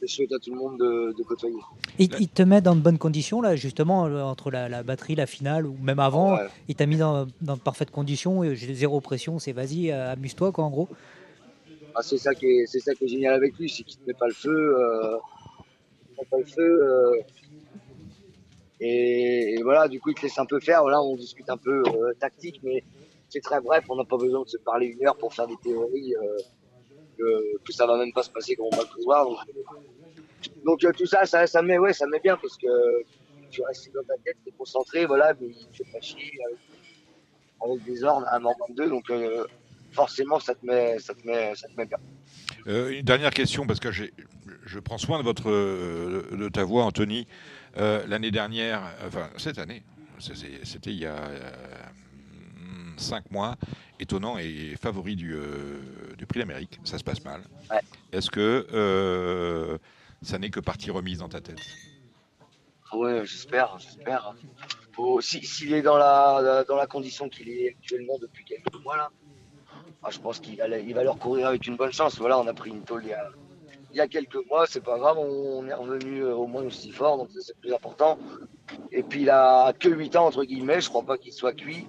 je souhaite à tout le monde de, de côtoyer. Il, il te met dans de bonnes conditions, là, justement, entre la, la batterie, la finale, ou même avant. Ouais. Il t'a mis dans, dans de parfaites conditions. zéro pression, c'est vas-y, amuse-toi, quoi, en gros. Ah, c'est ça qui est, c'est ça qui est génial avec lui, c'est qu'il te met pas le feu, euh, il te met pas le feu. euh, et, voilà, du coup, il te laisse un peu faire. Voilà, on discute un peu euh, tactique, mais c'est très bref. On n'a pas besoin de se parler une heure pour faire des théories. euh, que, que ça va même pas se passer comme on va le pouvoir. Donc, euh, tout ça, ça, ça met, ouais, ça met bien parce que tu restes dans ta tête, t'es concentré, voilà, mais il te fait pas chier avec, des ordres à un moment deux. Donc euh, forcément, ça te met, ça te met, ça te met bien. Une dernière question, parce que je prends soin de, votre, de ta voix, Anthony. Euh, L'année dernière, enfin cette année, c'était il y a euh, cinq mois, étonnant et favori du, euh, du prix d'Amérique. Ça se passe mal. Est-ce que euh, ça n'est que partie remise dans ta tête? Ouais, j'espère, j'espère. Si- S'il est dans la, dans la condition qu'il est actuellement depuis quelques mois là, ah, je pense qu'il va, il va leur courir avec une bonne chance. Voilà, on a pris une tôle il y a, il y a quelques mois, c'est pas grave, on est revenu euh, au moins aussi fort, donc c'est plus important. Et puis il a que 8 ans entre guillemets, je crois pas qu'il soit cuit.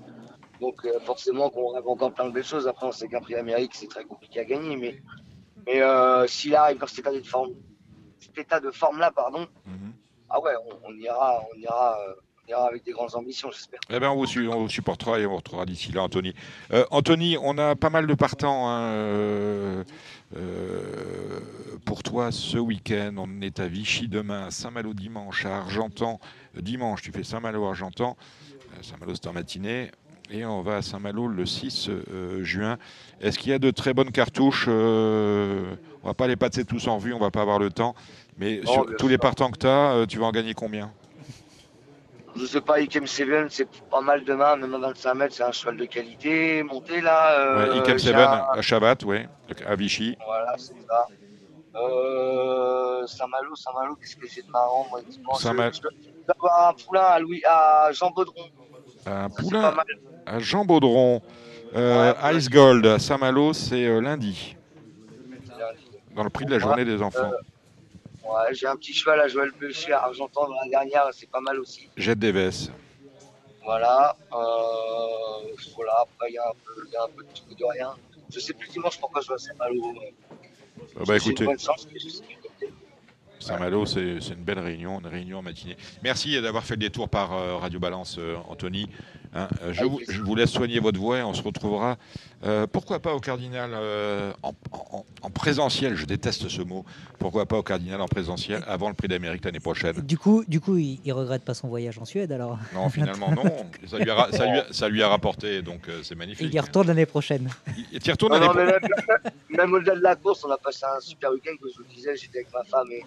Donc euh, forcément qu'on rêve encore plein de belles choses. Après on sait qu'un prix d'Amérique c'est très compliqué à gagner, mais, mais euh, s'il arrive dans cet état de forme, cet état de forme là, pardon, ah ouais, on, on ira, on ira, euh, on ira avec des grandes ambitions, j'espère. Eh ben, on vous, on vous supportera et on vous retrouvera d'ici là, Anthony. Euh, Anthony, on a pas mal de partants hein, euh, euh, pour toi ce week-end. On est à Vichy demain, à Saint-Malo dimanche, à Argentan euh, dimanche. Tu fais Saint-Malo Argentan. Euh, Saint-Malo c'est en matinée. Et on va à Saint-Malo le 6 euh, juin. Est-ce qu'il y a de très bonnes cartouches euh, On va pas les passer tous en vue, on va pas avoir le temps. Mais sur tous les partants que tu as, tu vas en gagner combien? Je sais pas, Ikem Seven, c'est pas mal demain, même à 25 mètres, c'est un cheval de qualité. Monté là. Euh, Ouais, Ikem Seven à Chabat, oui, à Vichy. Voilà, c'est ça. Euh, Saint-Malo, Saint-Malo, qu'est-ce que j'ai de marrant, moi, dimanche Saint-Malo. Je je avoir un poulain à, Louis, à Jean Baudron. Un poulain à Jean Baudron. Euh, Ice Gold à Saint-Malo, c'est euh, lundi. Dans le prix de la journée des enfants. Euh, ouais, j'ai un petit cheval à Joël Belcher à Argentan dans la dernière, c'est pas mal aussi. Jette des Vesses. Voilà. Euh, voilà, après, il y, a un peu- il y a un peu de tout et de rien. Je sais plus dimanche pourquoi je vais à Saint-Malo. Ah bah, J'ai écoutez. Saint-Malo, c'est une belle réunion, une réunion matinée. Merci d'avoir fait le détour par euh, Radio Balance, euh, Anthony. Hein, euh, je, vous, je vous laisse soigner votre voix et on se retrouvera, euh, pourquoi pas au Cardinal euh, en, en- en présentiel, je déteste ce mot, pourquoi pas au Cardinal en présentiel avant le prix d'Amérique l'année prochaine Du coup, du coup il, il regrette pas son voyage en Suède, alors. Non, finalement, non. Ça lui a, ra- ça lui a- ça lui a rapporté, donc euh, c'est magnifique. Il y retourne l'année prochaine. Il t'y retourne l'année non, mais prochaine. même, même au-delà de la course, on a passé un super week-end, comme je vous le disais, j'étais avec ma femme et,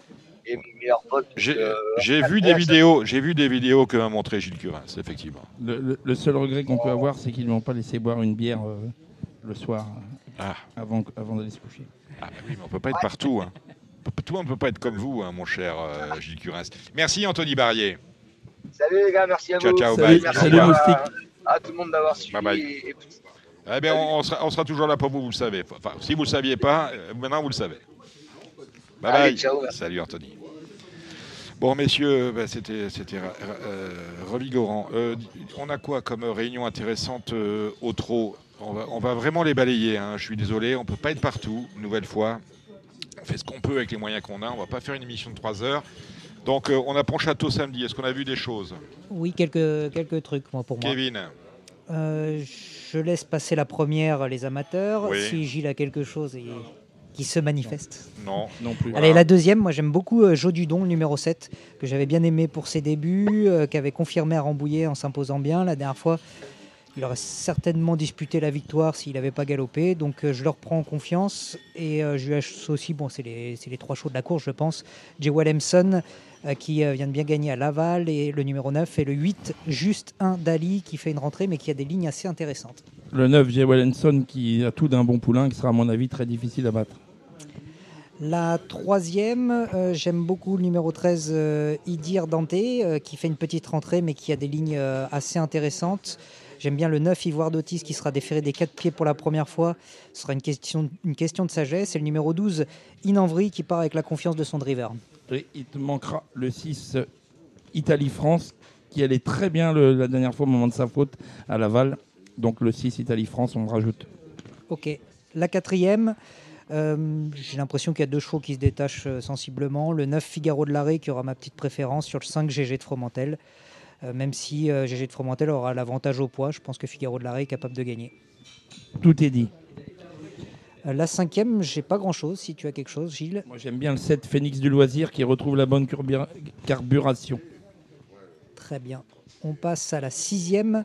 J'ai euh, vu des vidéos, j'ai vu des vidéos que m'a montré Gilles Curins, effectivement. Le, le- le seul regret qu'on peut avoir, c'est qu'ils ne m'ont pas laissé boire une bière euh, le soir euh, Ah. avant, avant d'aller se coucher. Ah bah oui, mais on peut pas être partout. Hein. Tout le monde ne peut pas être comme vous, hein, mon cher euh, Gilles Curins. Merci Anthony Barrier. Salut les gars, merci à Ciao, vous. ciao, Salut, bye. merci Salut, à, Moustique. à tout le monde d'avoir suivi. Bye bye. et- et- Eh bien, on, on sera, on sera toujours là pour vous, vous le savez. Enfin, si vous ne le saviez pas, maintenant vous le savez. Bye Allez, bye. ciao, merci. Salut Anthony. Bon, messieurs, bah, c'était euh, revigorant. Euh, on a quoi comme réunion intéressante euh, au trot? On va, on va vraiment les balayer. hein. Je suis désolé, on ne peut pas être partout, une nouvelle fois. On fait ce qu'on peut avec les moyens qu'on a. On ne va pas faire une émission de 3 heures. Donc, on a Pontchâteau samedi. Est-ce qu'on a vu des choses? Oui, quelques, quelques trucs, moi, pour moi. Kevin je laisse passer la première, les amateurs. Oui. Si Gilles a quelque chose qui se manifeste. Non, non plus. Allez, la deuxième, moi j'aime beaucoup euh, Joe Dudon, le numéro 7, que j'avais bien aimé pour ses débuts, euh, qui avait confirmé à Rambouillet en s'imposant bien. La dernière fois, Il aurait certainement disputé la victoire s'il n'avait pas galopé. Donc euh, je leur prends confiance. Et euh, je lui associe, bon, c'est les, c'est les trois chauds de la course, je pense. Jay Williamson, euh, qui euh, vient de bien gagner à Laval, et le numéro 9, et le 8, juste un Dali, qui fait une rentrée, mais qui a des lignes assez intéressantes. Le 9, Jay Wallenson, qui a tout d'un bon poulain, qui sera à mon avis très difficile à battre. La troisième, euh, j'aime beaucoup le numéro 13, euh, Idir Dante, euh, qui fait une petite rentrée, mais qui a des lignes assez intéressantes. J'aime bien le 9, Ivoire d'Otis, qui sera déféré des 4 pieds pour la première fois. Ce sera une question, une question de sagesse. Et le numéro 12, Inanvry, qui part avec la confiance de son driver. Et il te manquera le 6, euh, Italie-France, qui allait très bien le- la dernière fois au moment de sa faute à Laval. Donc le 6, Italie-France, on rajoute. Ok. La quatrième, j'ai l'impression qu'il y a deux chevaux qui se détachent euh, sensiblement. Le 9 Figaro de l'arrêt qui aura ma petite préférence sur le 5 GG de Fromentel. Euh, même si euh, GG de Fromentel aura l'avantage au poids, je pense que Figaro de l'arrêt est capable de gagner. Tout est dit. Euh, la cinquième, j'ai pas grand chose. Si tu as quelque chose, Gilles. Moi j'aime bien le 7, Phoenix du loisir, qui retrouve la bonne carburation. Très bien. On passe à la sixième.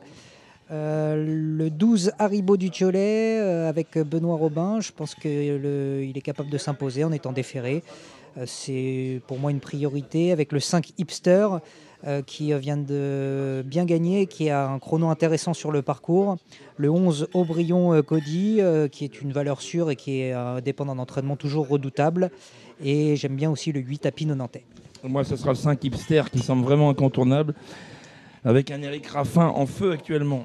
Euh, le 12 Haribo du Tiolet euh, avec Benoît Robin. Je pense qu'il est capable de s'imposer en étant déféré. Euh, C'est pour moi une priorité. Avec le 5 Hipster qui vient de bien gagner, qui a un chrono intéressant sur le parcours. Le 11 Aubryon Cody qui est une valeur sûre et qui est euh, dépendant d'entraînement toujours redoutable. Et j'aime bien aussi le 8 Apino Nantais. Moi, ce sera le 5 hipster qui semble vraiment incontournable, avec un Eric Raffin en feu actuellement.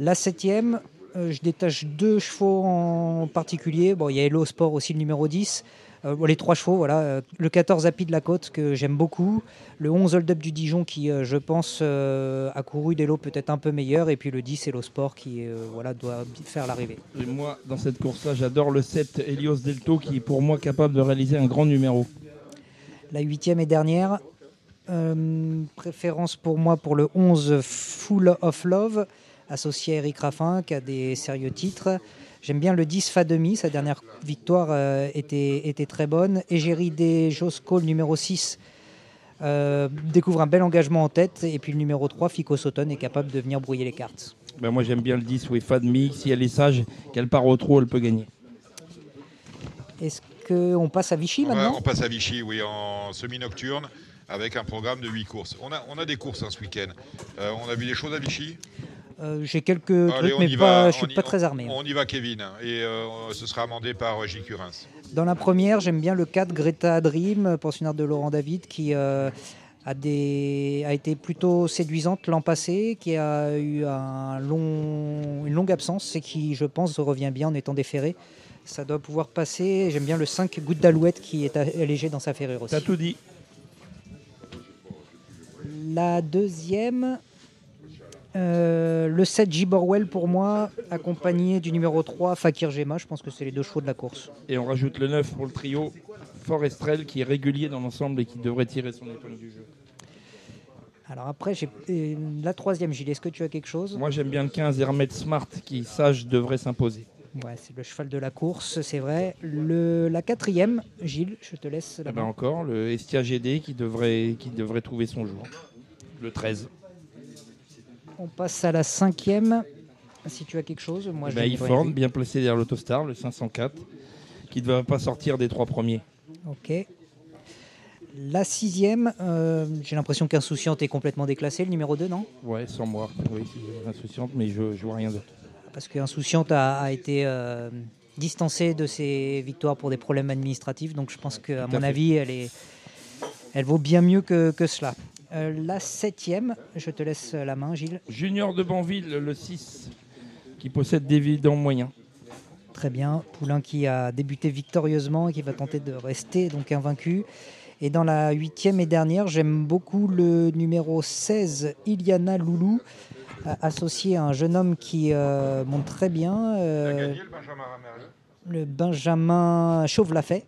La septième, euh, je détache deux chevaux en particulier. Bon, il y a Hello Sport aussi, le numéro 10. Euh, les trois chevaux, voilà. Euh, Le 14 Happy de la Côte, que j'aime beaucoup. Le 11 Hold Up du Dijon, qui, euh, je pense, euh, a couru des lots peut-être un peu meilleurs. Et puis le 10 Hello Sport, qui voilà, doit faire l'arrivée. Et moi, dans cette course-là, j'adore le 7 Helios Delto, qui est pour moi capable de réaliser un grand numéro. La huitième et dernière, préférence pour moi pour le 11 Full of Love, associé à Eric Raffin, qui a des sérieux titres. J'aime bien le 10 Fa demi, sa dernière victoire euh, était, était très bonne. Égérie des Josco, le numéro 6, euh, découvre un bel engagement en tête. Et puis le numéro 3, Fico Sauton, est capable de venir brouiller les cartes. Ben, moi, j'aime bien le 10 Wefa Mix. Si elle est sage, qu'elle part au trot, elle peut gagner. Est-ce qu'on passe à Vichy On, va- maintenant on passe à Vichy, oui, en semi-nocturne, avec un programme de 8 courses. On a, on a des courses hein, ce week-end. Euh, on a vu des choses à Vichy? Euh, J'ai quelques Allez, trucs, on mais y pas, va, je suis on y- pas très armé. hein. On y va, Kevin. Et euh, ce sera amendé par euh, J. Curins. Dans la première, j'aime bien le 4 Greta Dream, pensionnaire de Laurent David, qui euh, a, des, a été plutôt séduisante l'an passé, qui a eu un long, une longue absence et qui, je pense, revient bien en étant déféré. Ça doit pouvoir passer. J'aime bien le 5 Goutte d'Alouette qui est allégé dans sa ferrure aussi. T'as tout dit. La deuxième, euh, le 7 J. Borwell pour moi, accompagné du numéro 3 Fakir Gema. Je pense que c'est les deux chevaux de la course. Et on rajoute le 9 pour le trio Forestrel, qui est régulier dans l'ensemble et qui devrait tirer son épingle du jeu. Alors après, j'ai la troisième, Gilles. Est-ce que tu as quelque chose? Moi, j'aime bien le 15 Hermet Smart, qui, sage, devrait s'imposer. Ouais, c'est le cheval de la course, c'est vrai. Le, la quatrième, Gilles, je te laisse la Eh ben encore, le Estia GD qui devrait, qui devrait trouver son jour. Le 13. On passe à la cinquième. Si tu as quelque chose, moi Eh je ben, bien placé derrière l'Autostar, le 504, qui ne va pas sortir des trois premiers. Ok. La sixième, euh, j'ai l'impression qu'Insouciante est complètement déclassée, le numéro 2, non? Ouais, sans moi. Oui, c'est insouciante, mais je, je vois rien d'autre. Parce qu'Insouciante a, a été euh, distancée de ses victoires pour des problèmes administratifs, donc je pense qu'à mon fait. avis, elle, est, elle vaut bien mieux que, que cela. Euh, la septième, je te laisse la main, Gilles. Junior de Banville, le 6, qui possède des vidants moyens. Très bien. Poulain qui a débuté victorieusement et qui va tenter de rester donc invaincu. Et dans la huitième et dernière, j'aime beaucoup le numéro 16, Iliana Loulou, euh, associé à un jeune homme qui euh, monte très bien. euh, le Benjamin le Benjamin Chauve-Lafay.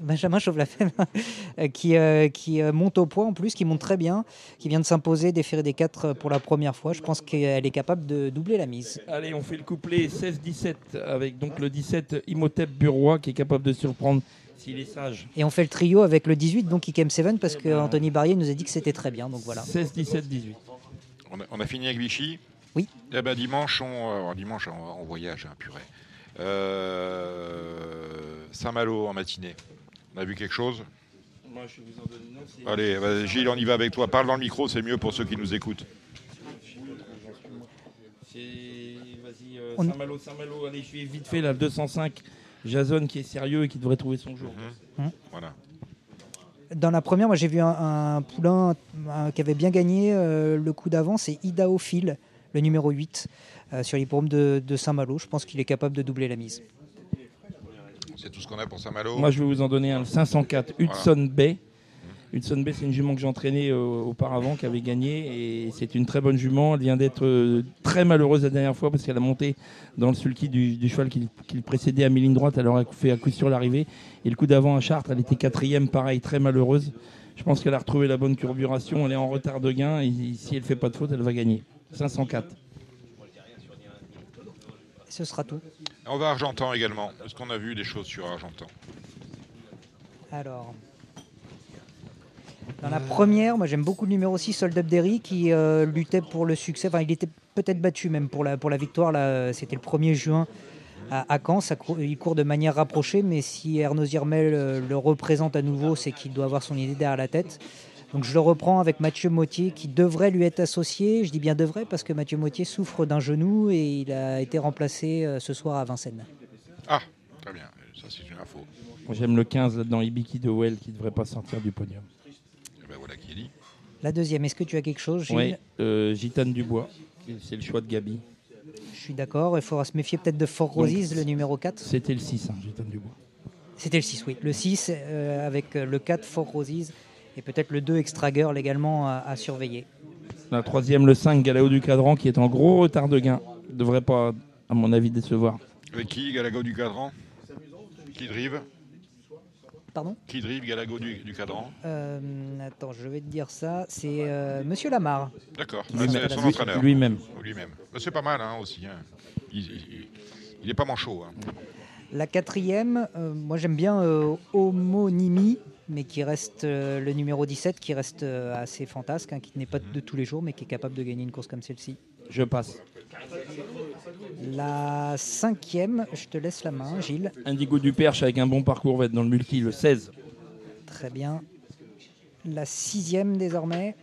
Benjamin Chauve-Lafay, euh, qui, euh, qui euh, monte au poids en plus, qui monte très bien, qui vient de s'imposer, déférer des 4 pour la première fois. Je pense qu'elle est capable de doubler la mise. Allez, on fait le couplet 16-17 avec donc le 17 Imhotep Burois qui est capable de surprendre s'il est sage. Et on fait le trio avec le 18, donc Ikem 7, parce que Anthony Barrier nous a dit que c'était très bien. Donc voilà. 16-17-18. On a, on a fini avec Vichy. Oui. Eh ben, dimanche, on, euh, dimanche, on, on voyage, hein, purée. Euh, Saint-Malo en matinée. On a vu quelque chose Moi, je vais vous en donner une Allez, Gilles, on y va avec toi. Parle dans le micro, c'est mieux pour ceux qui nous écoutent. C'est. Vas-y, euh, Saint-Malo, Saint-Malo, allez, je vais vite fait là, le 205. Jason qui est sérieux et qui devrait trouver son jour. Hum. Voilà. Dans la première, moi j'ai vu un, un poulain un- qui avait bien gagné euh, le coup d'avant, c'est Idaophile, le numéro 8, euh, sur l'hippodrome de, de Saint-Malo. Je pense qu'il est capable de doubler la mise. C'est tout ce qu'on a pour Saint-Malo Moi, je vais vous en donner un, le 504 Hudson Bay. Hudson Bay, c'est une jument que j'entraînais euh, auparavant, qui avait gagné. Et c'est une très bonne jument. Elle vient d'être euh, très malheureuse la dernière fois parce qu'elle a monté dans le sulky du, du cheval qui, qui le précédait à mi-ligne droite. Elle aurait fait à coup sûr l'arrivée. Et le coup d'avant à Chartres, elle était quatrième, pareil, très malheureuse. Je pense qu'elle a retrouvé la bonne curburation. Elle est en retard de gain. Et si elle fait pas de faute, elle va gagner. 504. Ce sera tout. On va à Argentan également. Est-ce qu'on a vu des choses sur Argentan Alors. Dans la première, moi j'aime beaucoup le numéro 6, Sold Up Derry, qui euh, luttait pour le succès. Enfin, il était peut-être battu même pour la, pour la victoire. Là, C'était le 1er juin à, à Caen. Ça il court de manière rapprochée, mais si Ernaud Zirmel euh, le représente à nouveau, c'est qu'il doit avoir son idée derrière la tête. Donc je le reprends avec Mathieu Mottier qui devrait lui être associé. Je dis bien devrait parce que Mathieu Mottier souffre d'un genou et il a été remplacé euh, ce soir à Vincennes. Ah, très bien. Ça, c'est une info. Moi, J'aime le 15 dans Ibiki de Well qui devrait pas sortir du podium. Eh ben, voilà qui est dit. La deuxième, est-ce que tu as quelque chose, Gilles Oui, euh, Gitane Dubois. C'est le choix de Gabi. Je suis d'accord. Il faudra se méfier peut-être de Fort Roses, le numéro 4. C'était le 6, hein, Gitane Dubois. C'était le 6, oui. Le 6 euh, avec le 4 Fort Roses et peut-être le 2 Extra Girl également à, à surveiller. La troisième, le 5, Galao du Cadran, qui est en gros retard de gain. Devrait pas, à mon avis, décevoir. Avec qui Galago du Cadran? Qui drive? Pardon? Qui drive Galago du, du Cadran? Euh, Attends, je vais te dire ça. C'est euh, Monsieur Lamar. D'accord. Ah, c'est son entraîneur. Lui-même. Lui-même. Bah, c'est pas mal hein, aussi. hein. Il, il- il est pas manchot. Hein. La quatrième, euh, moi j'aime bien euh, Homonymie, mais qui reste euh, le numéro 17, qui reste euh, assez fantasque, hein, qui n'est pas de tous les jours, mais qui est capable de gagner une course comme celle-ci. Je passe. La cinquième, je te laisse la main, Gilles. Indigo du Perche avec un bon parcours va être dans le multi, le 16. Très bien. La sixième désormais.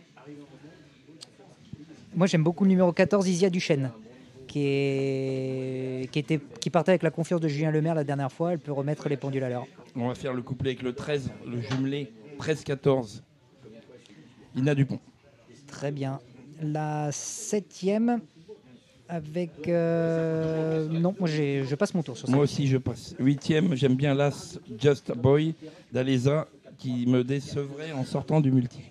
Moi j'aime beaucoup le numéro 14, Isia Duchesne, qui, est... qui, était... qui partait avec la confiance de Julien Lemaire la dernière fois. Elle peut remettre les pendules à l'heure. On va faire le couplet avec le 13, le jumelé 13-14. Ina Dupont. Très bien. La septième avec... euh, Non, moi j'ai- je passe mon tour sur ça. Moi aussi, je passe. Huitième, j'aime bien l'As Just a Boy d'Alesa qui me décevrait en sortant du multi.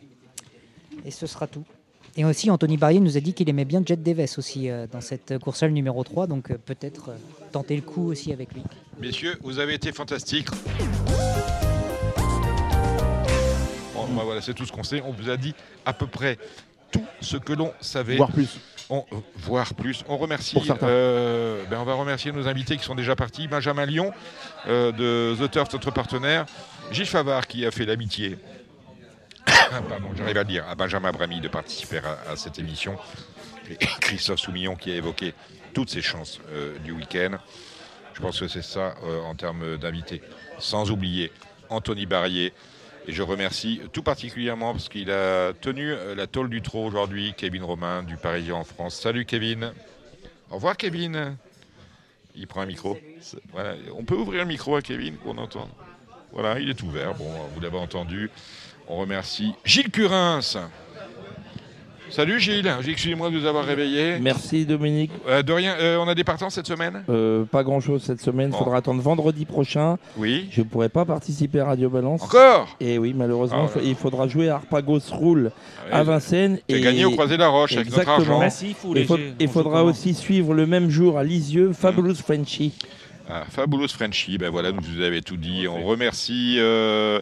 Et ce sera tout. Et aussi, Anthony Barrier nous a dit qu'il aimait bien Jet Deves aussi euh, dans cette course le numéro 3, donc euh, peut-être euh, tenter le coup aussi avec lui. Messieurs, vous avez été fantastiques. Bon, bah voilà, c'est tout ce qu'on sait. On vous a dit à peu près tout ce que l'on savait. Voire plus. On, voire plus. On remercie. Euh, ben on va remercier nos invités qui sont déjà partis. Benjamin Lyon euh, de The Turf, notre partenaire. Gilles Favard qui a fait l'amitié. Pardon, j'arrive à dire, à Benjamin Bramy de participer à, cette émission. Et Christophe Soumillon qui a évoqué toutes ses chances euh, du week-end. Je pense que c'est ça euh, en termes d'invités. Sans oublier Anthony Barrier. Et je remercie tout particulièrement parce qu'il a tenu euh, la tôle du trot aujourd'hui, Kevin Romain du Parisien en France. Salut Kevin. Au revoir Kevin. Il prend un micro. On peut ouvrir le micro à Kevin pour entendre. Voilà, il est ouvert. Bon, vous l'avez entendu. On remercie Gilles Curins. Salut Gilles. Excusez-moi de vous avoir réveillé. Merci Dominique. Euh, de rien. Euh, on a des partants cette semaine? Euh, pas grand chose cette semaine, il Bon. faudra attendre vendredi prochain. Oui. Je pourrai pas participer à Radio Balance. Encore? Et oui, malheureusement, Ah ouais. il faudra jouer à Arpagos Roule Ah à. Vincennes. T'as gagné au Croisé-la-Roche avec notre argent. Massif ou Il léger faudra aussi suivre le même jour à Lisieux, Fabulous Frenchy. Ah, Fabulous Frenchy, ben voilà, nous vous avez tout dit. On remercie euh,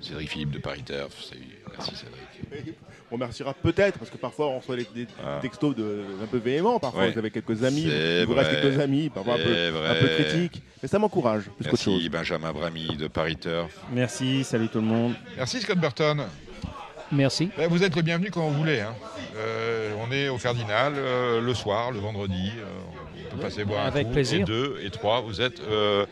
Cédric Philippe de Paris Turf. Salut. Merci Cédric. On remerciera peut-être, parce que parfois on reçoit des, des Ah. textos de, un peu véhéments. Parfois Ouais. vous avez quelques amis, il vous reste quelques amis, parfois un peu, C'est un peu vrai. critique. Mais ça m'encourage, plus qu'autre chose. Merci Benjamin Bramy de Paris Turf. Merci, salut tout le monde. Merci Scott Burton. Merci. Ben, vous êtes le bienvenu quand vous voulez. hein. Euh, on est au Cardinal euh, le soir, le vendredi. euh, on peut passer boire un Avec coup. plaisir. Et deux et trois, vous êtes, euh,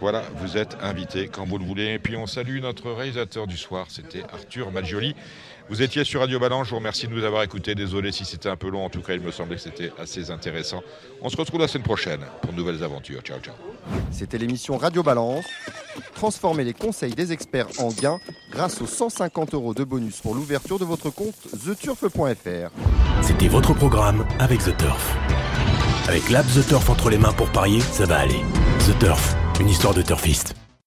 voilà, vous êtes invités quand vous le voulez. Et puis on salue notre réalisateur du soir, c'était Arthur Malgioli. Vous étiez sur Radio Balance, je vous remercie de nous avoir écoutés. Désolé si c'était un peu long, en tout cas il me semblait que c'était assez intéressant. On se retrouve la semaine prochaine pour de nouvelles aventures. Ciao, ciao. C'était l'émission Radio Balance. Transformez les conseils des experts en gains grâce aux 150 euros de bonus pour l'ouverture de votre compte theturf.fr. C'était votre programme avec The Turf. Avec l'app The Turf entre les mains pour parier, ça va aller. The Turf, une histoire de turfiste.